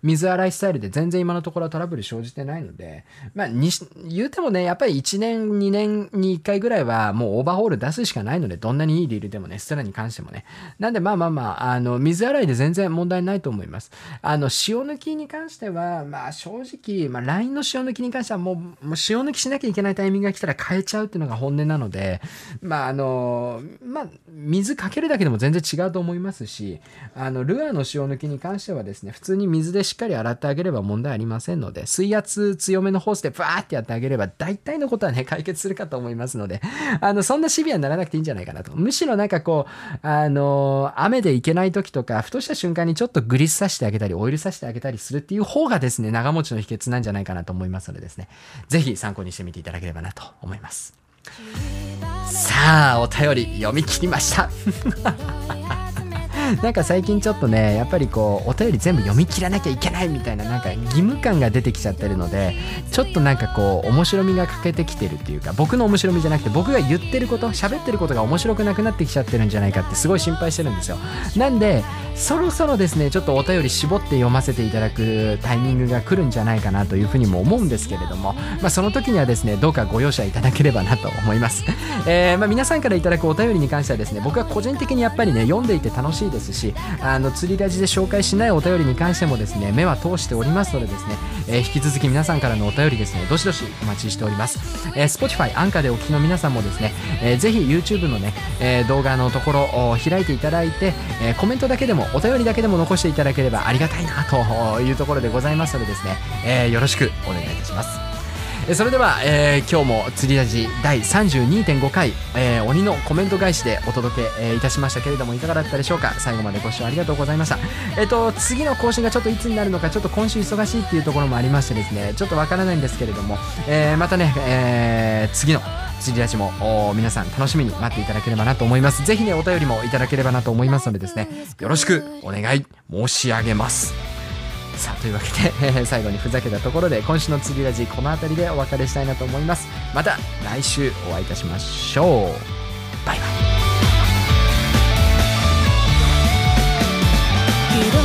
水洗いスタイルで全然今のところはトラブル生じてないので、まあ、に言うてもね、やっぱり1年、2年に1回ぐらいはもうオーバーホール出すしかないので、どんなにいいリールでもね、ステラに関してもね。なんで、まあまあまあ、あの、水洗いで全然問題ないと思います。あの、塩抜きに関しては、まあ正直、まあ LINE の塩抜きに関してはもう、もう塩抜きしなきゃいけないタイミングが来たら変えちゃうっていうのが本音なので、まああの、まあ、水かけるだけでも全然違うと思いますし、あの、ルアーの塩抜きに関してはですね、普通に水でしっかり洗ってあげれば問題ありませんので、水圧強めのホースでバーってやってあげれば、大体のことはね、解決するかと思いますので、あの、そんなシビアにならなくていいんじゃないかなと。むしろなんかこう、あの、雨で行けない時とか、ふとした瞬間にちょっとグリスさしてあげたり、オイルさしてあげたりするっていう方がですね、長持ちの秘訣なんじゃないかなと思いますのでですね、ぜひ参考にしてみていただければなと思います。さあ、お便り読み切りました。なんか最近ちょっとねやっぱりこうお便り全部読み切らなきゃいけないみたいななんか義務感が出てきちゃってるのでちょっとなんかこう面白みが欠けてきてるっていうか僕の面白みじゃなくて僕が言ってること喋ってることが面白くなくなってきちゃってるんじゃないかってすごい心配してるんですよ。なんでそろそろですねちょっとお便り絞って読ませていただくタイミングが来るんじゃないかなというふうにも思うんですけれどもまあその時にはですねどうかご容赦いただければなと思います、えーまあ、皆さんからいただくお便りに関してはですね僕は個人的にやっぱりね読んでいて楽しいです。ですしあの釣りラジで紹介しないお便りに関してもですね目は通しておりますのでですね、えー引き続き皆さんからのお便りですねどしどしお待ちしております、えー Spotify アンカーでお聞きの皆さんもですね、えーぜひ YouTube のね、えー動画のところを開いていただいて、えーコメントだけでもお便りだけでも残していただければありがたいなというところでございますのでですね、えよろしくお願いいたします。それでは、えー今日も釣りラジ第32.5回、えー鬼のコメント返しでお届け、えーいたしましたけれどもいかがだったでしょうか？最後までご視聴ありがとうございました。えっ、と次の更新がちょっといつになるのかちょっと今週忙しいっていうところもありましてですねちょっとわからないんですけれども、えーまたね、えー次の釣りラジも皆さん楽しみに待っていただければなと思います。ぜひねお便りもいただければなと思いますのでですねよろしくお願い申し上げます。さあというわけで 最後にふざけたところで今週の釣りラジこの辺りでお別れしたいなと思います。また来週お会いいたしましょう。バイバ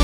イ。